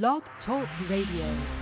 Blog Talk Radio.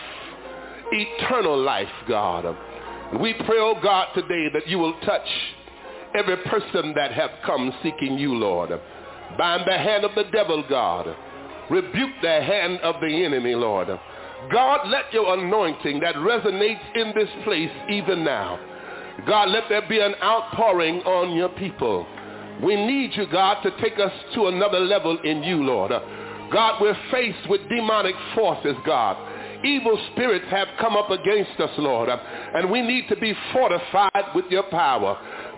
eternal life, God. We pray, oh God, today that you will touch every person that have come seeking you, Lord. Bind the hand of the devil, God. Rebuke the hand of the enemy, Lord. God, let your anointing that resonates in this place even now. God, let there be an outpouring on your people. We need you, God, to take us to another level in you, Lord. God, we're faced with demonic forces, God. Evil spirits have come up against us, Lord, and we need to be fortified with your power.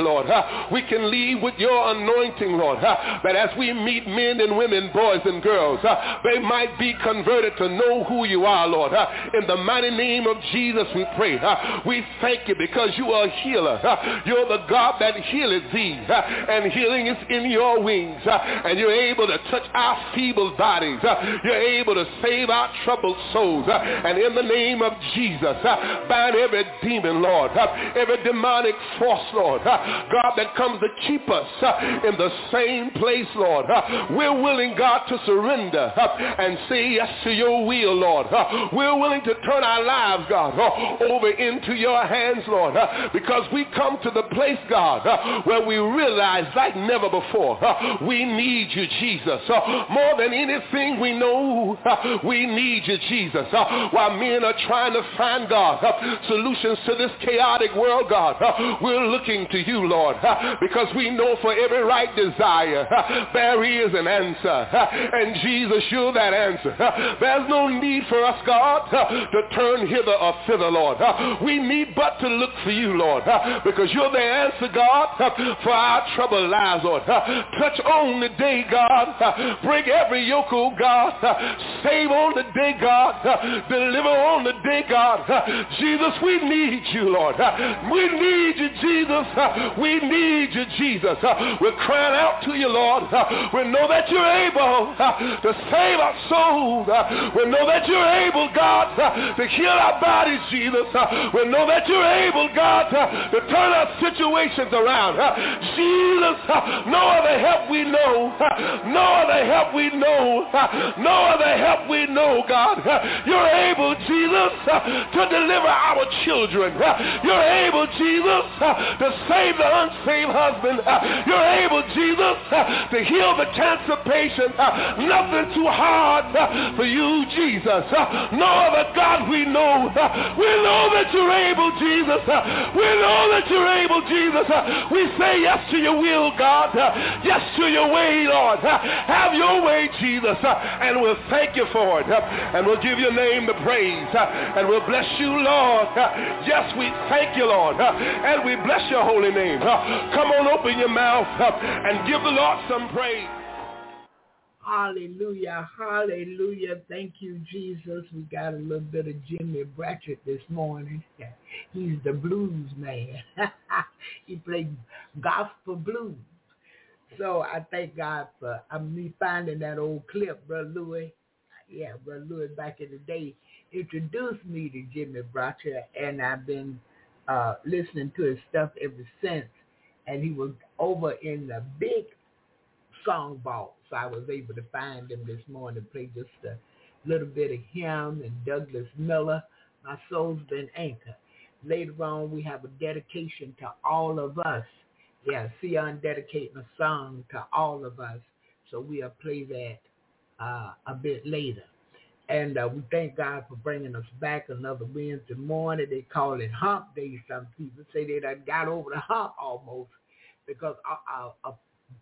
Lord. We can leave with your anointing, Lord, that as we meet men and women, boys and girls, they might be converted to know who you are, Lord. In the mighty name of Jesus, we pray. We thank you because you are a healer. You're the God that healeth thee, and healing is in your wings, and you're able to touch our feeble bodies. You're able to save our troubled souls, and in the name of Jesus, bind every demon, Lord, every demonic force, Lord, God, that comes to keep us uh, in the same place, Lord. Uh, we're willing, God, to surrender uh, and say yes to your will, Lord. Uh, we're willing to turn our lives, God, uh, over into your hands, Lord, uh, because we come to the place, God, where we realize like never before, we need you, Jesus. More than anything we know, we need you, Jesus. While men are trying to find, God, solutions to this chaotic world, God, we're looking to you, Lord, because we know for every right desire, there is an answer. And Jesus, you're that answer. There's no need for us, God, to turn hither or thither, Lord. We need but to look for you, Lord, because you're the answer, God, for our troubled lives, Lord. Touch on the day, God. Break every yoke, oh God. Save on the day, God. Deliver on the day, God. Jesus, we need you, Lord. We need you, Jesus. We need you, Jesus. Uh, we're crying out to you, Lord. Uh, we know that you're able uh, to save our souls. Uh, we know that you're able, God, uh, to heal our bodies, Jesus. Uh, we know that you're able, God, to turn our situations around. Jesus, no other help we know. No other help we know. No other help we know, God. You're able, Jesus, to deliver our children. You're able, Jesus, to save save the unsaved husband. You're able, Jesus, to heal the cancer patient. Nothing too hard for you, Jesus. No other God we know. We know that you're able, Jesus. We know that you're able, Jesus. We say yes to your will, God. Yes to your way, Lord. Have your way, Jesus. And we'll thank you for it. And we'll give your name the praise. And we'll bless you, Lord. Yes, we thank you, Lord. And we bless your holy name. Come on, open your mouth and give the Lord some praise. Hallelujah, hallelujah. Thank you, Jesus. We got a little bit of Jimmy Bratcher this morning. He's the blues man. he played gospel blues. So I thank God for me finding that old clip, Brother Louis. Yeah, Brother Louis back in the day introduced me to Jimmy Bratcher, and I've been uh, listening to his stuff ever since. And he was over in the big song vault, so I was able to find him this morning, play just a little bit of him and Douglas Miller. My soul's been anchored. Later on, we have a dedication to all of us. Yeah, Sion dedicating a song to all of us. So we'll play that uh, a bit later. And uh, we thank God for bringing us back another Wednesday morning. They call it hump day. Some people say they done got over the hump almost because a, a, a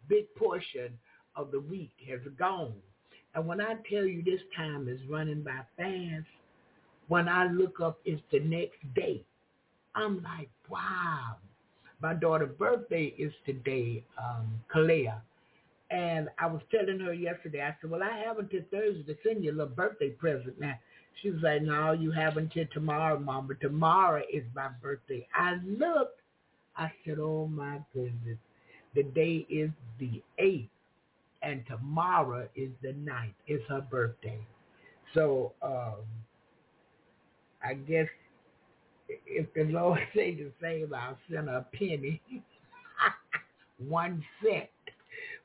big portion of the week has gone. And when I tell you this time is running by fast, when I look up, it's the next day. I'm like, wow. My daughter's birthday is today, um, Kalea. And I was telling her yesterday, I said, well, I have until Thursday to send you a little birthday present. Now, she was like, no, you have until tomorrow, Mom, but tomorrow is my birthday. I looked. I said, oh, my goodness. The day is the 8th, and tomorrow is the 9th. It's her birthday. So um, I guess if the Lord say the same, I'll send her a penny, one cent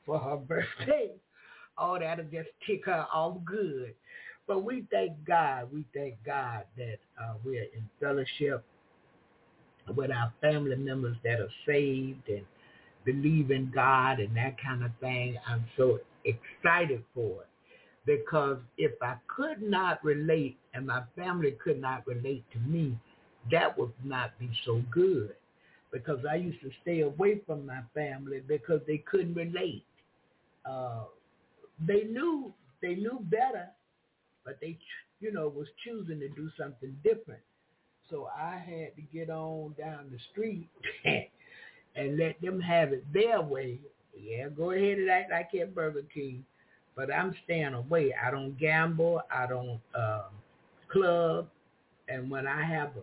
for her birthday. All that'll just tick her off good. But we thank God. We thank God that uh, we're in fellowship with our family members that are saved and believe in God and that kind of thing. I'm so excited for it because if I could not relate and my family could not relate to me, that would not be so good because I used to stay away from my family because they couldn't relate. Uh, they knew they knew better, but they, you know, was choosing to do something different. So I had to get on down the street and let them have it their way. Yeah, go ahead and act like at Burger King, but I'm staying away. I don't gamble. I don't um, club, and when I have a,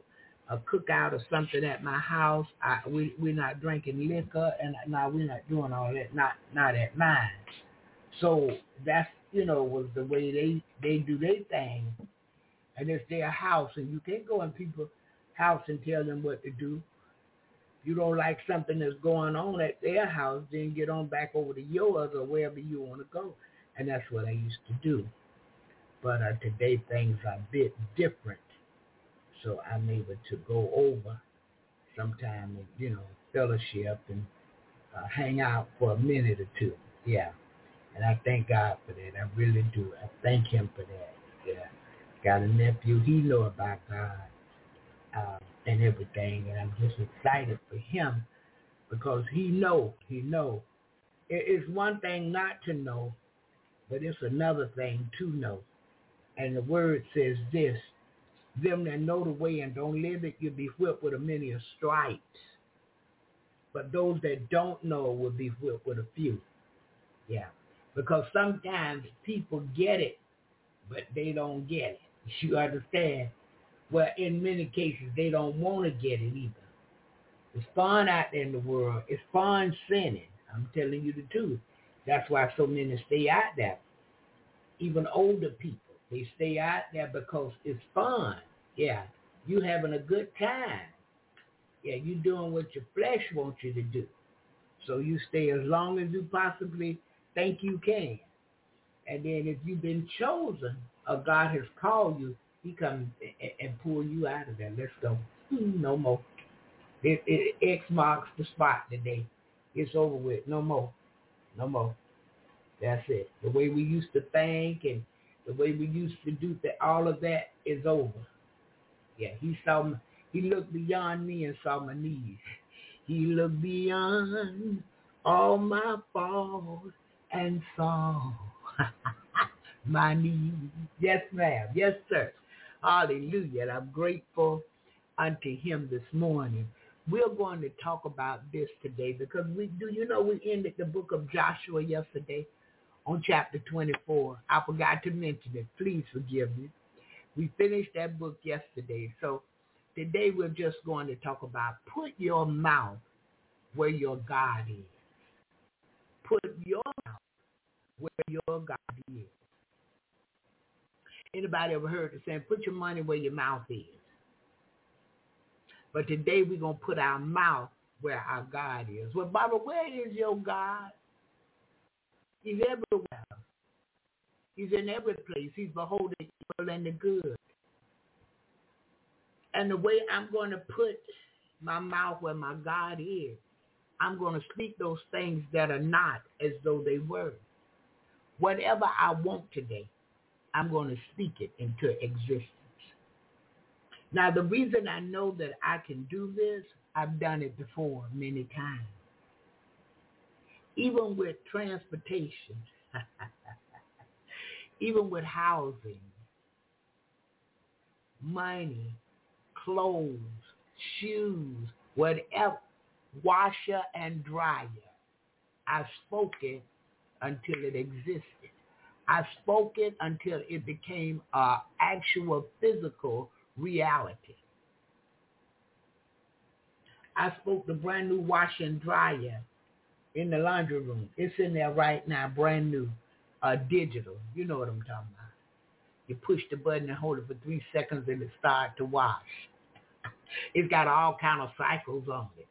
a cookout or something at my house, I, we we're not drinking liquor, and now we're not doing all that. Not not at mine. So that's you know was the way they they do their thing, and it's their house, and you can't go in people's house and tell them what to do If you don't like something that's going on at their house, then get on back over to yours or wherever you want to go. And that's what I used to do. But uh, today things are a bit different. So I'm able to go over sometime and, you know, fellowship and uh, hang out for a minute or two. Yeah. And I thank God for that. I really do. I thank him for that. Yeah. Got a nephew. He know about God. Um, and everything. And I'm just excited for him because he know, he know. It's one thing not to know, but it's another thing to know. And the word says this, them that know the way and don't live it, you'll be whipped with a many of stripes. But those that don't know will be whipped with a few. Yeah. Because sometimes people get it, but they don't get it. You understand? Well, in many cases, they don't want to get it either. It's fun out there in the world. It's fun sinning. I'm telling you the truth. That's why so many stay out there. Even older people, they stay out there because it's fun. Yeah, you having a good time. Yeah, you doing what your flesh wants you to do. So you stay as long as you possibly think you can. And then if you've been chosen or God has called you, he come and pull you out of there. Let's go. Hmm, no more. It, it, X marks the spot today. It's over with. No more. No more. That's it. The way we used to think and the way we used to do that, all of that is over. Yeah, he saw me. He looked beyond me and saw my needs. He looked beyond all my faults and saw my needs. Yes, ma'am. Yes, sir. Hallelujah. And I'm grateful unto him this morning. We're going to talk about this today because we do you know we ended the book of Joshua yesterday on chapter 24. I forgot to mention it. Please forgive me. We finished that book yesterday. So today we're just going to talk about put your mouth where your God is. Put your mouth where your God is. Anybody ever heard the saying, put your money where your mouth is? But today we're going to put our mouth where our God is. Well, Barbara, where is your God? He's everywhere. He's in every place. He's beholding evil and the good. And the way I'm going to put my mouth where my God is, I'm going to speak those things that are not as though they were. Whatever I want today, I'm going to speak it into existence. Now, the reason I know that I can do this, I've done it before many times. Even with transportation, even with housing, money, clothes, shoes, whatever, washer and dryer. I spoke it until it existed. I spoke it until it became an actual physical reality. I spoke the brand new washer and dryer in the laundry room. It's in there right now, brand new, uh, digital. You know what I'm talking about. You push the button and hold it for three seconds and it starts to wash. it's got all kind of cycles on it.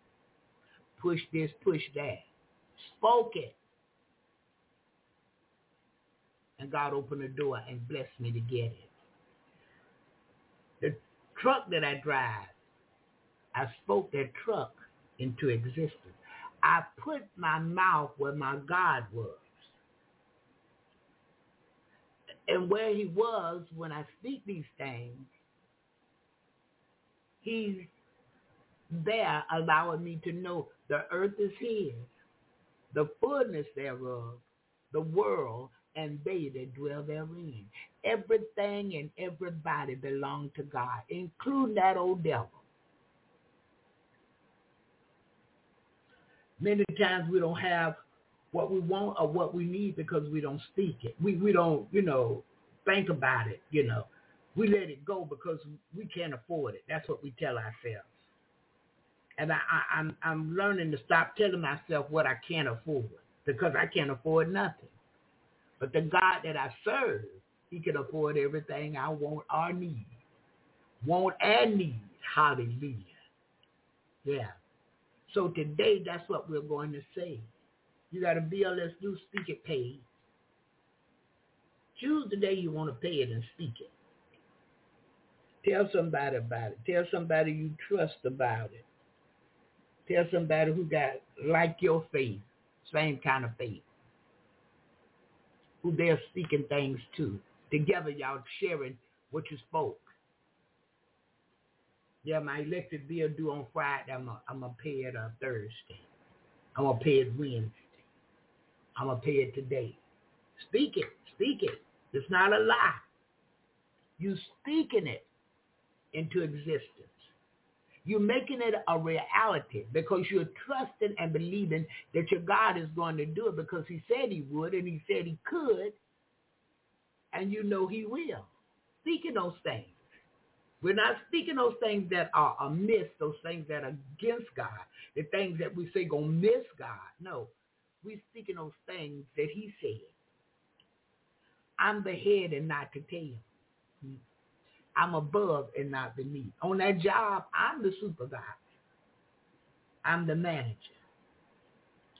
Push this, push that. Spoke it. And God opened the door and blessed me to get it. The truck that I drive, I spoke that truck into existence. I put my mouth where my God was. And where he was when I speak these things, he's there allowing me to know the earth is his, the fullness thereof, the world, and they that dwell therein. Everything and everybody belong to God, including that old devil. Many times we don't have what we want or what we need because we don't speak it. We we don't, you know, think about it, you know. We let it go because we can't afford it. That's what we tell ourselves. And I, I, I'm I'm learning to stop telling myself what I can't afford because I can't afford nothing. But the God that I serve, he can afford everything I want or need. Want and need. Hallelujah. Yeah. So today, that's what we're going to say. You got a BLS New Speak It page. Choose the day you want to pay it and speak it. Tell somebody about it. Tell somebody you trust about it. Tell somebody who got like your faith, same kind of faith, who they're speaking things to. Together, y'all sharing what you spoke. Yeah, my electric bill due on Friday. I'm gonna pay it on Thursday. I'm gonna pay it Wednesday. I'm gonna pay it today. Speak it. Speak it. It's not a lie. You speaking it into existence. You're making it a reality because you're trusting and believing that your God is going to do it because he said he would and he said he could and you know he will. Speaking those things. We're not speaking those things that are amiss, those things that are against God, the things that we say gonna miss God. No, we're speaking those things that he said. I'm the head and not the tail. I'm above and not beneath. On that job, I'm the supervisor. I'm the manager.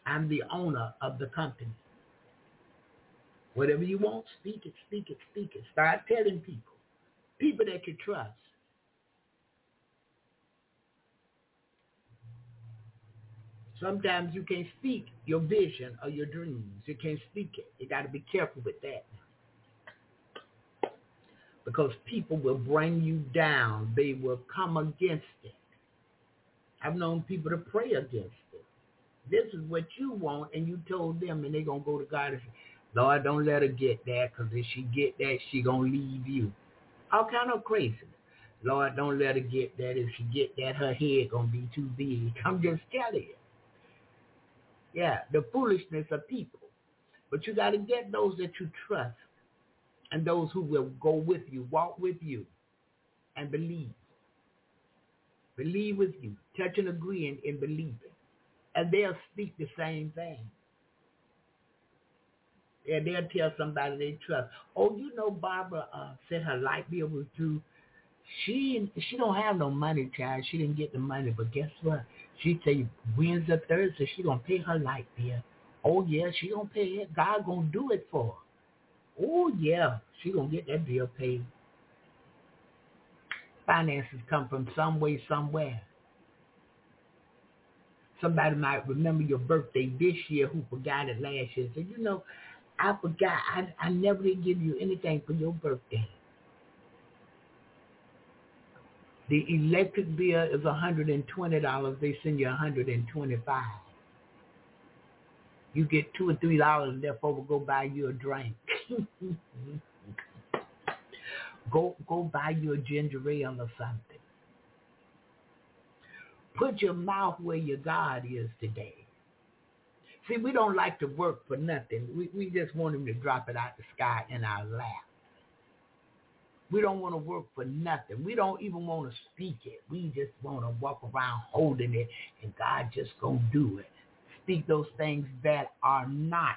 I'm the owner of the company. Whatever you want, speak it, speak it, speak it. Start telling people, people that you trust. Sometimes you can't speak your vision or your dreams. You can't speak it. You got to be careful with that. Because people will bring you down. They will come against it. I've known people to pray against it. This is what you want, and you told them, and they're going to go to God and say, Lord, don't let her get that, because if she get that, she going to leave you. All kind of craziness. Lord, don't let her get that. If she get that, her head going to be too big. I'm just telling you. Yeah, the foolishness of people. But you got to get those that you trust and those who will go with you, walk with you, and believe. Believe with you, touch and agree in, in believing. And they'll speak the same thing. And they'll tell somebody they trust. Oh, you know, Barbara uh, said her light bill was due. She she don't have no money, child. She didn't get the money, but guess what? She say Wednesday, Thursday, she gonna pay her light bill. Oh yeah, she gonna pay it. God gonna do it for her. Oh yeah, she gonna get that bill paid. Finances come from some way, somewhere. Somebody might remember your birthday this year who forgot it last year. So you know, I forgot. I I never did give you anything for your birthday. The electric bill is $120. They send you 125 You get two or three dollars and therefore go buy you a drink. go go buy you a ginger ale or something. Put your mouth where your God is today. See, we don't like to work for nothing. We, we just want him to drop it out the sky in our lap. We don't want to work for nothing. We don't even want to speak it. We just want to walk around holding it, and God just gonna do it. Speak those things that are not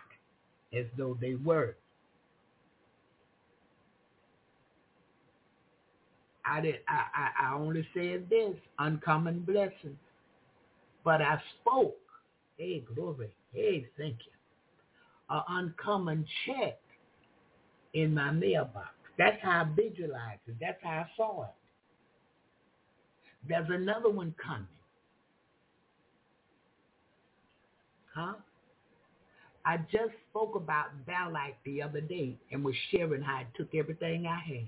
as though they were. I did. I, I, I only said this uncommon blessing. but I spoke. Hey, glory. Hey, thank you. An uncommon check in my mailbox. That's how I visualized it. That's how I saw it. There's another one coming. Huh? I just spoke about Balak the other day and was sharing how I took everything I had.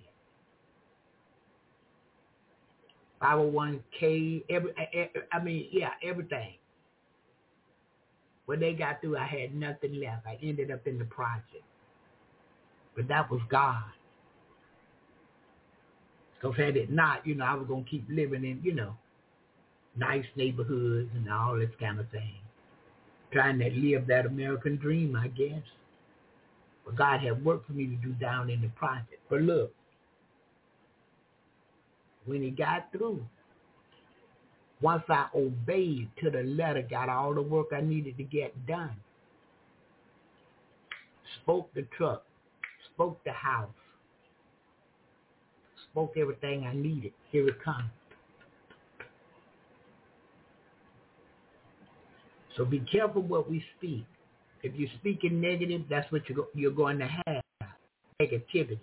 501k, every, I mean, yeah, everything. When they got through, I had nothing left. I ended up in the project. But that was God. Because had it not, you know, I was going to keep living in, you know, nice neighborhoods and all this kind of thing. Trying to live that American dream, I guess. But God had work for me to do down in the project. But look, when he got through, once I obeyed to the letter, got all the work I needed to get done, spoke the truck, spoke the house, spoke everything I needed. Here it comes. So be careful what we speak. If you're speaking negative, that's what you're going to have, negativity.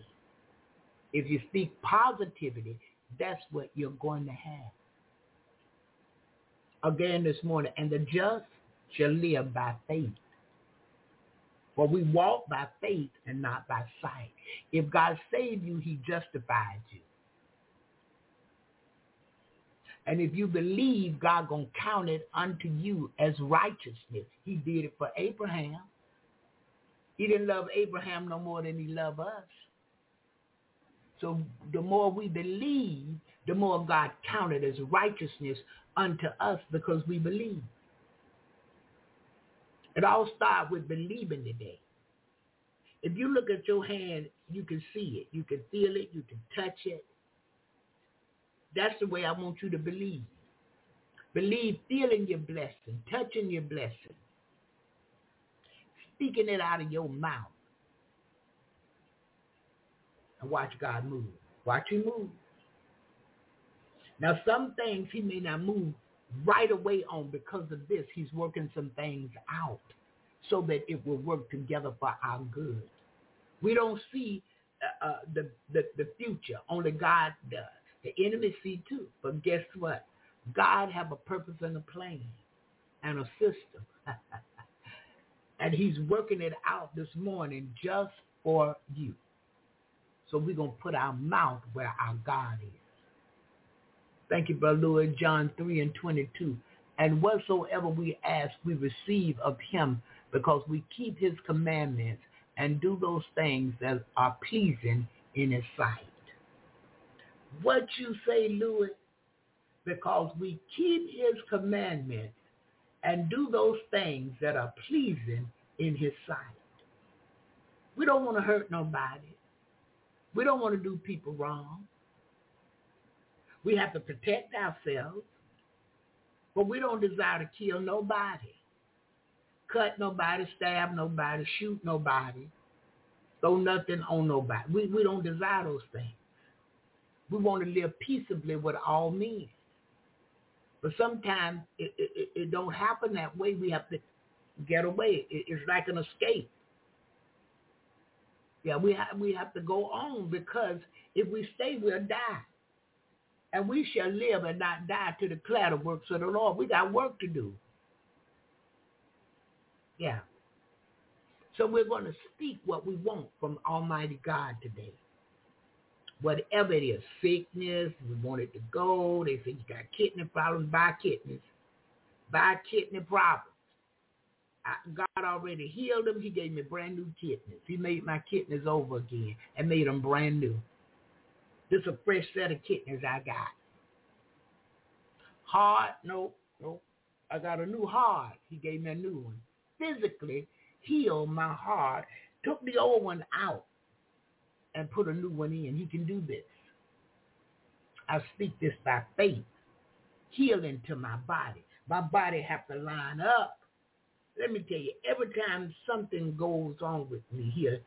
If you speak positivity, that's what you're going to have. Again this morning, and the just shall live by faith. For we walk by faith and not by sight. If God saved you, he justified you. And if you believe, God going to count it unto you as righteousness. He did it for Abraham. He didn't love Abraham no more than he loved us. So the more we believe, the more God counted as righteousness unto us because we believe. It all starts with believing today. If you look at your hand, you can see it. You can feel it. You can touch it. That's the way I want you to believe. Believe feeling your blessing, touching your blessing, speaking it out of your mouth. And watch God move. Watch him move. Now, some things he may not move right away on because of this. He's working some things out so that it will work together for our good. We don't see uh, uh, the, the, the future. Only God does. The enemy see too. But guess what? God have a purpose and a plan. and a system. and he's working it out this morning just for you. So we're going to put our mouth where our God is. Thank you, Brother Louis, John 3 and 22. And whatsoever we ask, we receive of him because we keep his commandments and do those things that are pleasing in his sight. What you say, Louis? Because we keep his commandments and do those things that are pleasing in his sight. We don't want to hurt nobody. We don't want to do people wrong. We have to protect ourselves, but we don't desire to kill nobody, cut nobody, stab nobody, shoot nobody, throw nothing on nobody. We, we don't desire those things. We want to live peaceably with all men. But sometimes it, it, it don't happen that way. We have to get away. It, it's like an escape. Yeah, we have we have to go on because if we stay, we'll die. And we shall live and not die to declare the works of the Lord. We got work to do. Yeah. So we're going to speak what we want from Almighty God today. Whatever it is, sickness, we want it to go. They say you got kidney problems, buy kidneys. Buy kidney problems. God already healed them. He gave me brand new kidneys. He made my kidneys over again and made them brand new. This is a fresh set of kidneys I got. Heart, nope, nope. I got a new heart. He gave me a new one. Physically healed my heart, took the old one out and put a new one in. He can do this. I speak this by faith. Healing to my body. My body have to line up let me tell you, every time something goes on with me here,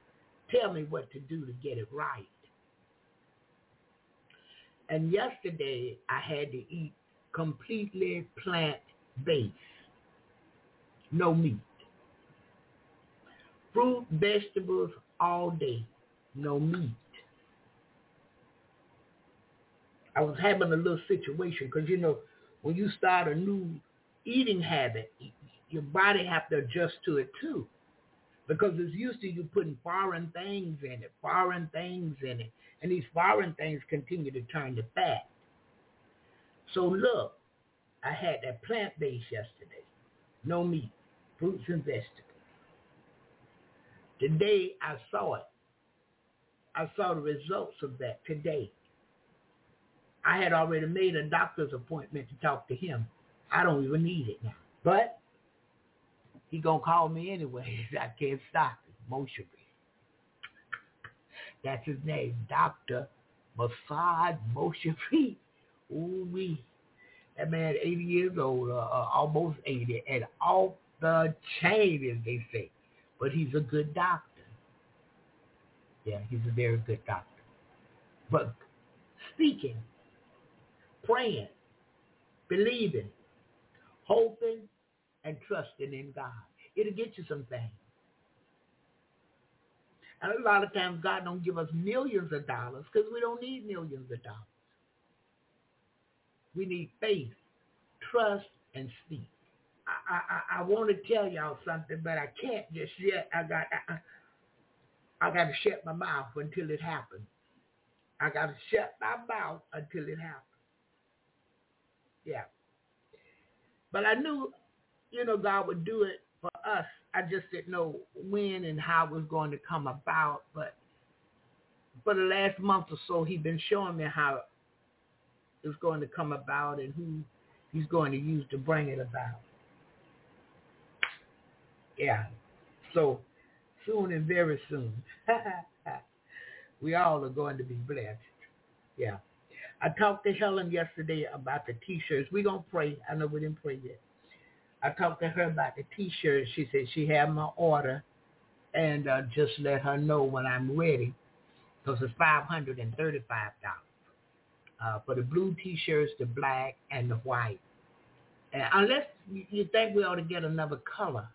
tell me what to do to get it right. And yesterday I had to eat completely plant-based, no meat. Fruit, vegetables all day, no meat. I was having a little situation because, you know, when you start a new eating habit, your body have to adjust to it too. Because it's used to you putting foreign things in it, foreign things in it. And these foreign things continue to turn to fat. So look, I had that plant-based yesterday. No meat, fruits and vegetables. Today I saw it. I saw the results of that today. I had already made a doctor's appointment to talk to him. I don't even need it now. But he gonna call me anyway. I can't stop it. Moshe. That's his name, Doctor Mossad Moshe Ooh wee. That man, 80 years old, uh, uh, almost 80, and off the chain, as they say. But he's a good doctor. Yeah, he's a very good doctor. But speaking, praying, believing, hoping, and trusting in God. It'll get you some things. And a lot of times God don't give us millions of dollars because we don't need millions of dollars. We need faith, trust, and speak. I, I, I want to tell y'all something, but I can't just yet. I got I, I got to shut my mouth until it happens. I got to shut my mouth until it happens. Yeah. But I knew you know, God would do it for us. I just didn't know when and how it was going to come about. But for the last month or so, he's been showing me how it's going to come about and who he's going to use to bring it about. Yeah. So soon and very soon, we all are going to be blessed. Yeah. I talked to Helen yesterday about the T-shirts. We're going to pray. I know we didn't pray yet. I talked to her about the T-shirt. She said she had my order, and uh, just let her know when I'm ready, because it's five hundred and thirty-five dollars uh, for the blue T-shirts, the black, and the white. And unless you think we ought to get another color,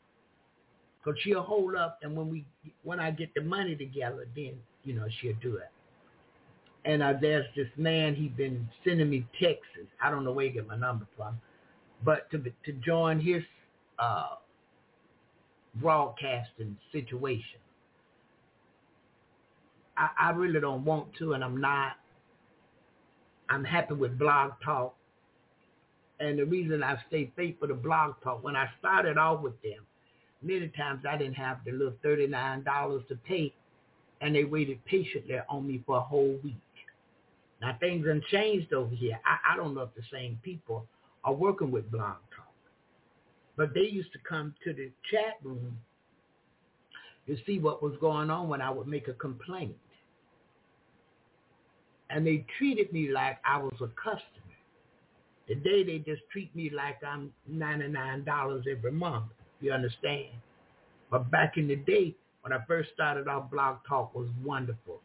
because she'll hold up, and when we when I get the money together, then you know she'll do it. And uh, there's this man, he's been sending me texts. I don't know where he get my number from but to to join his uh, broadcasting situation. I, I really don't want to, and I'm not. I'm happy with Blog Talk. And the reason I stay faithful to Blog Talk, when I started off with them, many times I didn't have the little $39 to pay, and they waited patiently on me for a whole week. Now, things have changed over here. I, I don't know if the same people are working with Blog Talk. But they used to come to the chat room to see what was going on when I would make a complaint. And they treated me like I was a customer. Today they just treat me like I'm $99 every month. You understand? But back in the day, when I first started off, Blog Talk was wonderful.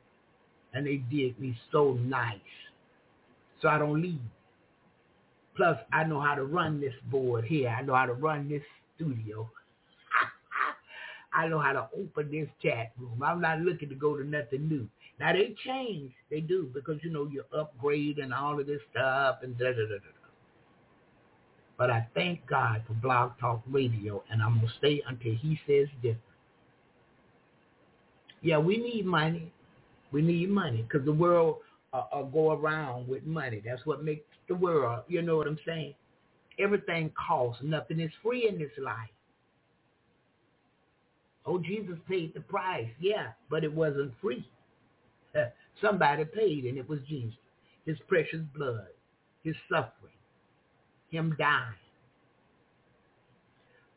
And they did me so nice. So I don't leave. Plus, I know how to run this board here. I know how to run this studio. I know how to open this chat room. I'm not looking to go to nothing new. Now they change, they do, because you know you upgrade and all of this stuff and da da da da. But I thank God for Blog Talk Radio, and I'm gonna stay until He says different. Yeah, we need money. We need money because the world uh, uh, go around with money. That's what makes the world. You know what I'm saying? Everything costs. Nothing is free in this life. Oh, Jesus paid the price. Yeah, but it wasn't free. Somebody paid, and it was Jesus. His precious blood, his suffering, him dying.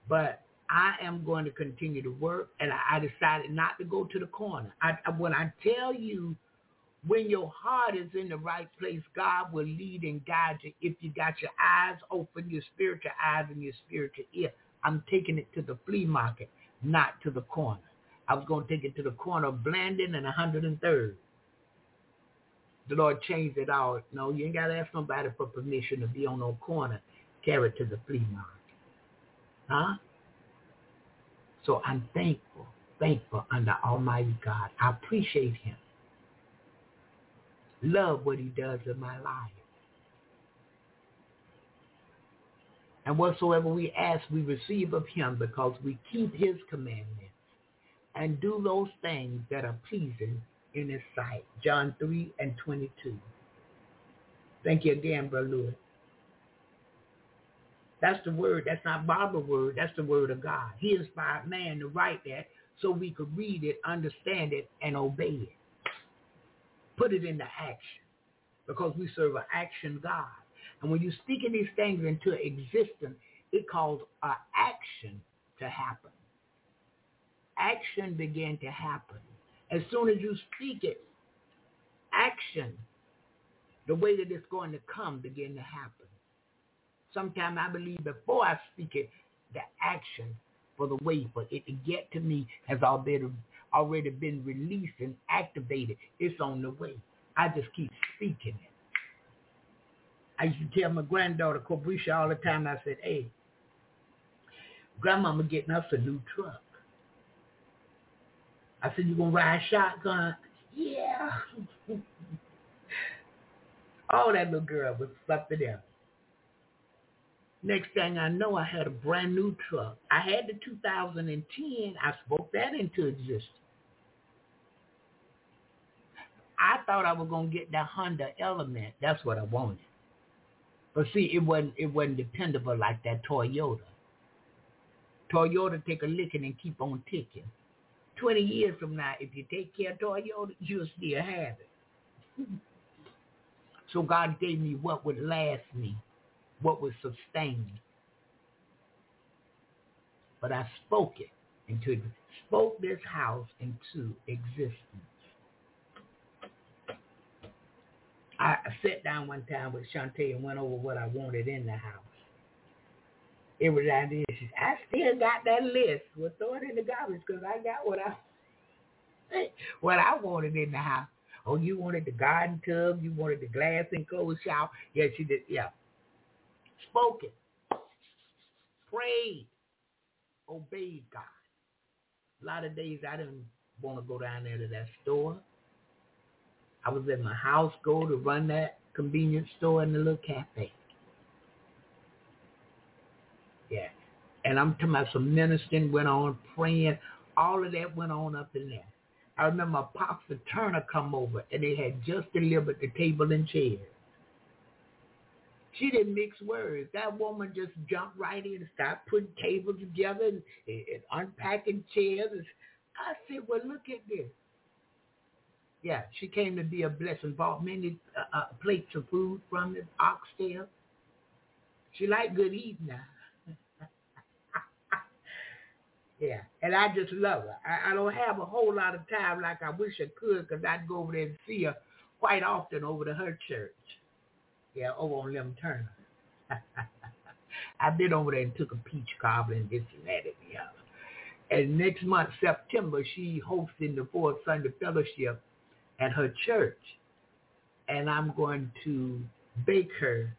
But I am going to continue to work, and I, decided not to go to the corner. I, when I tell you, when your heart is in the right place, God will lead and guide you. If you got your eyes open, your spiritual eyes and your spiritual ear, I'm taking it to the flea market, not to the corner. I was going to take it to the corner of Blanding and 103rd the Lord changed it all. No, you ain't got to ask nobody for permission to be on no corner. Carry it to the flea market. Huh? So I'm thankful, thankful under Almighty God. I appreciate him. Love what he does in my life. And whatsoever we ask, we receive of him because we keep his commandments and do those things that are pleasing in his sight. John 3 and 22. Thank you again, Brother Lewis. That's the word. That's not Bible word. That's the word of God. He inspired man to write that so we could read it, understand it, and obey it. Put it into action because we serve an action God. And when you speak in these things into existence, it calls an action to happen. Action began to happen. As soon as you speak it, action, the way that it's going to come, begin to happen. Sometimes I believe before I speak it, the action for the way for it to get to me has already already been released and activated. It's on the way. I just keep speaking it. I used to tell my granddaughter Cobrisha all the time. I said, "Hey, grandmama getting us a new truck." I said, you going to ride shotgun? Yeah. oh, that little girl was something else. Next thing I know, I had a brand new truck. I had the 2010. I spoke that into existence. I thought I was gonna get the Honda Element. That's what I wanted. But see, it wasn't it wasn't dependable like that Toyota. Toyota take a licking and keep on ticking. 20 years from now, if you take care of Toyota, you'll still have it. so God gave me what would last me, what was sustained. But I spoke it into spoke this house into existence. I sat down one time with Shantae and went over what I wanted in the house it was. She I still got that list. We'll throw it in the garbage because I got what I what I wanted in the house. Oh, you wanted the garden tub. You wanted the glass enclosed shower. Yeah, she did. Yeah. Spoken. Prayed. Obeyed God. A lot of days I didn't want to go down there to that store. I was at my house, go to run that convenience store and the little cafe. Yeah. And I'm talking about some ministering went on, praying. All of that went on up in there. I remember Apostle Turner come over and they had just delivered the table and chairs. She didn't mix words. That woman just jumped right in and started putting tables together and, and unpacking chairs. I said, well, look at this. Yeah, she came to be a blessing. Bought many uh, uh, plates of food from the oxtail. She liked good eating yeah, and I just love her. I, I don't have a whole lot of time like I wish I could because I'd go over there and see her quite often over to her church. Yeah, over on Lem Turner. I've been over there and took a peach cobbler and this and that and the other. And next month, September, she hosting the Fourth Sunday Fellowship at her church. And I'm going to bake her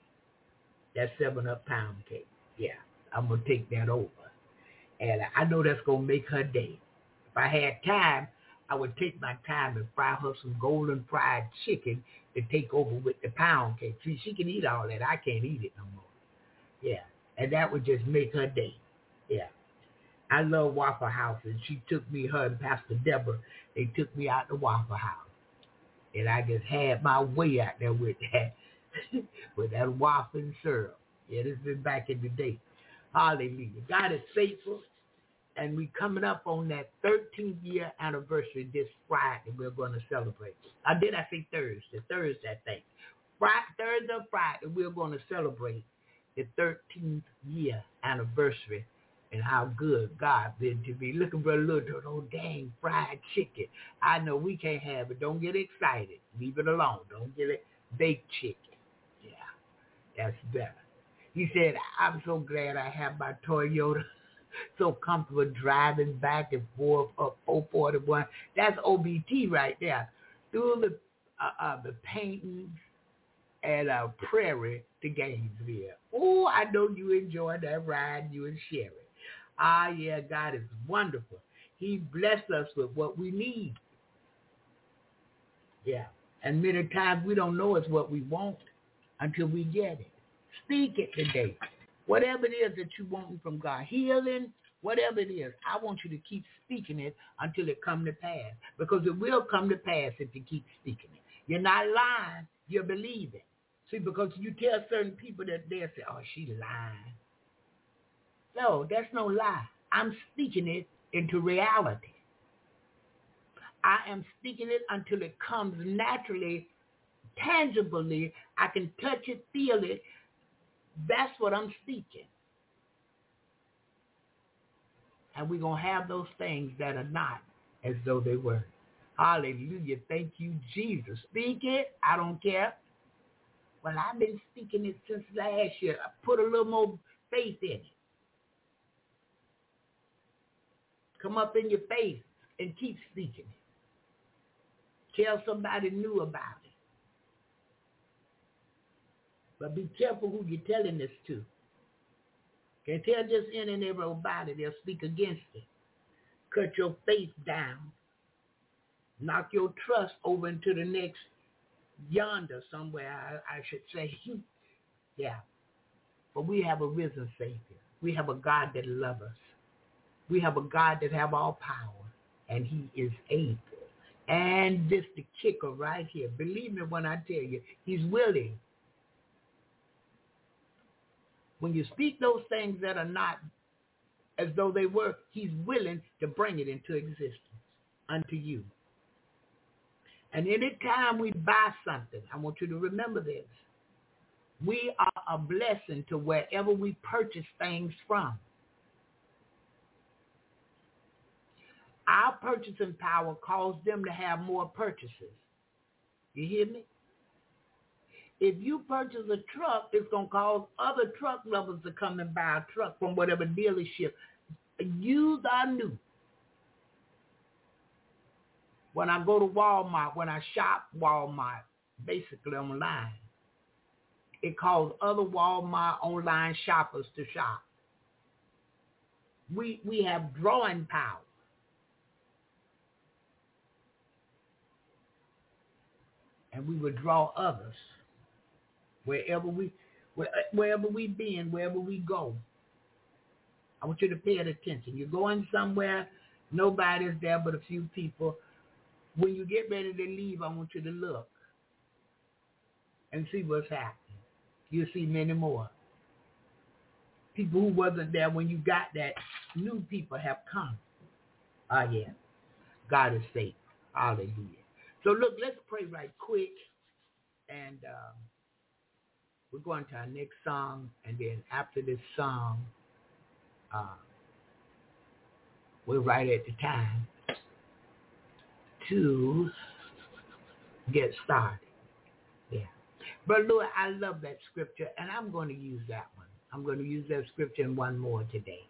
that seven up pound cake. Yeah, I'm going to take that over. And I know that's going to make her day. If I had time, I would take my time and fry her some golden fried chicken to take over with the pound cake. See, she can eat all that. I can't eat it no more. Yeah. And that would just make her day. Yeah. I love Waffle House, and she took me, her and Pastor Deborah, they took me out to Waffle House. And I just had my way out there with that, with that waffle and syrup. Yeah, this been back in the day. Hallelujah. God is faithful, and we coming up on that 13th year anniversary this Friday. We're going to celebrate. I did I say Thursday? Thursday, I think. Friday, Thursday, Friday, we're going to celebrate the 13th year anniversary and how good God been to me. Looking for a little old dang fried chicken. I know we can't have it. Don't get excited. Leave it alone. Don't get it baked chicken. Yeah, that's better. He said, I'm so glad I have my Toyota. So comfortable driving back and forth up 441. That's OBT right there. Through the uh, uh, the paintings and uh, Prairie to Gainesville. Oh, I know you enjoyed that ride, you and Sherry. Ah, yeah, God is wonderful. He blessed us with what we need. Yeah. And many times we don't know it's what we want until we get it. Speak it today. Whatever it is that you want from God, healing, whatever it is, I want you to keep speaking it until it come to pass. Because it will come to pass if you keep speaking it. You're not lying, you're believing. See, because you tell certain people that they'll say, oh, she lying. No, that's no lie. I'm speaking it into reality. I am speaking it until it comes naturally, tangibly. I can touch it, feel it. That's what I'm speaking. And we're going to have those things that are not as though they were. Hallelujah. Thank you, Jesus. Speak it. I don't care. Well, I've been speaking it since last year. I put a little more faith in it. Come up in your face and keep speaking it. Tell somebody new about it. But be careful who you're telling this to. Can't tell just any and everybody. They'll speak against it. Cut your faith down. Knock your trust over into the next yonder somewhere, I, I should say. yeah. But we have a risen Savior. We have a God that loves us. We have a God that have all power, and he is able. And this the kicker right here. Believe me when I tell you, he's willing. When you speak those things that are not as though they were, he's willing to bring it into existence unto you. And anytime we buy something, I want you to remember this. We are a blessing to wherever we purchase things from. Our purchasing power caused them to have more purchases. You hear me? If you purchase a truck, it's going to cause other truck lovers to come and buy a truck from whatever dealership, used or new. When I go to Walmart, when I shop Walmart, basically online, it calls other Walmart online shoppers to shop. We we have drawing power. and we would draw others wherever we wherever we been, wherever we go. I want you to pay attention. You're going somewhere, nobody's there but a few people. When you get ready to leave, I want you to look and see what's happening. You'll see many more. People who wasn't there when you got that, new people have come. Ah, uh, yeah. God is faithful. Hallelujah. So look, let's pray right quick. And um, we're going to our next song. And then after this song, uh, we're right at the time to get started. Yeah. But Lord, I love that scripture, and I'm going to use that one. I'm going to use that scripture and one more today.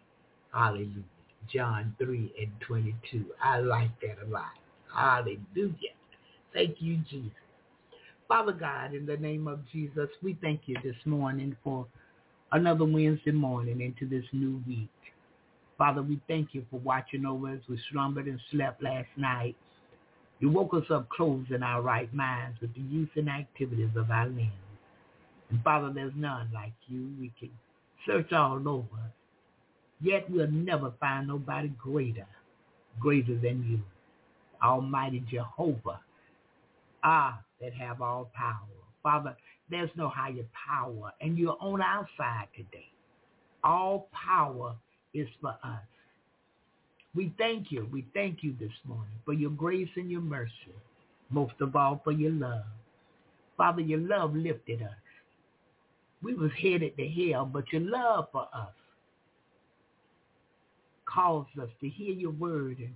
Hallelujah. John 3 and 22. I like that a lot. Hallelujah. Thank you, Jesus. Father God, in the name of Jesus, we thank you this morning for another Wednesday morning into this new week. Father, we thank you for watching over us. We slumbered and slept last night. You woke us up clothed in our right minds with the use and activities of our limbs. And Father, there's none like you. We can search all over. Yet we'll never find nobody greater, greater than you. Almighty Jehovah, ah, that have all power. Father, there's no higher power, and you're on our side today. All power is for us. We thank you. We thank you this morning for your grace and your mercy. Most of all for your love. Father, your love lifted us. We was headed to hell, but your love for us caused us to hear your word and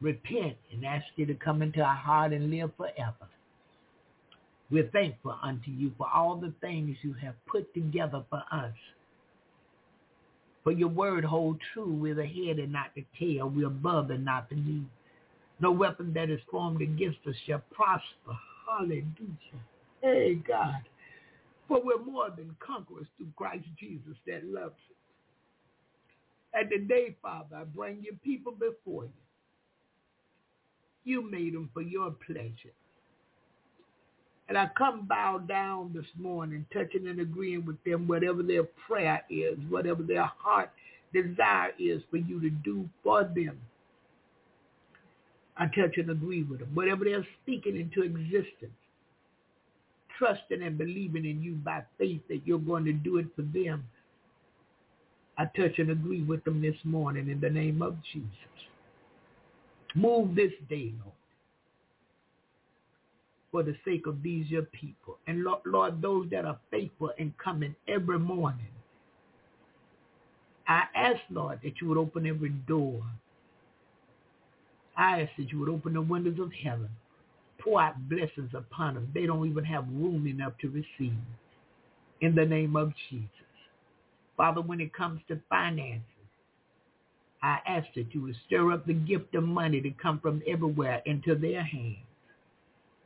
repent and ask you to come into our heart and live forever. We're thankful unto you for all the things you have put together for us. For your word hold true. We're the head and not the tail. We're above and not beneath. No weapon that is formed against us shall prosper. Hallelujah. Hey, God. For we're more than conquerors through Christ Jesus that loves us. And today, Father, I bring your people before you. You made them for your pleasure. And I come bow down this morning, touching and agreeing with them, whatever their prayer is, whatever their heart desire is for you to do for them. I touch and agree with them. Whatever they're speaking into existence, trusting and believing in you by faith that you're going to do it for them. I touch and agree with them this morning in the name of Jesus. Move this day, Lord, for the sake of these your people. And Lord, Lord, those that are faithful and coming every morning, I ask, Lord, that you would open every door. I ask that you would open the windows of heaven, pour out blessings upon them. They don't even have room enough to receive. In the name of Jesus. Father, when it comes to finances, I ask that you would stir up the gift of money to come from everywhere into their hands.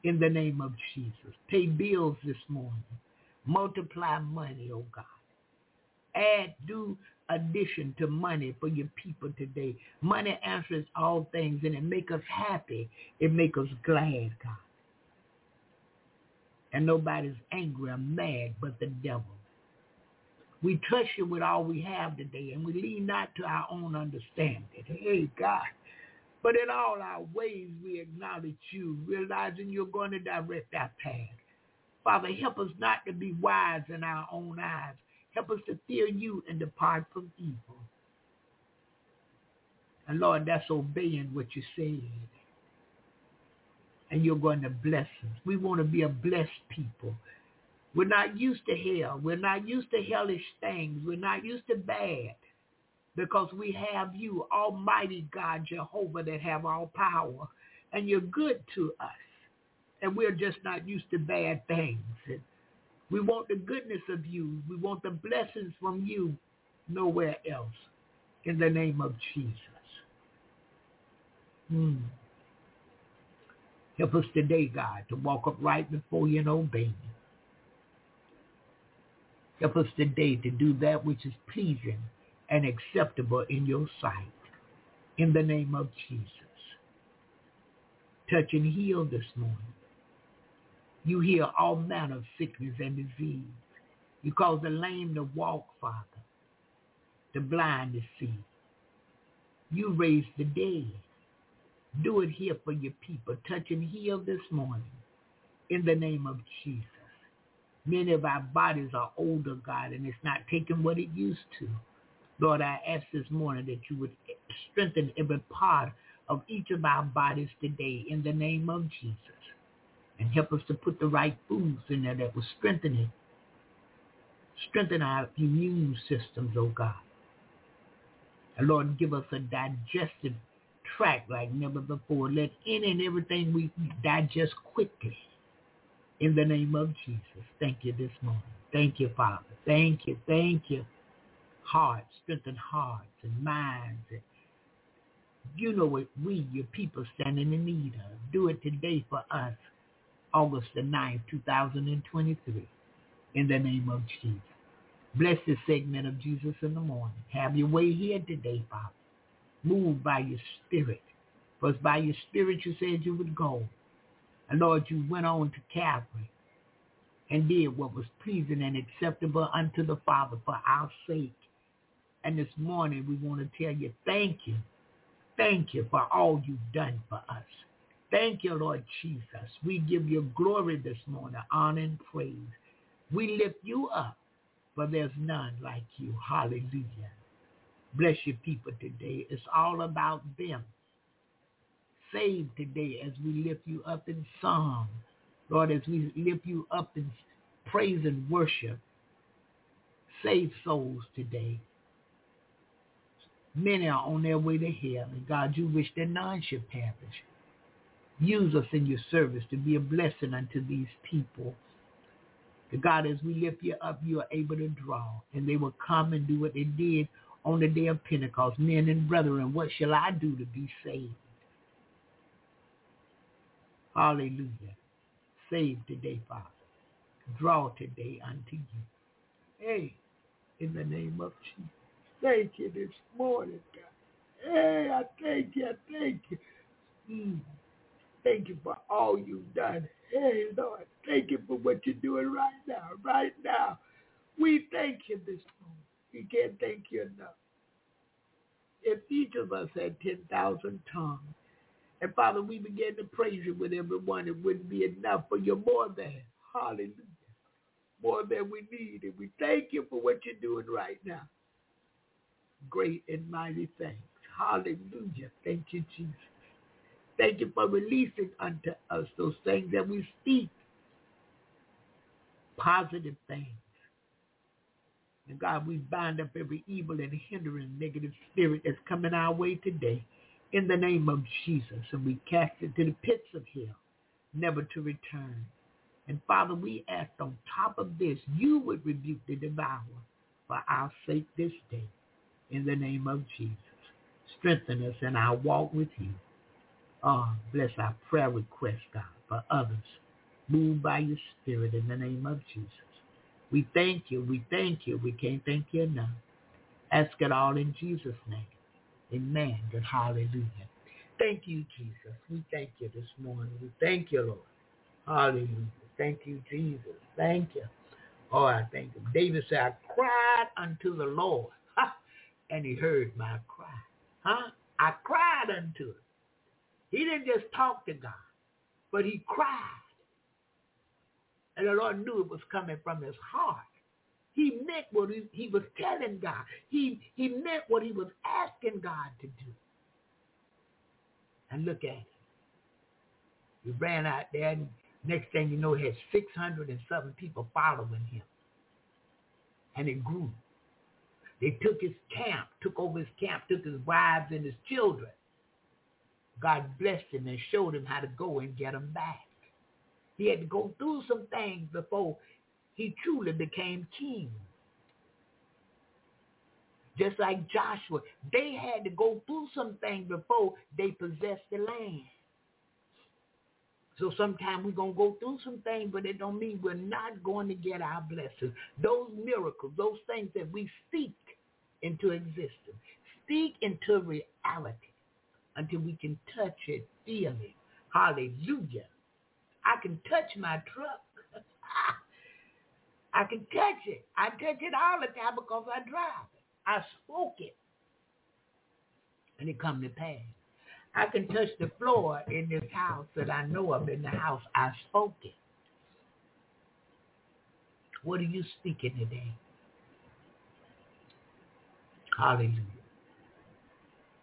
In the name of Jesus. Pay bills this morning. Multiply money, oh God. Add, do addition to money for your people today. Money answers all things and it make us happy. It make us glad, God. And nobody's angry or mad but the devil. We trust you with all we have today, and we lean not to our own understanding. Hey, God. But in all our ways, we acknowledge you, realizing you're going to direct our path. Father, help us not to be wise in our own eyes. Help us to fear you and depart from evil. And Lord, that's obeying what you said. And you're going to bless us. We want to be a blessed people. We're not used to hell. We're not used to hellish things. We're not used to bad because we have you, Almighty God, Jehovah, that have all power. And you're good to us. And we're just not used to bad things. And we want the goodness of you. We want the blessings from you nowhere else. In the name of Jesus. Hmm. Help us today, God, to walk upright before you and obey you. Help us today to do that which is pleasing and acceptable in your sight. In the name of Jesus. Touch and heal this morning. You heal all manner of sickness and disease. You cause the lame to walk, Father. the blind to see. You raise the dead. Do it here for your people. Touch and heal this morning in the name of Jesus. Many of our bodies are older, God, and it's not taking what it used to. Lord, I ask this morning that you would strengthen every part of each of our bodies today in the name of Jesus. And help us to put the right foods in there that will strengthen it. Strengthen our immune systems, oh God. And Lord, give us a digestive tract like never before. Let any and everything we digest quickly in the name of Jesus. Thank you this morning. Thank you, Father. Thank you. Thank you. Hearts, strengthen hearts and minds. And you know what we, your people, standing in need of. Do it today for us, August the 9th, 2023, in the name of Jesus. Bless this segment of Jesus in the morning. Have your way here today, Father. Move by your spirit. For by your spirit you said you would go. And Lord, you went on to Calvary and did what was pleasing and acceptable unto the Father for our sake. And this morning we want to tell you thank you. Thank you for all you've done for us. Thank you, Lord Jesus. We give you glory this morning, honor and praise. We lift you up, for there's none like you. Hallelujah. Bless your people today. It's all about them. Save today as we lift you up in song. Lord, as we lift you up in praise and worship. Save souls today. Many are on their way to hell, and God, you wish that none should perish. Use us in your service to be a blessing unto these people. The God, as we lift you up, you are able to draw, and they will come and do what they did on the day of Pentecost. Men and brethren, what shall I do to be saved? Hallelujah. Save today, Father. Draw today unto you. Hey, in the name of Jesus. Thank you this morning, God. Hey, I thank you. I thank you. Mm. Thank you for all you've done. Hey, Lord, thank you for what you're doing right now. Right now. We thank you this morning. We can't thank you enough. If each of us had 10,000 tongues, and Father, we begin to praise you with everyone, it wouldn't be enough for you more than. Hallelujah. More than we need. And we thank you for what you're doing right now. Great and mighty things. Hallelujah. Thank you, Jesus. Thank you for releasing unto us those things that we speak. Positive things. And God, we bind up every evil and hindering negative spirit that's coming our way today in the name of Jesus. And we cast it to the pits of hell, never to return. And Father, we ask on top of this, you would rebuke the devourer for our sake this day in the name of Jesus. Strengthen us in our walk with you. Oh, bless our prayer request, God, for others. Move by your spirit in the name of Jesus. We thank you. We thank you. We can't thank you enough. Ask it all in Jesus' name. Amen. Good hallelujah. Thank you, Jesus. We thank you this morning. We thank you, Lord. Hallelujah. Thank you, Jesus. Thank you. Oh, I thank you. David said, I cried unto the Lord, ha, and he heard my cry. Huh? I cried unto him. He didn't just talk to God, but he cried. And the Lord knew it was coming from his heart. He meant what he, was telling God. He, he meant what he was asking God to do. And look at it. He ran out there, and next thing you know, he had 607 people following him. And it grew. They took his camp, took over his camp, took his wives and his children. God blessed him and showed him how to go and get them back. He had to go through some things before he truly became king. Just like Joshua, they had to go through some things before they possessed the land. So sometimes we're going to go through some things, but it don't mean we're not going to get our blessings. Those miracles, those things that we speak into existence, speak into reality until we can touch it, feel it. Hallelujah. I can touch my truck. I can touch it. I touch it all the time because I drive it. I spoke it. And it come to pass. I can touch the floor in this house that I know of in the house. I spoke it. What are you speaking today? Hallelujah.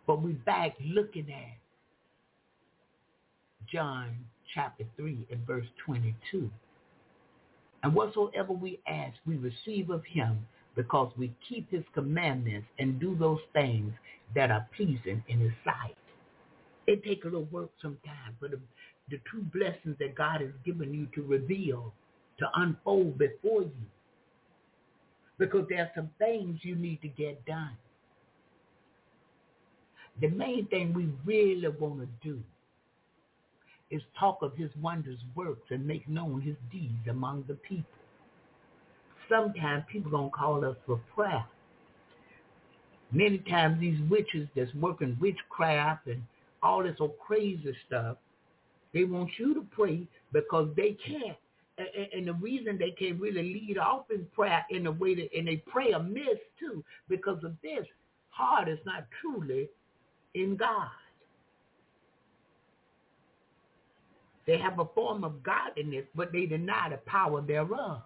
But we back looking at John chapter 3 and verse 22. And whatsoever we ask, we receive of him because we keep his commandments and do those things that are pleasing in his sight. It takes a little work sometimes, but the, the true blessings that God has given you to reveal, to unfold before you. Because there are some things you need to get done. The main thing we really want to do is talk of his wondrous works and make known his deeds among the people. Sometimes people to call us for prayer. Many times these witches that's working witchcraft and all this old crazy stuff, they want you to pray because they can't. And, the reason they can't really lead off in prayer in the way that, and they pray amiss too, because of this, heart is not truly in God. They have a form of godliness, but they deny the power thereof.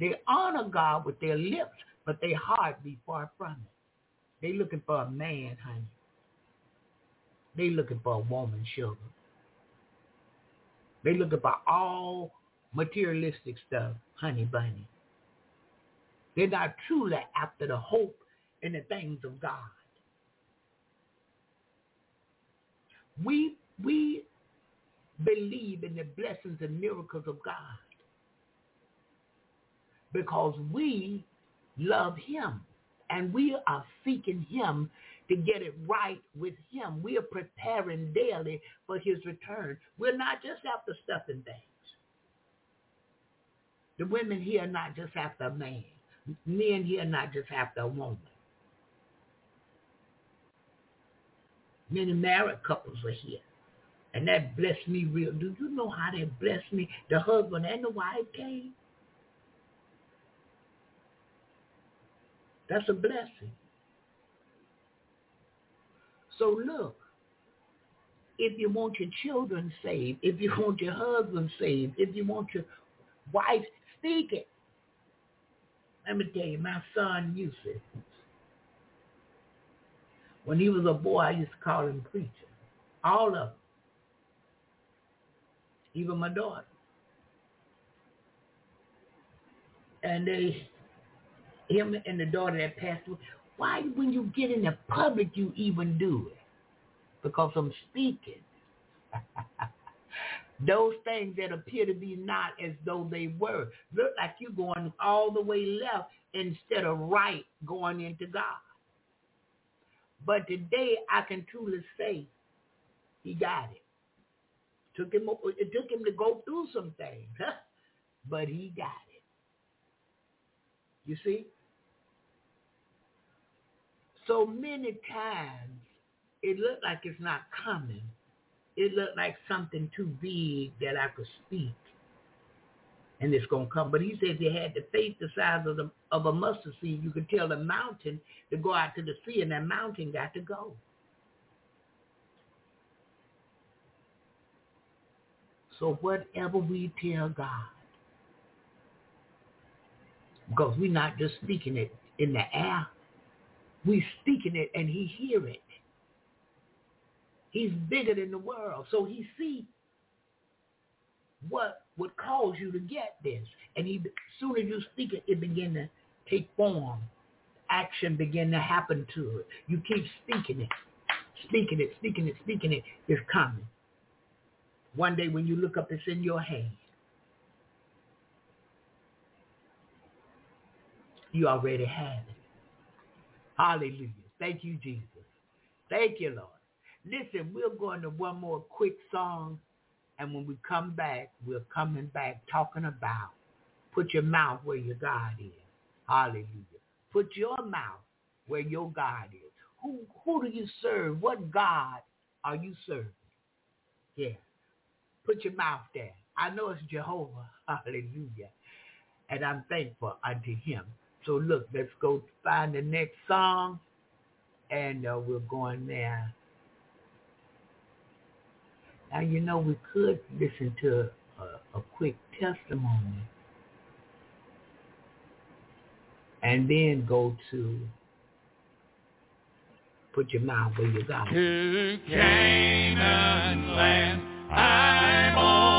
They honor God with their lips, but their heart be far from it. They looking for a man, honey. They looking for a woman, sugar. They looking for all materialistic stuff, honey bunny. They're not truly after the hope and the things of God. We we believe in the blessings and miracles of God because we love him and we are seeking him to get it right with him. We are preparing daily for his return. We're not just after stuff and things. The women here are not just after a man. Men here are not just after a woman. Many married couples are here. And that blessed me real. Do you know how that blessed me? The husband and the wife came. That's a blessing. So look, if you want your children saved, if you want your husband saved, if you want your wife, speak it. Let me tell you, my son Yusuf, when he was a boy, I used to call him preacher. All of them. Even my daughter. And they, him and the daughter that passed away, why when you get in the public you even do it? Because I'm speaking. Those things that appear to be not as though they were. Look like you're going all the way left instead of right going into God. But today I can truly say he got it. Took him it took him to go through some things, but he got it. You see? So many times it looked like it's not coming. It looked like something too big that I could speak and it's going to come. But he says they had the faith the size of, the, of a mustard seed. You could tell the mountain to go out to the sea, and that mountain got to go. So whatever we tell God, because we're not just speaking it in the air, we're speaking it and he hear it. He's bigger than the world. So he see what would cause you to get this. And he, soon as you speak it, it begin to take form. Action begin to happen to it. You keep speaking it, speaking it, speaking it, speaking it. It's coming. One day when you look up, it's in your hand. You already have it. Hallelujah. Thank you, Jesus. Thank you, Lord. Listen, we're going to one more quick song and when we come back, we're coming back talking about put your mouth where your God is. Hallelujah. Put your mouth where your God is. Who who do you serve? What God are you serving? Yeah. Put your mouth there. I know it's Jehovah. Hallelujah. And I'm thankful unto him. So look, let's go find the next song, and uh, we're going there. Now you know we could listen to a, a quick testimony, and then go to put your mouth where you got To Canaan land, I'm on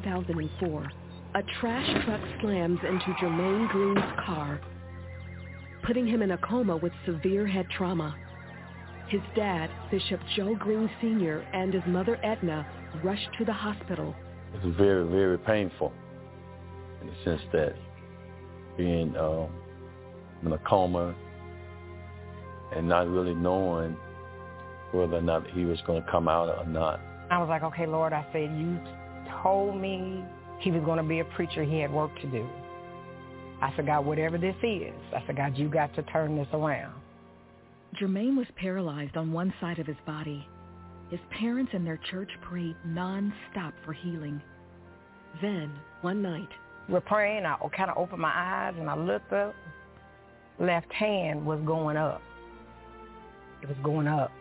2004, a trash truck slams into Jermaine Green's car, putting him in a coma with severe head trauma. His dad, Bishop Joe Green Sr., and his mother Edna rushed to the hospital. It's very, very painful in the sense that being um, in a coma and not really knowing whether or not he was going to come out or not. I was like, okay, Lord, I said, you told me he was going to be a preacher. He had work to do. I said, God, whatever this is, I said, God, you got to turn this around. Jermaine was paralyzed on one side of his body. His parents and their church prayed non-stop for healing. Then, one night, We're praying. I kind of opened my eyes and I looked up. Left hand was going up. It was going up.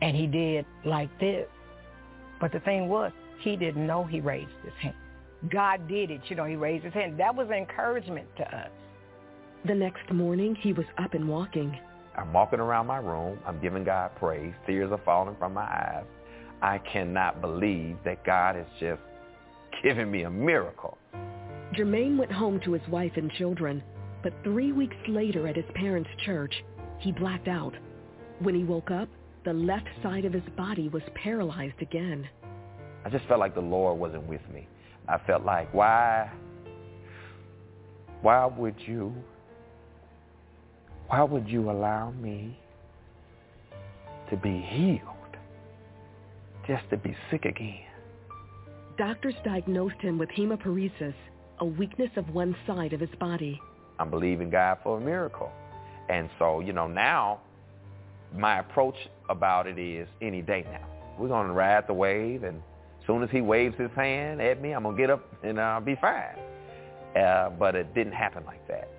And he did like this. But the thing was, he didn't know he raised his hand. God did it. You know, he raised his hand. That was encouragement to us. the next morning, he was up and walking. I'm walking around my room. I'm giving God praise. Tears are falling from my eyes. I cannot believe that God has just given me a miracle. Jermaine went home to his wife and children, but three weeks later at his parents' church, he blacked out. When he woke up, the left side of his body was paralyzed again. I just felt like the Lord wasn't with me. I felt like, why, why would you, why would you allow me to be healed just to be sick again? Doctors diagnosed him with hemiparesis, a weakness of one side of his body. I'm believing God for a miracle. And so, you know, now my approach about it is any day now. We're going to ride the wave, and soon as he waves his hand at me, I'm going to get up and I'll be fine. Uh, but it didn't happen like that.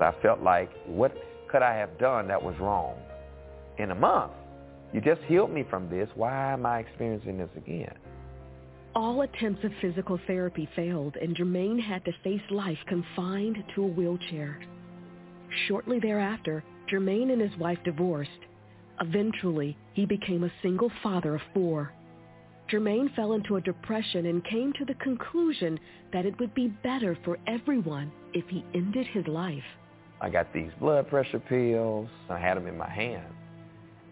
I felt like, what could I have done that was wrong? In a month, you just healed me from this. Why am I experiencing this again? All attempts of physical therapy failed, and Jermaine had to face life confined to a wheelchair. Shortly thereafter, Jermaine and his wife divorced. Eventually, he became a single father of four. Jermaine fell into a depression and came to the conclusion that it would be better for everyone if he ended his life. I got these blood pressure pills. I had them in my hand.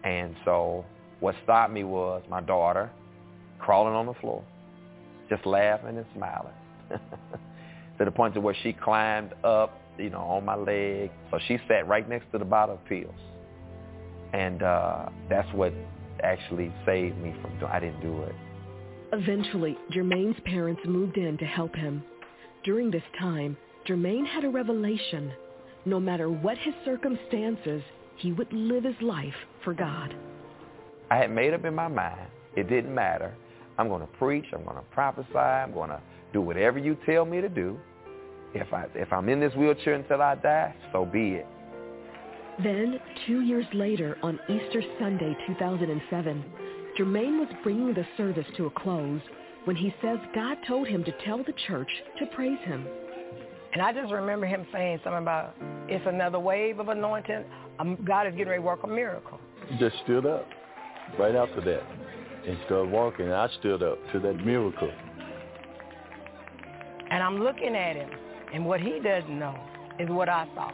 And so what stopped me was my daughter crawling on the floor just laughing and smiling to the point to where she climbed up, you know, on my leg. So she sat right next to the bottle of pills. And uh, that's what actually saved me from I didn't do it. Eventually, Jermaine's parents moved in to help him. During this time, Jermaine had a revelation. No matter what his circumstances, he would live his life for God. I had made up in my mind. It didn't matter I'm going to preach. I'm going to prophesy. I'm going to do whatever you tell me to do. If, I, if I'm in this wheelchair until I die, so be it. Then, two years later, on Easter Sunday 2007, Jermaine was bringing the service to a close when he says God told him to tell the church to praise him. And I just remember him saying something about, it's another wave of anointing. God is getting ready to work a miracle. He just stood up right after that and started walking. And I stood up to that miracle. And I'm looking at him, and what he doesn't know is what I saw.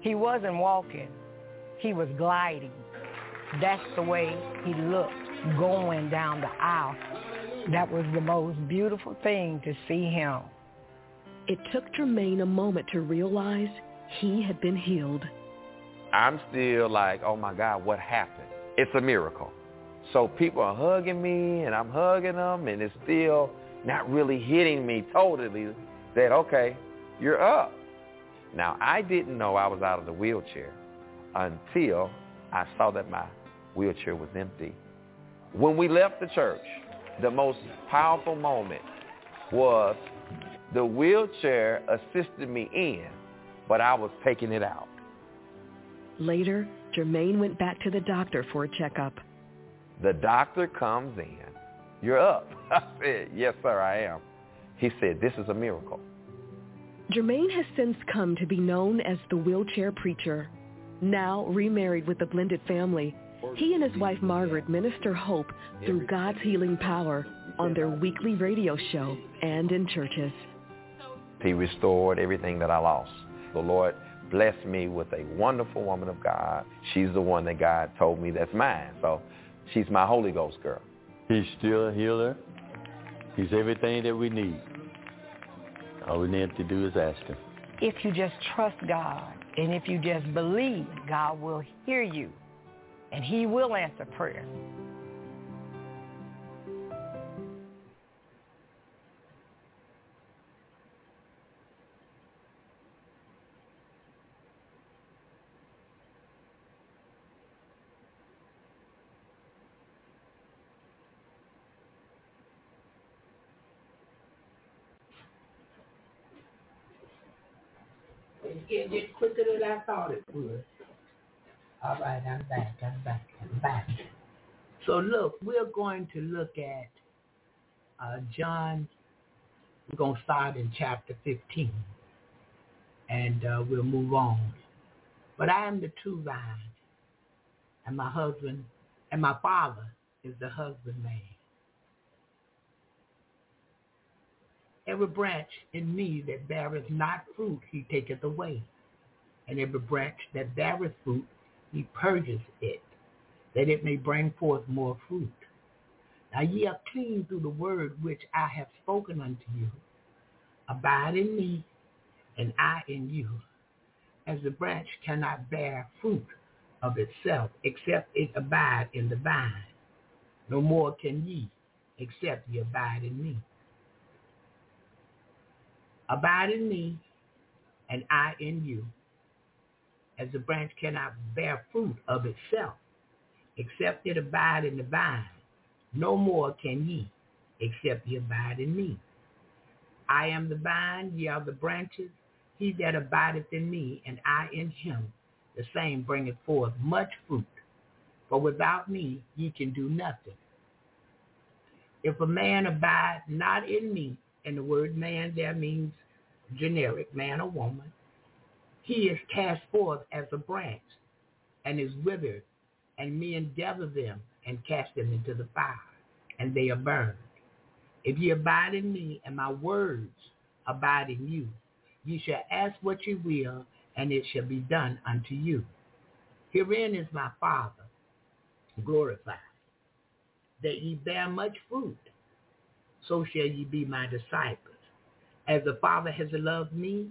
He wasn't walking. He was gliding. That's the way he looked going down the aisle. That was the most beautiful thing to see him. It took Jermaine a moment to realize he had been healed. I'm still like, oh my God, what happened? It's a miracle. So people are hugging me and I'm hugging them and it's still not really hitting me totally that, okay, you're up. Now, I didn't know I was out of the wheelchair until I saw that my wheelchair was empty. When we left the church, the most powerful moment was the wheelchair assisted me in, but I was taking it out. Later, Jermaine went back to the doctor for a checkup. The doctor comes in. You're up. I said, yes, sir, I am. He said, this is a miracle. Jermaine has since come to be known as the wheelchair preacher. Now remarried with a blended family, he and his wife Margaret minister hope through God's healing power on their weekly radio show and in churches. He restored everything that I lost. The Lord blessed me with a wonderful woman of God. She's the one that God told me that's mine. So She's my Holy Ghost girl. He's still a healer. He's everything that we need. All we need to do is ask him. If you just trust God and if you just believe, God will hear you and he will answer prayer. It just quicker than I thought it would. All right, I'm back. I'm back. I'm back. So look, we're going to look at uh, John. We're going to start in chapter 15, and uh, we'll move on. But I am the true vine, and my husband, and my father is the husbandman. Every branch in me that beareth not fruit, he taketh away. And every branch that beareth fruit, he purges it, that it may bring forth more fruit. Now ye are clean through the word which I have spoken unto you. Abide in me, and I in you. As the branch cannot bear fruit of itself, except it abide in the vine. No more can ye, except ye abide in me. Abide in me, and I in you. As the branch cannot bear fruit of itself, except it abide in the vine, no more can ye, except ye abide in me. I am the vine, ye are the branches. He that abideth in me, and I in him, the same bringeth forth much fruit. For without me ye can do nothing. If a man abide not in me, and the word man there means generic, man or woman, he is cast forth as a branch and is withered, and men gather them and cast them into the fire, and they are burned. If ye abide in me, and my words abide in you, ye shall ask what ye will, and it shall be done unto you. Herein is my Father glorified, that ye bear much fruit, so shall ye be my disciples. As the Father has loved me,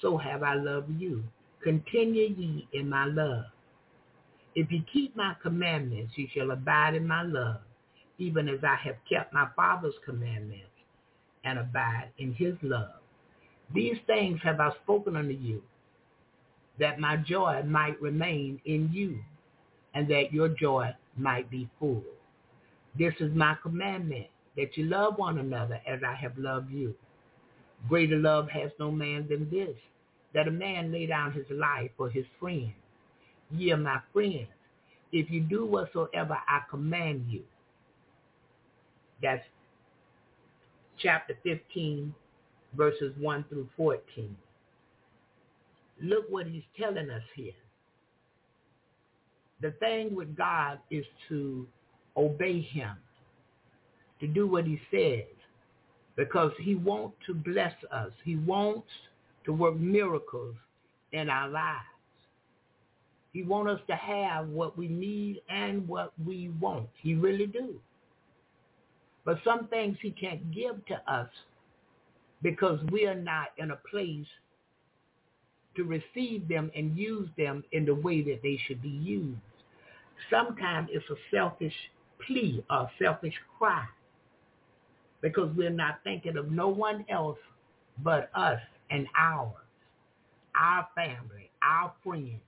so have I loved you. Continue ye in my love. If ye keep my commandments, ye shall abide in my love, even as I have kept my Father's commandments and abide in his love. These things have I spoken unto you, that my joy might remain in you, and that your joy might be full. This is my commandment, that you love one another as I have loved you. Greater love has no man than this, that a man lay down his life for his friends. Ye are my friends, if you do whatsoever I command you. That's chapter 15, verses 1 through 14. Look what he's telling us here. The thing with God is to obey him, to do what he says, because he wants to bless us. He wants to work miracles in our lives. He wants us to have what we need and what we want. He really do. But some things he can't give to us because we are not in a place to receive them and use them in the way that they should be used. Sometimes it's a selfish plea or selfish cry because we're not thinking of no one else but us and ours, our family, our friends,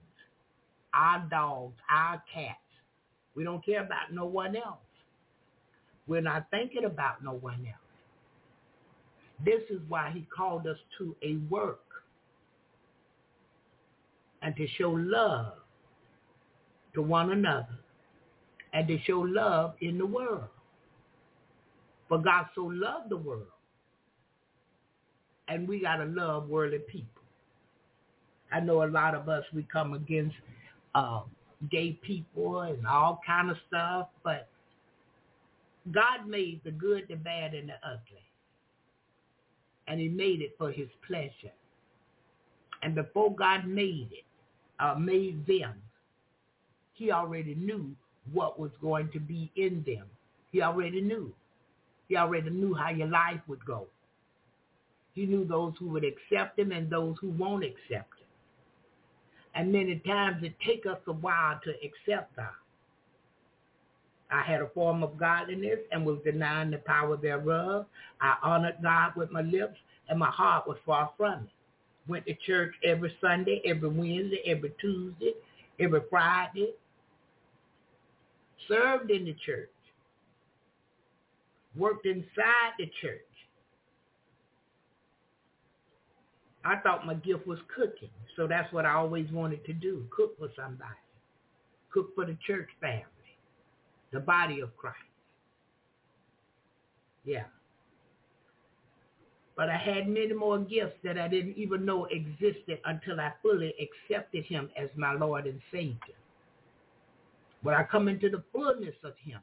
our dogs, our cats. We don't care about no one else. We're not thinking about no one else. This is why he called us to a work and to show love to one another and to show love in the world. For God so loved the world. And we got to love worldly people. I know a lot of us, we come against uh, gay people and all kind of stuff, but God made the good, the bad, and the ugly. And he made it for his pleasure. And before God made it, uh, made them, he already knew what was going to be in them. He already knew. He already knew how your life would go. He knew those who would accept him and those who won't accept him. And many times it takes us a while to accept God. I had a form of godliness and was denying the power thereof. I honored God with my lips and my heart was far from it. Went to church every Sunday, every Wednesday, every Tuesday, every Friday. Served in the church. Worked inside the church. I thought my gift was cooking. So that's what I always wanted to do, cook for somebody. Cook for the church family, the body of Christ. Yeah. But I had many more gifts that I didn't even know existed until I fully accepted him as my Lord and Savior. When I come into the fullness of him,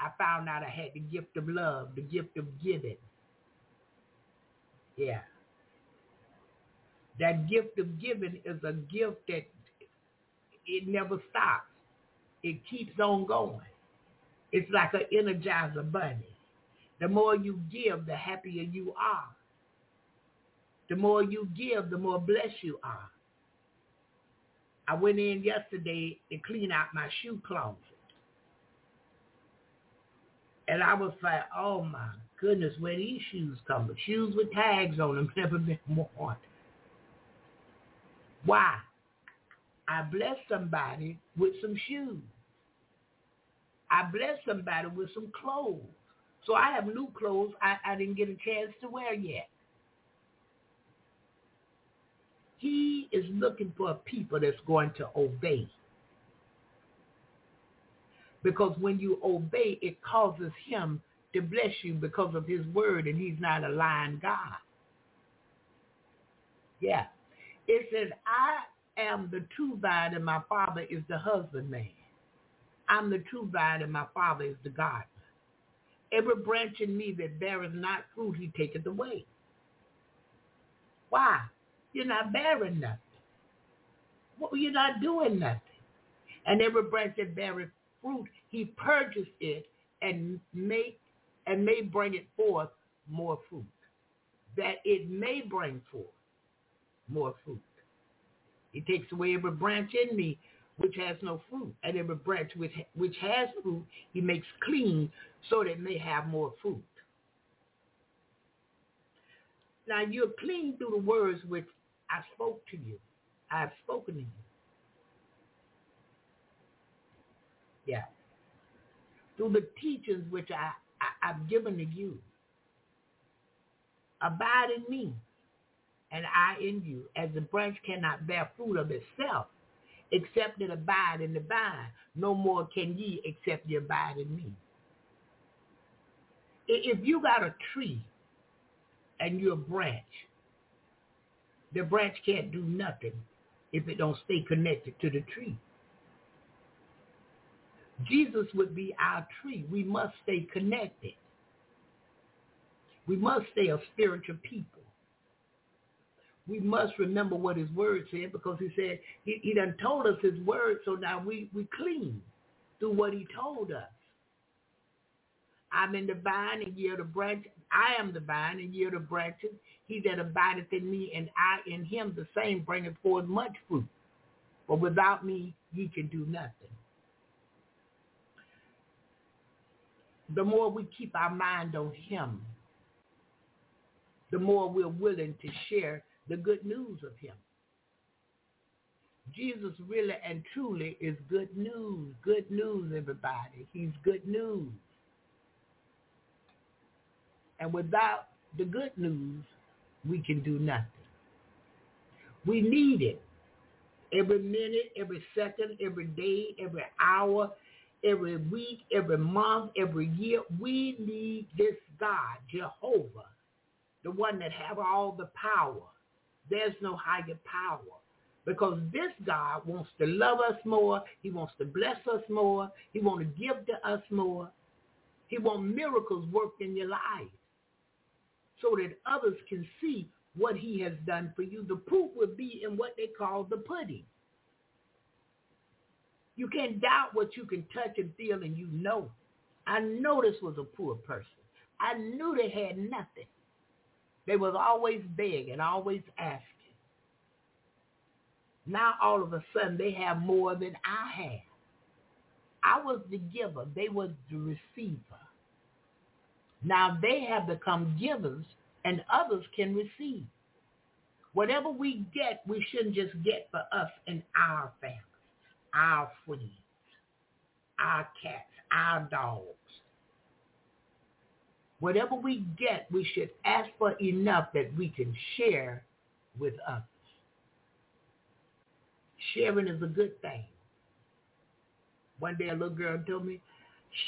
I found out I had the gift of love, the gift of giving. Yeah. That gift of giving is a gift that it never stops. It keeps on going. It's like an energizer bunny. The more you give, the happier you are. The more you give, the more blessed you are. I went in yesterday to clean out my shoe closet. And I was like, oh my goodness, where these shoes come from? Shoes with tags on them never been worn. Why? I bless somebody with some shoes. I bless somebody with some clothes. So I have new clothes I, I didn't get a chance to wear yet. He is looking for a people that's going to obey. Because when you obey, it causes him to bless you because of his word, and he's not a lying God. Yeah. It says, I am the true vine, and my father is the husbandman. I'm the true vine, and my father is the gardener. Every branch in me that beareth not fruit, he taketh away. Why? You're not bearing nothing. Well, you're not doing nothing. And every branch that beareth fruit, he purges it and make and may bring it forth more fruit. That it may bring forth more fruit. He takes away every branch in me which has no fruit, and every branch which, which has fruit he makes clean so that it may have more fruit. Now you're clean through the words which I spoke to you. I have spoken to you. Yeah. Through the teachings which I, I, I've given to you. Abide in me, and I in you, as the branch cannot bear fruit of itself, except it abide in the vine. No more can ye except ye abide in me. If you got a tree and you're a branch, the branch can't do nothing if it don't stay connected to the tree. Jesus would be our tree. We must stay connected. We must stay a spiritual people. We must remember what his word said because he said he, he done told us his word, so now we, we clean through what he told us. I'm in the vine and ye are the branch. I am the vine and ye are the branches. He that abideth in me and I in him, the same bringeth forth much fruit. But without me, ye can do nothing. The more we keep our mind on him, the more we're willing to share the good news of him. Jesus really and truly is good news. Good news, everybody. He's good news. And without the good news, we can do nothing. We need it every minute, every second, every day, every hour, every week, every month, every year. We need this God, Jehovah, the one that have all the power. There's no higher power because this God wants to love us more. He wants to bless us more. He wants to give to us more. He wants miracles worked in your life so that others can see what he has done for you. The proof will be in what they call the pudding. You can't doubt what you can touch and feel and you know. I know this was a poor person. I knew they had nothing. They was always begging, always asking. Now all of a sudden they have more than I had. I was the giver. They was the receiver. Now they have become givers and others can receive. Whatever we get, we shouldn't just get for us and our families, our friends, our cats, our dogs. Whatever we get, we should ask for enough that we can share with others. Sharing is a good thing. One day a little girl told me,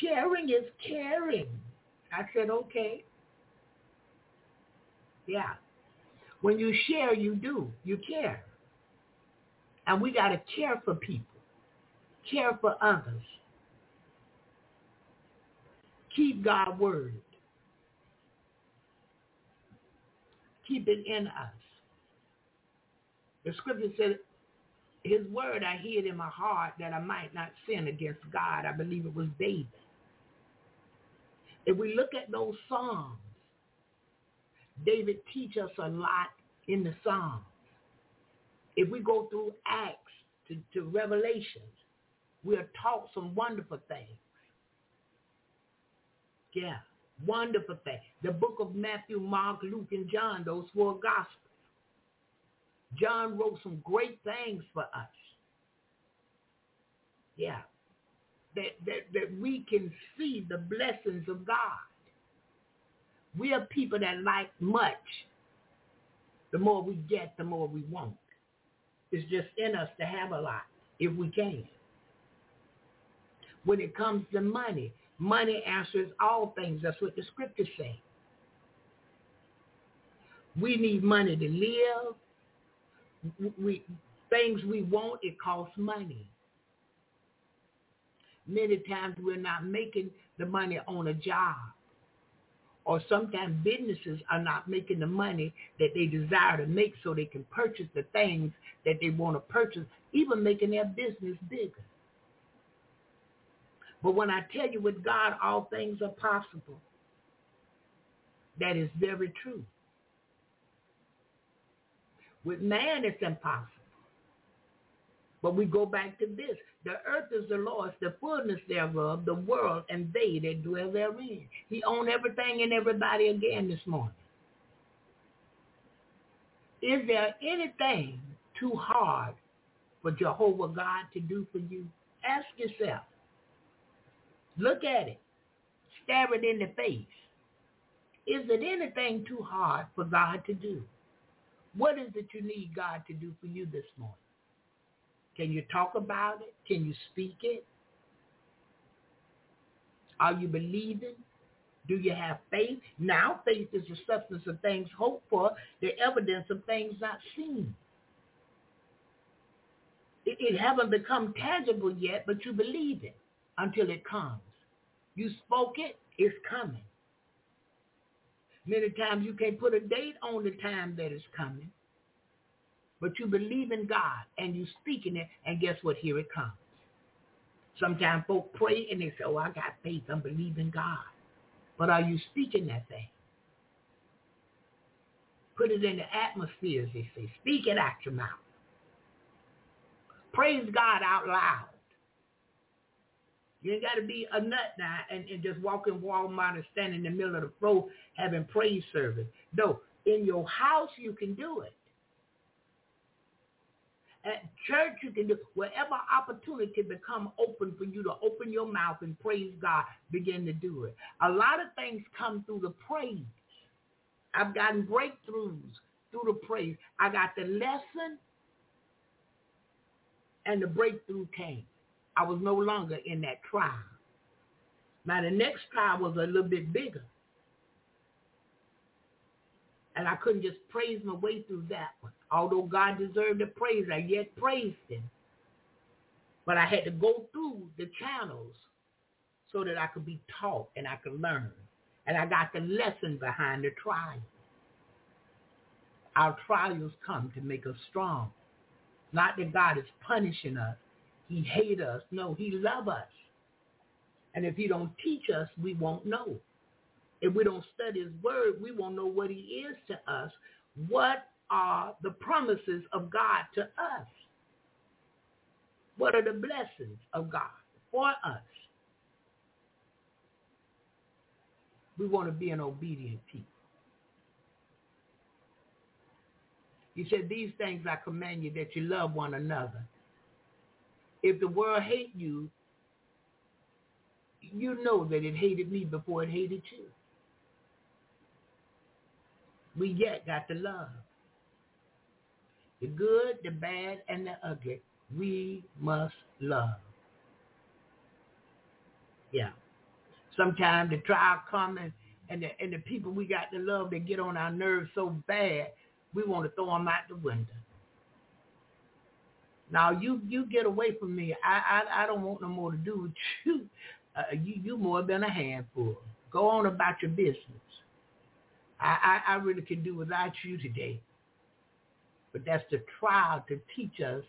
sharing is caring. I said, okay. Yeah. When you share, you do. You care. And we got to care for people. Care for others. Keep God's word. Keep it in us. The scripture said, his word I hid in my heart that I might not sin against God. I believe it was David. If we look at those Psalms, David teach us a lot in the Psalms. If we go through Acts to, to Revelations, we are taught some wonderful things. Yeah. Wonderful thing. The book of Matthew, Mark, Luke, and John, those four gospels. John wrote some great things for us. Yeah. That, that, that we can see the blessings of God. We are people that like much. The more we get, the more we want. It's just in us to have a lot if we can. When it comes to money, money answers all things. That's what the scriptures say. We need money to live. We, things we want, it costs money. Many times we're not making the money on a job. Or sometimes businesses are not making the money that they desire to make so they can purchase the things that they want to purchase, even making their business bigger. But when I tell you with God all things are possible, that is very true. With man it's impossible. But we go back to this. The earth is the Lord's, the fullness thereof, the world, and they that dwell therein. He owned everything and everybody again this morning. Is there anything too hard for Jehovah God to do for you? Ask yourself. Look at it. Stare it in the face. Is it anything too hard for God to do? What is it you need God to do for you this morning? Can you talk about it? Can you speak it? Are you believing? Do you have faith? Now faith is the substance of things hoped for, the evidence of things not seen. It, it haven't become tangible yet, but you believe it until it comes. You spoke it, it's coming. Many times you can't put a date on the time that it's coming. But you believe in God and you speak in it, and guess what? Here it comes. Sometimes folk pray and they say, oh, I got faith. I'm believing God. But are you speaking that thing? Put it in the atmosphere, as they say. Speak it out your mouth. Praise God out loud. You ain't got to be a nut now and, and just walk in Walmart and stand in the middle of the floor having praise service. No, in your house you can do it. At church, you can do wherever opportunity become open for you to open your mouth and praise God, begin to do it. A lot of things come through the praise. I've gotten breakthroughs through the praise. I got the lesson and the breakthrough came. I was no longer in that trial. Now the next trial was a little bit bigger. And I couldn't just praise my way through that one. Although God deserved the praise, I yet praised him. But I had to go through the channels so that I could be taught and I could learn. And I got the lesson behind the trial. Our trials come to make us strong. Not that God is punishing us. He hate us. No, he love us. And if he don't teach us, we won't know. If we don't study his word, we won't know what he is to us. What are the promises of God to us? What are the blessings of God for us? We want to be an obedient people. He said, these things I command you that you love one another. If the world hate you, you know that it hated me before it hated you. We yet got the love. The good, the bad, and the ugly. We must love. Yeah. Sometimes the trial come and, and, the, and the people we got to love, they get on our nerves so bad, we want to throw them out the window. Now you you get away from me. I I, I don't want no more to do with you. Uh, you you more than a handful. Go on about your business. I, I I really can do without you today. But that's the trial to teach us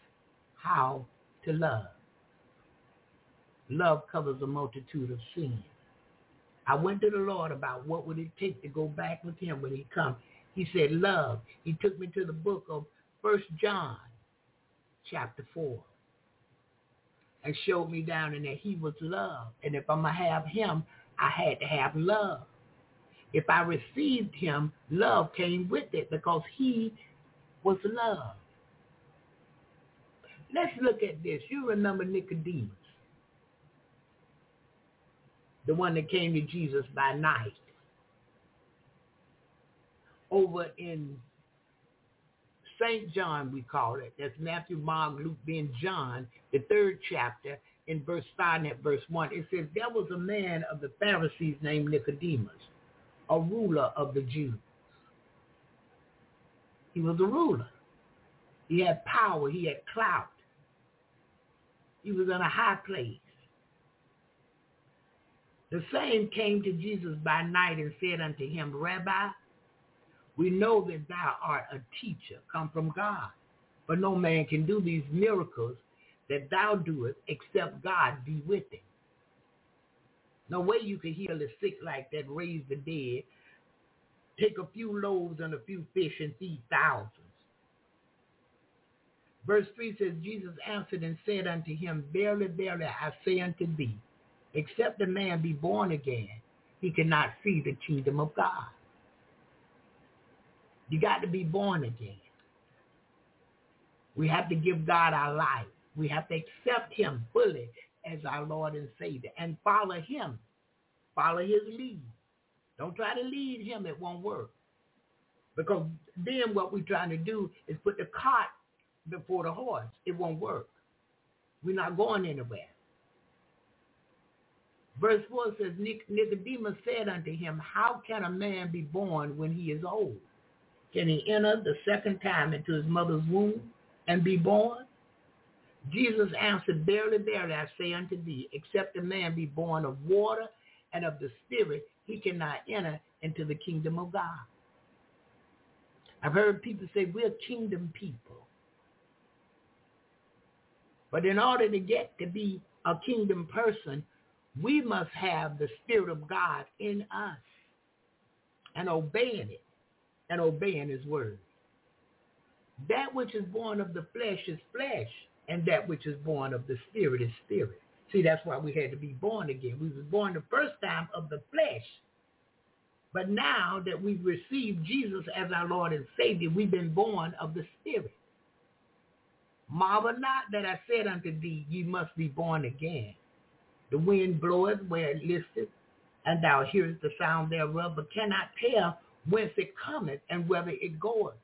how to love. Love covers a multitude of sins. I went to the Lord about what would it take to go back with him when he come. He said, love. He took me to the book of First John chapter 4 and showed me down in that he was love. And if I'm going to have him, I had to have love. If I received him, love came with it because he was love. Let's look at this. You remember Nicodemus, the one that came to Jesus by night. Over in St. John, we call it. That's Matthew, Mark, Luke, Ben, John, the third chapter, in verse 5 and at verse 1. It says, There was a man of the Pharisees named Nicodemus, a ruler of the Jews. He was a ruler. He had power. He had clout. He was in a high place. The same came to Jesus by night and said unto him, Rabbi, we know that thou art a teacher come from God. But no man can do these miracles that thou doest except God be with him. No way you can heal the sick like that, raise the dead, take a few loaves and a few fish and feed thousands. Verse 3 says, Jesus answered and said unto him, Verily, verily, I say unto thee, except a man be born again, he cannot see the kingdom of God. You got to be born again. We have to give God our life. We have to accept him fully as our Lord and Savior and follow him. Follow his lead. Don't try to lead him. It won't work. Because then what we're trying to do is put the cart before the horse. It won't work. We're not going anywhere. Verse 4 says, Nicodemus said unto him, How can a man be born when he is old? Can he enter the second time into his mother's womb and be born? Jesus answered, Verily, verily, I say unto thee, except a man be born of water and of the Spirit, he cannot enter into the kingdom of God. I've heard people say, we're kingdom people. But in order to get to be a kingdom person, we must have the Spirit of God in us and obeying it and obeying his word. That which is born of the flesh is flesh, and that which is born of the spirit is spirit. See, that's why we had to be born again. We was born the first time of the flesh. But now that we've received Jesus as our Lord and Savior, we've been born of the Spirit. Marvel not that I said unto thee, ye must be born again. The wind bloweth where it listeth, and thou hearest the sound thereof, but cannot tell whence it cometh and whither it goeth.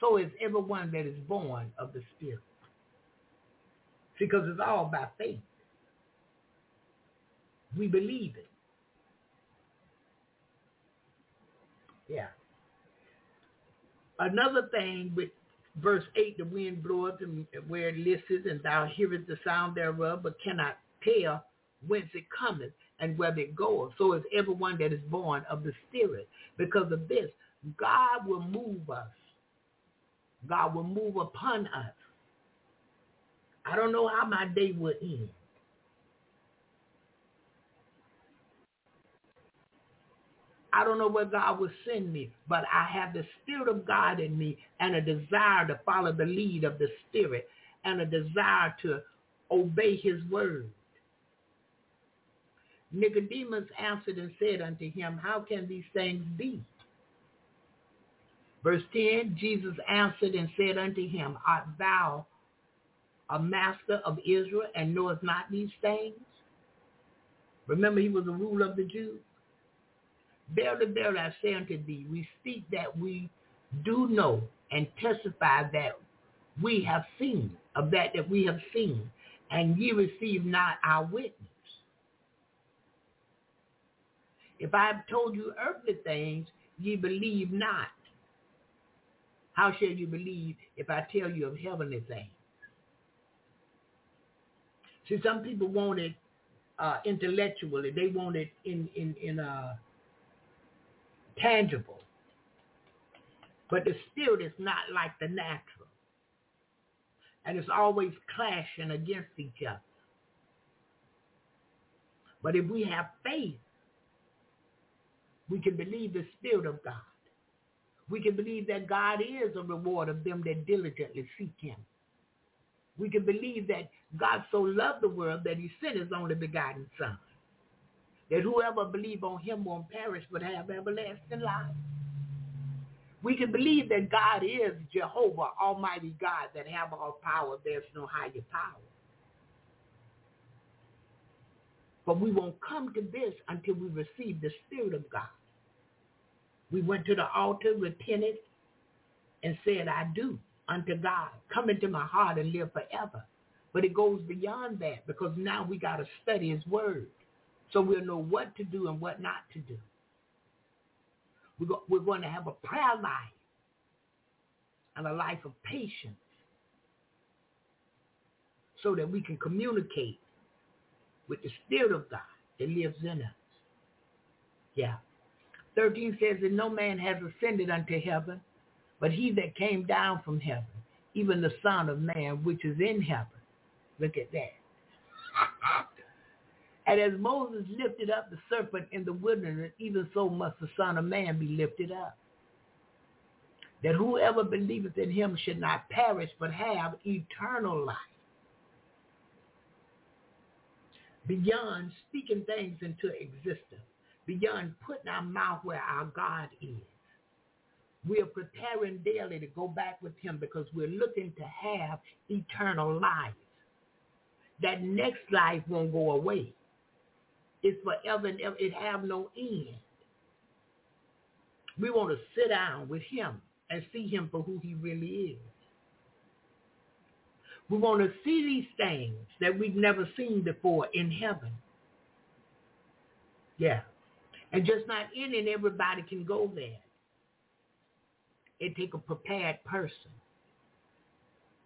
So is everyone that is born of the Spirit. Because it's all by faith. We believe it. Yeah. Another thing with verse 8, the wind bloweth and where it listeth, and thou hearest the sound thereof, but cannot tell whence it cometh and whether it goeth. So is everyone that is born of the Spirit. Because of this, God will move us. God will move upon us. I don't know how my day will end. I don't know where God will send me, but I have the Spirit of God in me and a desire to follow the lead of the Spirit and a desire to obey his word. Nicodemus answered and said unto him, How can these things be? Verse 10, Jesus answered and said unto him, Art thou a master of Israel and knowest not these things? Remember, he was a ruler of the Jews. Verily, verily, I say unto thee, we speak that we do know and testify that we have seen, of that that we have seen, and ye receive not our witness. If I have told you earthly things, ye believe not. How shall you believe if I tell you of heavenly things? See, some people want it uh, intellectually. They want it in in in uh, tangible. But the spirit is not like the natural, and it's always clashing against each other. But if we have faith we can believe the Spirit of God. We can believe that God is a reward of them that diligently seek him. We can believe that God so loved the world that he sent his only begotten son. that whoever believe on him won't perish but have everlasting life. We can believe that God is Jehovah, Almighty God, that have all power. There's no higher power. But we won't come to this until we receive the Spirit of God. We went to the altar, repented, and said, I do unto God. Come into my heart and live forever. But it goes beyond that because now we got to study his word so we'll know what to do and what not to do. We're going to have a prayer life and a life of patience so that we can communicate with the Spirit of God that lives in us. Yeah. 13 says that no man has ascended unto heaven, but he that came down from heaven, even the Son of Man, which is in heaven. Look at that. And as Moses lifted up the serpent in the wilderness, even so must the Son of Man be lifted up. That whoever believeth in him should not perish, but have eternal life. Beyond speaking things into existence, beyond putting our mouth where our God is. We are preparing daily to go back with him because we're looking to have eternal life. That next life won't go away. It's forever and ever. It have no end. We want to sit down with him and see him for who he really is. We want to see these things that we've never seen before in heaven. Yeah. And just not any and everybody can go there. It take a prepared person.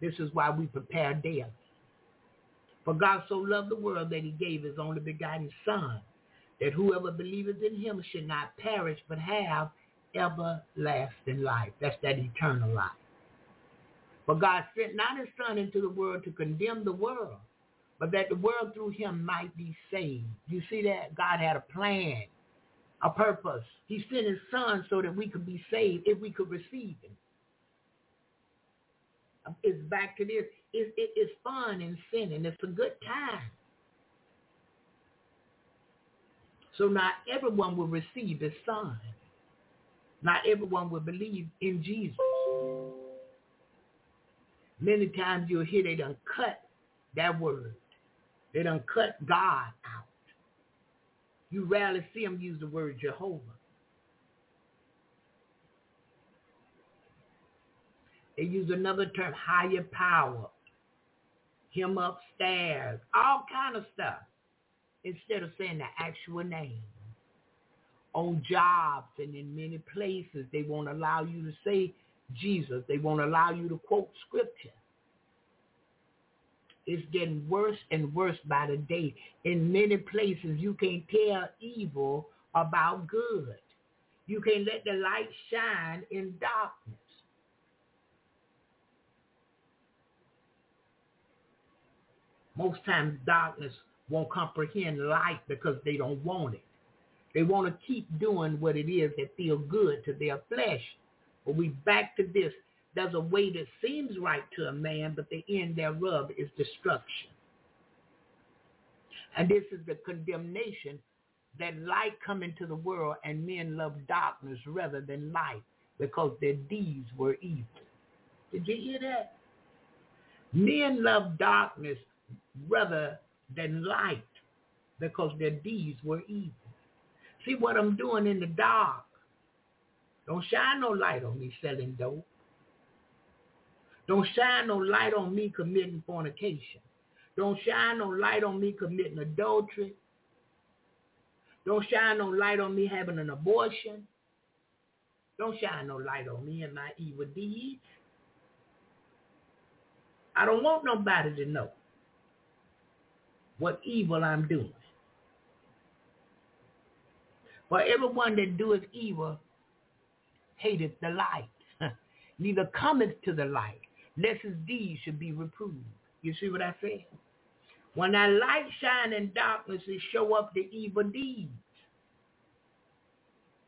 This is why we prepare daily. For God so loved the world that he gave his only begotten son, that whoever believeth in him should not perish, but have everlasting life. That's that eternal life. For God sent not his son into the world to condemn the world, but that the world through him might be saved. You see that? God had a plan, a purpose. He sent his son so that we could be saved if we could receive him. It's back to this. It, it, it's fun in and It's a good time. So not everyone will receive his son. Not everyone will believe in Jesus. Many times you'll hear they done cut that word. They done cut God out. You rarely see them use the word Jehovah. They use another term, higher power, him upstairs, all kind of stuff, instead of saying the actual name. On jobs and in many places, they won't allow you to say Jesus. They won't allow you to quote scripture. It's getting worse and worse by the day. In many places, you can't tell evil about good. You can't let the light shine in darkness. Most times darkness won't comprehend light because they don't want it. They want to keep doing what it is that feel good to their flesh. But we back to this. There's a way that seems right to a man, but the end thereof is destruction. And this is the condemnation that light come into the world and men love darkness rather than light because their deeds were evil. Did you hear that? Men love darkness rather than light because their deeds were evil. See what I'm doing in the dark. Don't shine no light on me selling dope. Don't shine no light on me committing fornication. Don't shine no light on me committing adultery. Don't shine no light on me having an abortion. Don't shine no light on me and my evil deeds. I don't want nobody to know what evil I'm doing. For everyone that doeth evil hateth the light, neither cometh to the light, lest his deeds should be reproved. You see what I said? When that light shine in darkness, it show up the evil deeds.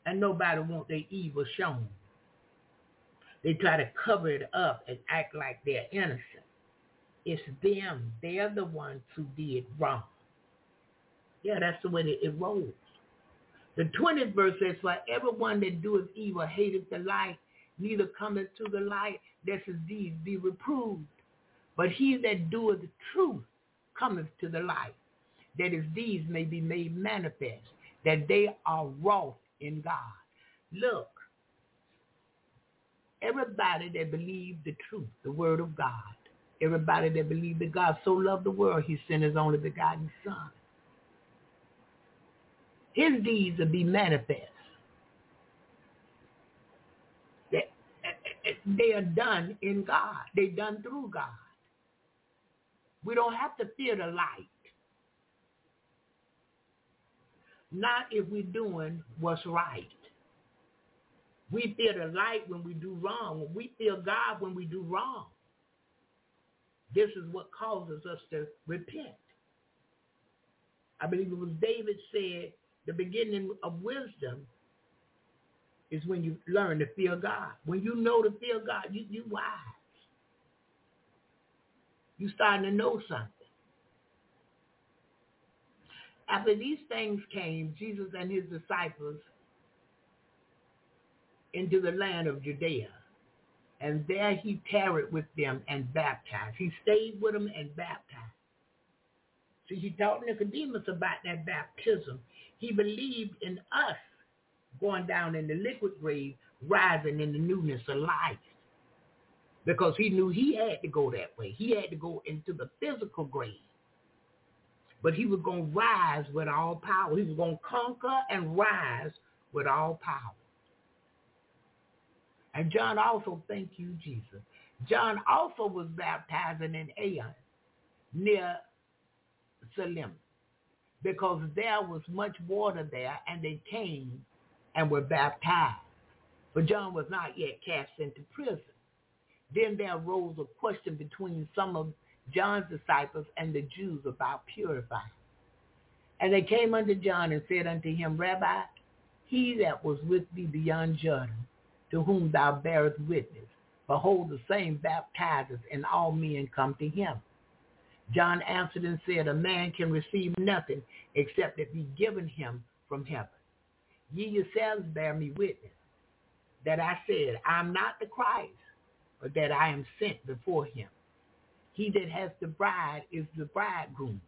And nobody want their evil shown. They try to cover it up and act like they're innocent. It's them. They're the ones who did wrong. Yeah, that's the way it rolls. The 20th verse says, For everyone that doeth evil hateth the light, neither cometh to the light, lest his deeds be reproved. But he that doeth the truth cometh to the light, that his deeds may be made manifest, that they are wrought in God. Look, everybody that believed the truth, the word of God, everybody that believed that God so loved the world, he sent his only begotten son. His deeds will be manifest. They, they are done in God. They're done through God. We don't have to fear the light. Not if we're doing what's right. We fear the light when we do wrong. We fear God when we do wrong. This is what causes us to repent. I believe it was David said, the beginning of wisdom is when you learn to fear God. When you know to fear God, you you wise. You starting to know something. After these things came, Jesus and his disciples into the land of Judea. And there he tarried with them and baptized. He stayed with them and baptized. See, he taught Nicodemus about that baptism. He believed in us going down in the liquid grave, rising in the newness of life. Because he knew he had to go that way. He had to go into the physical grave. But he was going to rise with all power. He was going to conquer and rise with all power. And John also, thank you, Jesus. John also was baptizing in Aenon near Salim because there was much water there and they came and were baptized. But John was not yet cast into prison. Then there arose a question between some of John's disciples and the Jews about purifying. And they came unto John and said unto him, Rabbi, he that was with thee beyond Jordan, to whom thou bearest witness, behold, the same baptizes, and all men come to him. John answered and said, A man can receive nothing except it be given him from heaven. Ye yourselves bear me witness that I said, I am not the Christ, but that I am sent before him. He that has the bride is the bridegroom.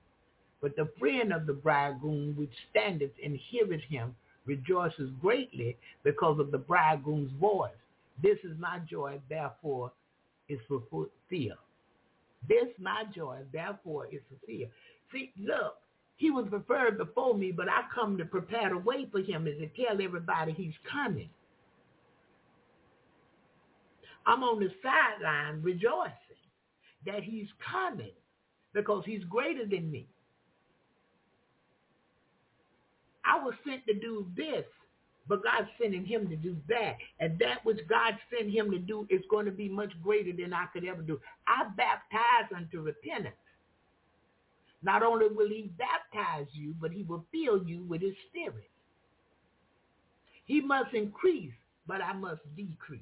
But the friend of the bridegroom which standeth and heareth him rejoices greatly because of the bridegroom's voice. This is my joy, therefore is fulfilled. This my joy, therefore is fulfilled. See, look, he was preferred before me, but I come to prepare the way for him and to tell everybody he's coming. I'm on the sideline rejoicing that he's coming because he's greater than me. I was sent to do this, but God's sending him to do that. And that which God sent him to do is going to be much greater than I could ever do. I baptize unto repentance. Not only will he baptize you, but he will fill you with his spirit. He must increase, but I must decrease.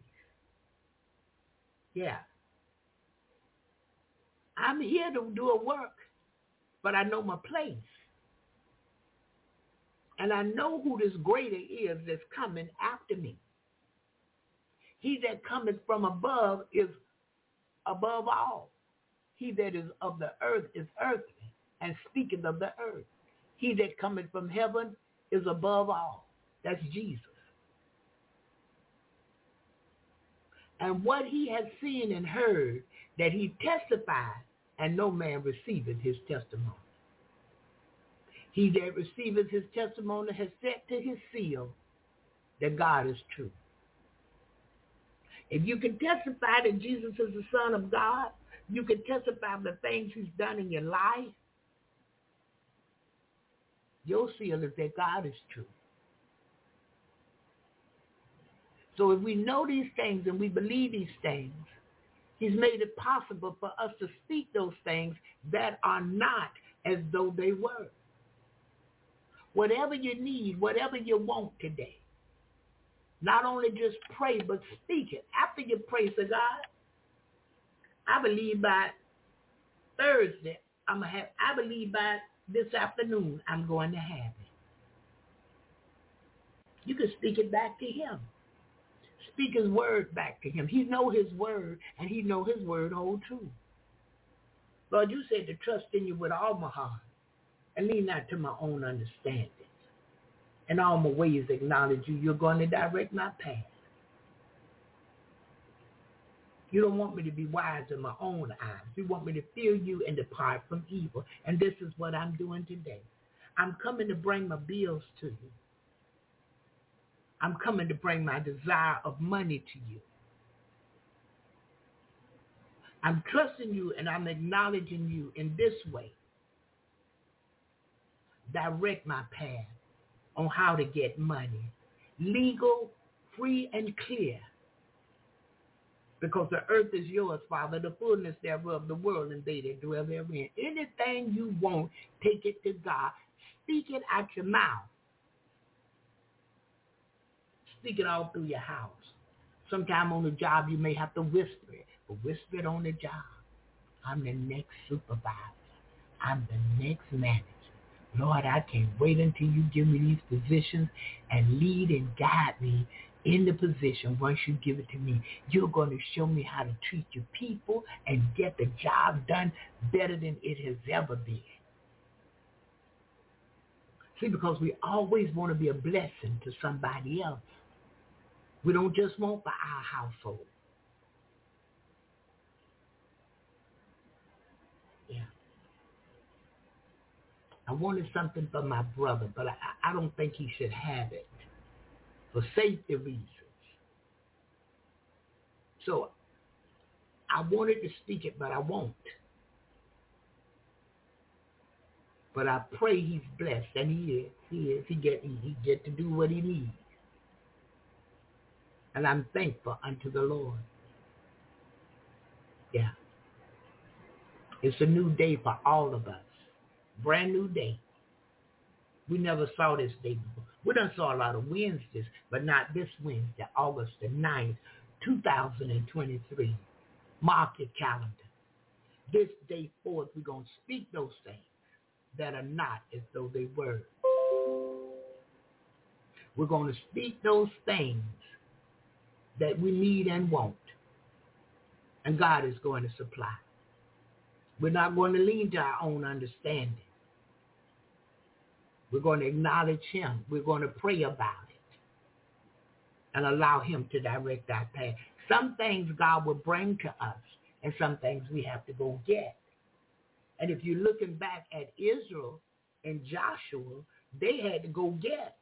Yeah. I'm here to do a work, but I know my place. And I know who this greater is that's coming after me. He that cometh from above is above all. He that is of the earth is earthly and speaketh of the earth. He that cometh from heaven is above all. That's Jesus. And what he has seen and heard that he testified, and no man receiveth his testimony. He that receiveth his testimony has set to his seal that God is true. If you can testify that Jesus is the Son of God, you can testify the things he's done in your life, your seal is that God is true. So if we know these things and we believe these things, he's made it possible for us to speak those things that are not as though they were whatever you need, whatever you want today. Not only just pray, but speak it. After you pray to God, I believe by Thursday, I'm gonna have. I believe by this afternoon, I'm going to have it. You can speak it back to him. Speak his word back to him. He know his word, and he know his word hold true. Lord, you said to trust in you with all my heart and lean not to my own understanding. In all my ways acknowledge you. You're going to direct my path. You don't want me to be wise in my own eyes. You want me to fear you and depart from evil. And this is what I'm doing today. I'm coming to bring my bills to you. I'm coming to bring my desire of money to you. I'm trusting you and I'm acknowledging you in this way. Direct my path on how to get money. Legal, free, and clear. Because the earth is yours, Father, the fullness thereof, the world, and they that dwell therein. Anything you want, take it to God. Speak it out your mouth. Speak it all through your house. Sometime on the job, you may have to whisper it but whisper it on the job. I'm the next supervisor. I'm the next manager. Lord, I can't wait until you give me these positions and lead and guide me in the position once you give it to me. You're going to show me how to treat your people and get the job done better than it has ever been. See, because we always want to be a blessing to somebody else. We don't just want for our household. Yeah. I wanted something for my brother, but I, I don't think he should have it for safety reasons. So I wanted to speak it, but I won't. But I pray he's blessed, and he is. He is. He get he get to do what he needs, and I'm thankful unto the Lord. Yeah, it's a new day for all of us. Brand new day. We never saw this day before. We done saw a lot of Wednesdays, but not this Wednesday, August the 9th, 2023. Mark your calendar. This day forth, we're going to speak those things that are not as though they were. We're going to speak those things that we need and want. And God is going to supply. We're not going to lean to our own understanding. We're going to acknowledge him. We're going to pray about it and allow him to direct our path. Some things God will bring to us and some things we have to go get. And if you're looking back at Israel and Joshua, they had to go get.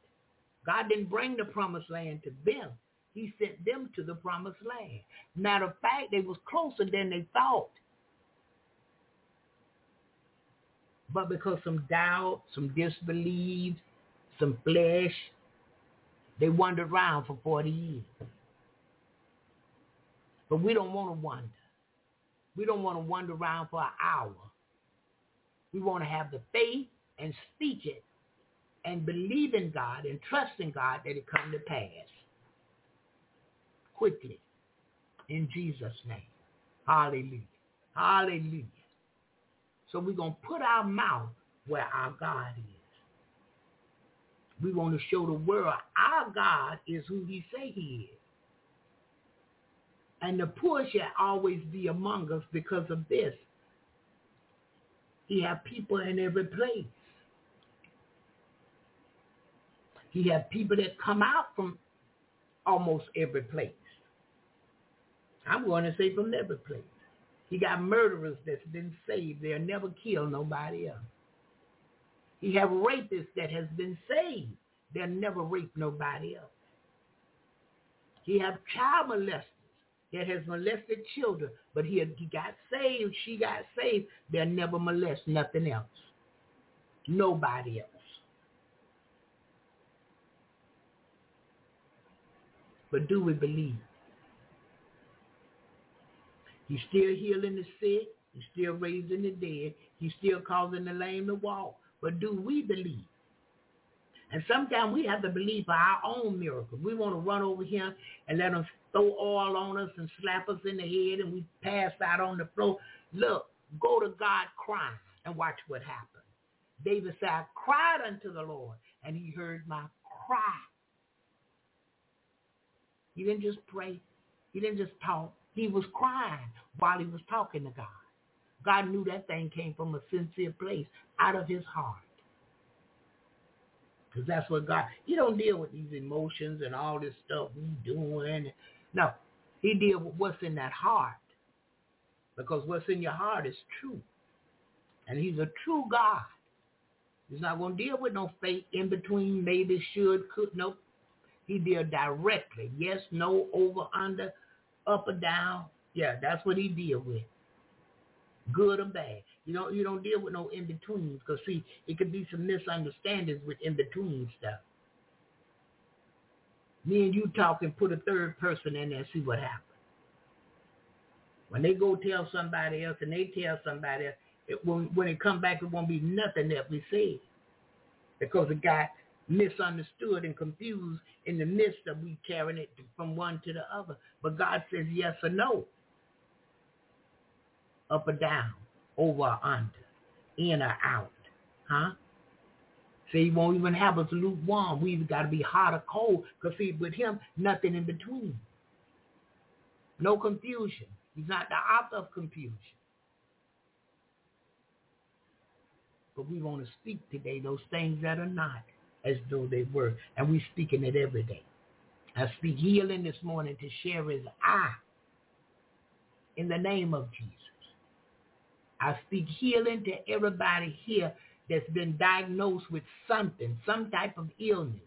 God didn't bring the promised land to them. He sent them to the promised land. Matter of fact, they was closer than they thought. But because some doubt, some disbelief, some flesh, they wandered around for 40 years. But we don't want to wander. We don't want to wander around for an hour. We want to have the faith and speak it and believe in God and trust in God that it come to pass quickly in Jesus' name. Hallelujah. Hallelujah. So we're going to put our mouth where our God is. We want to show the world our God is who he say he is. And the poor shall always be among us because of this. He have people in every place. He have people that come out from almost every place. I'm going to say from every place. He got murderers that's been saved. They'll never kill nobody else. He have rapists that has been saved. They'll never rape nobody else. He have child molesters that has molested children, but he, he got saved, she got saved. They'll never molest nothing else. Nobody else. But do we believe? He's still healing the sick. He's still raising the dead. He's still causing the lame to walk. But do we believe? And sometimes we have to believe for our own miracles. We want to run over here and let them throw oil on us and slap us in the head and we pass out on the floor. Look, go to God crying and watch what happens. David said, I cried unto the Lord and he heard my cry. He didn't just pray. He didn't just talk. He was crying while he was talking to God. God knew that thing came from a sincere place, out of his heart. Because that's what God, he don't deal with these emotions and all this stuff we doing. No, he deal with what's in that heart. Because what's in your heart is true. And he's a true God. He's not going to deal with no fake in between, maybe, should, could. Nope. He deal directly. Yes, no, over, under, up or down. Yeah, that's what he deal with. Good or bad. You don't you don't deal with no in betweens because see, it could be some misunderstandings with in between stuff. Me and you talk and put a third person in there and see what happens. When they go tell somebody else and they tell somebody else, it, when, when it come back, it won't be nothing that we say because it got misunderstood and confused in the midst of we carrying it from one to the other. But God says yes or no, up or down, over or under, in or out, huh? So he won't even have us lukewarm. We either got to be hot or cold because see, with him, nothing in between. No confusion. He's not the author of confusion. But we want to speak today those things that are not as though they were. And we're speaking it every day. I speak healing this morning to Sherry's eye in the name of Jesus. I speak healing to everybody here that's been diagnosed with something, some type of illness,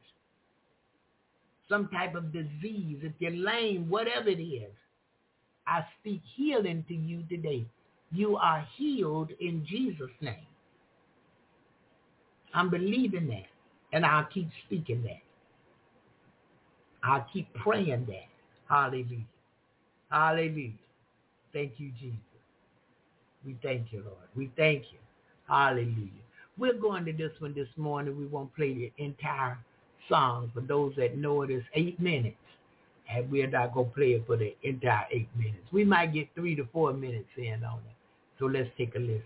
some type of disease. If you're lame, whatever it is, I speak healing to you today. You are healed in Jesus' name. I'm believing that. And I'll keep speaking that. I'll keep praying that. Hallelujah. Hallelujah. Thank you, Jesus. We thank you, Lord. We thank you. Hallelujah. We're going to this one this morning. We won't play the entire song. For those that know it is eight minutes. And we're not going to play it for the entire eight minutes. We might get three to four minutes in on it. So let's take a listen.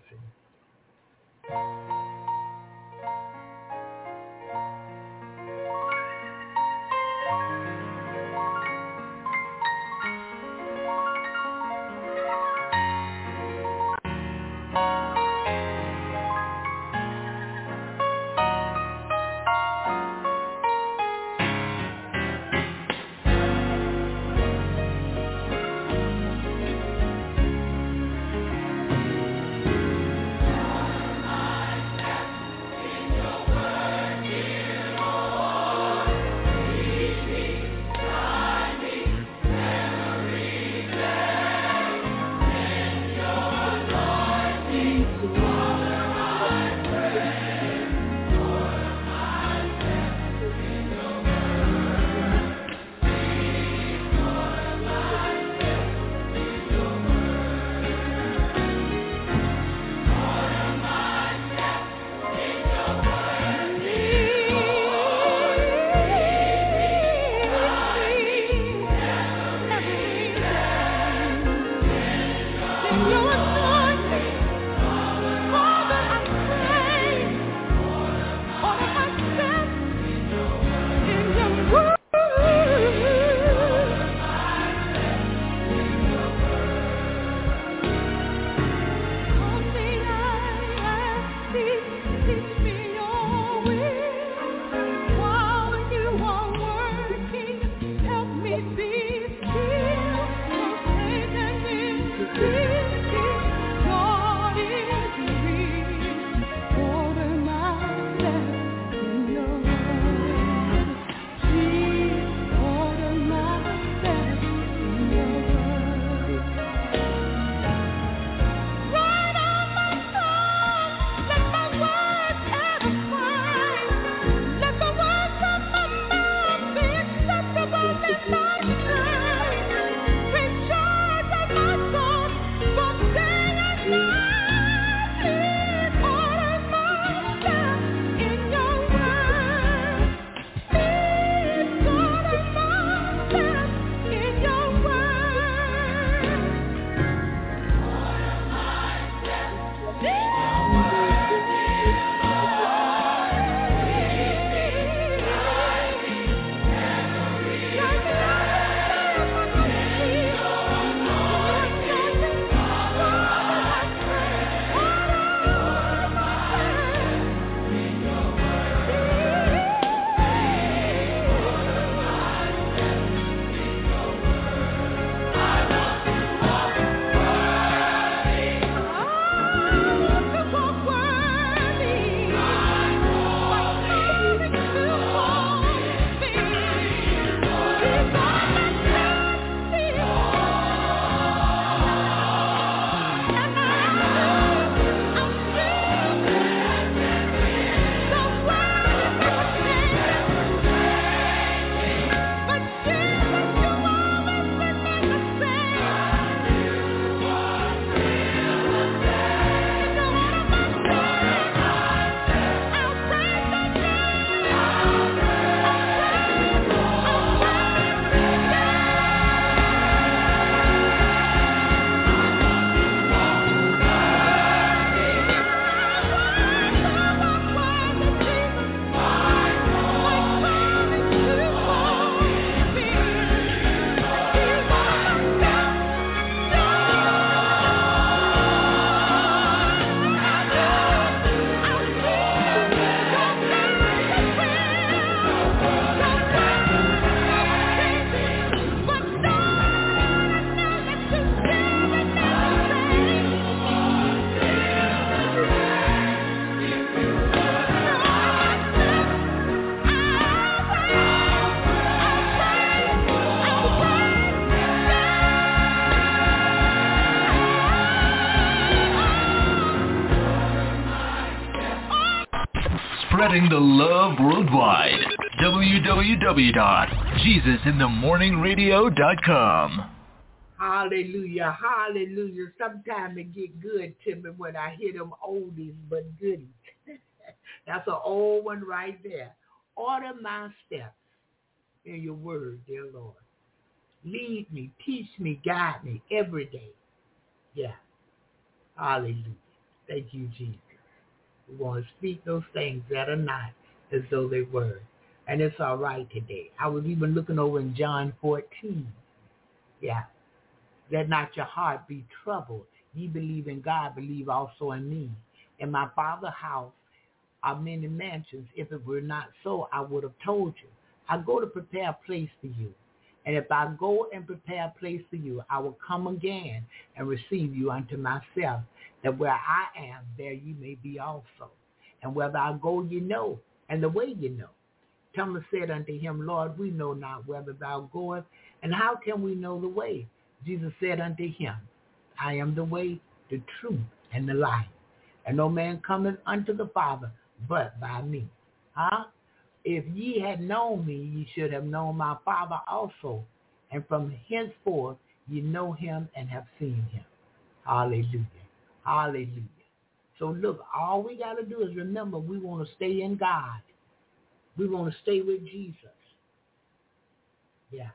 Spreading the love worldwide. www.jesusinthemorningradio.com. Hallelujah, hallelujah. Sometimes it get good to me when I hear them oldies but goodies. That's an old one right there. Order my steps in your word, dear Lord. Lead me, teach me, guide me every day. Yeah. Hallelujah. Thank you, Jesus. We want to speak those things that are not as though they were. And it's all right today. I was even looking over in John 14. Yeah. Let not your heart be troubled. Ye believe in God, believe also in me. In my father's house are many mansions. If it were not so, I would have told you. I go to prepare a place for you. And if I go and prepare a place for you, I will come again and receive you unto myself, that where I am, there you may be also. And whether I go, you know, and the way you know. Thomas said unto him, Lord, we know not whither thou goest, and how can we know the way? Jesus said unto him, I am the way, the truth, and the life. And no man cometh unto the Father but by me. Huh? If ye had known me, ye should have known my Father also. And from henceforth ye know him and have seen him. Hallelujah. Hallelujah. So look, all we got to do is remember we want to stay in God. We want to stay with Jesus. Yeah.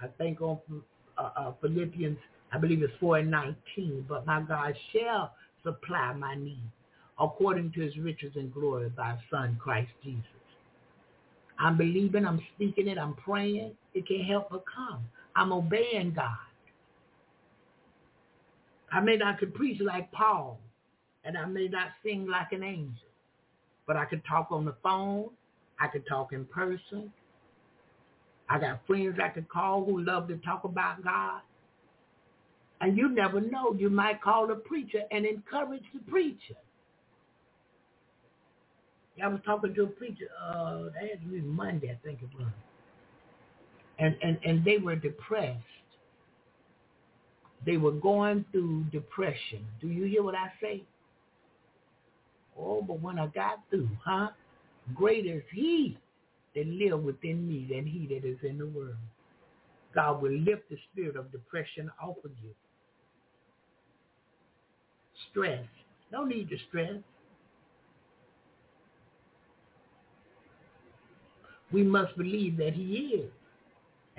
I think on uh, uh, Philippians, I believe it's 4 and 19, but my God shall supply my need according to his riches and glory by son Christ Jesus. I'm believing, I'm speaking it, I'm praying. It can't help but come. I'm obeying God. I may not could preach like Paul, and I may not sing like an angel, but I could talk on the phone. I could talk in person. I got friends I could call who love to talk about God. And you never know. You might call a preacher and encourage the preacher. I was talking to a preacher, uh, that be Monday, I think it was. And, and, and they were depressed. They were going through depression. Do you hear what I say? Oh, but when I got through, huh? Great is he that live within me than he that is in the world. God will lift the spirit of depression off of you. Stress. No need to stress. we must believe that he is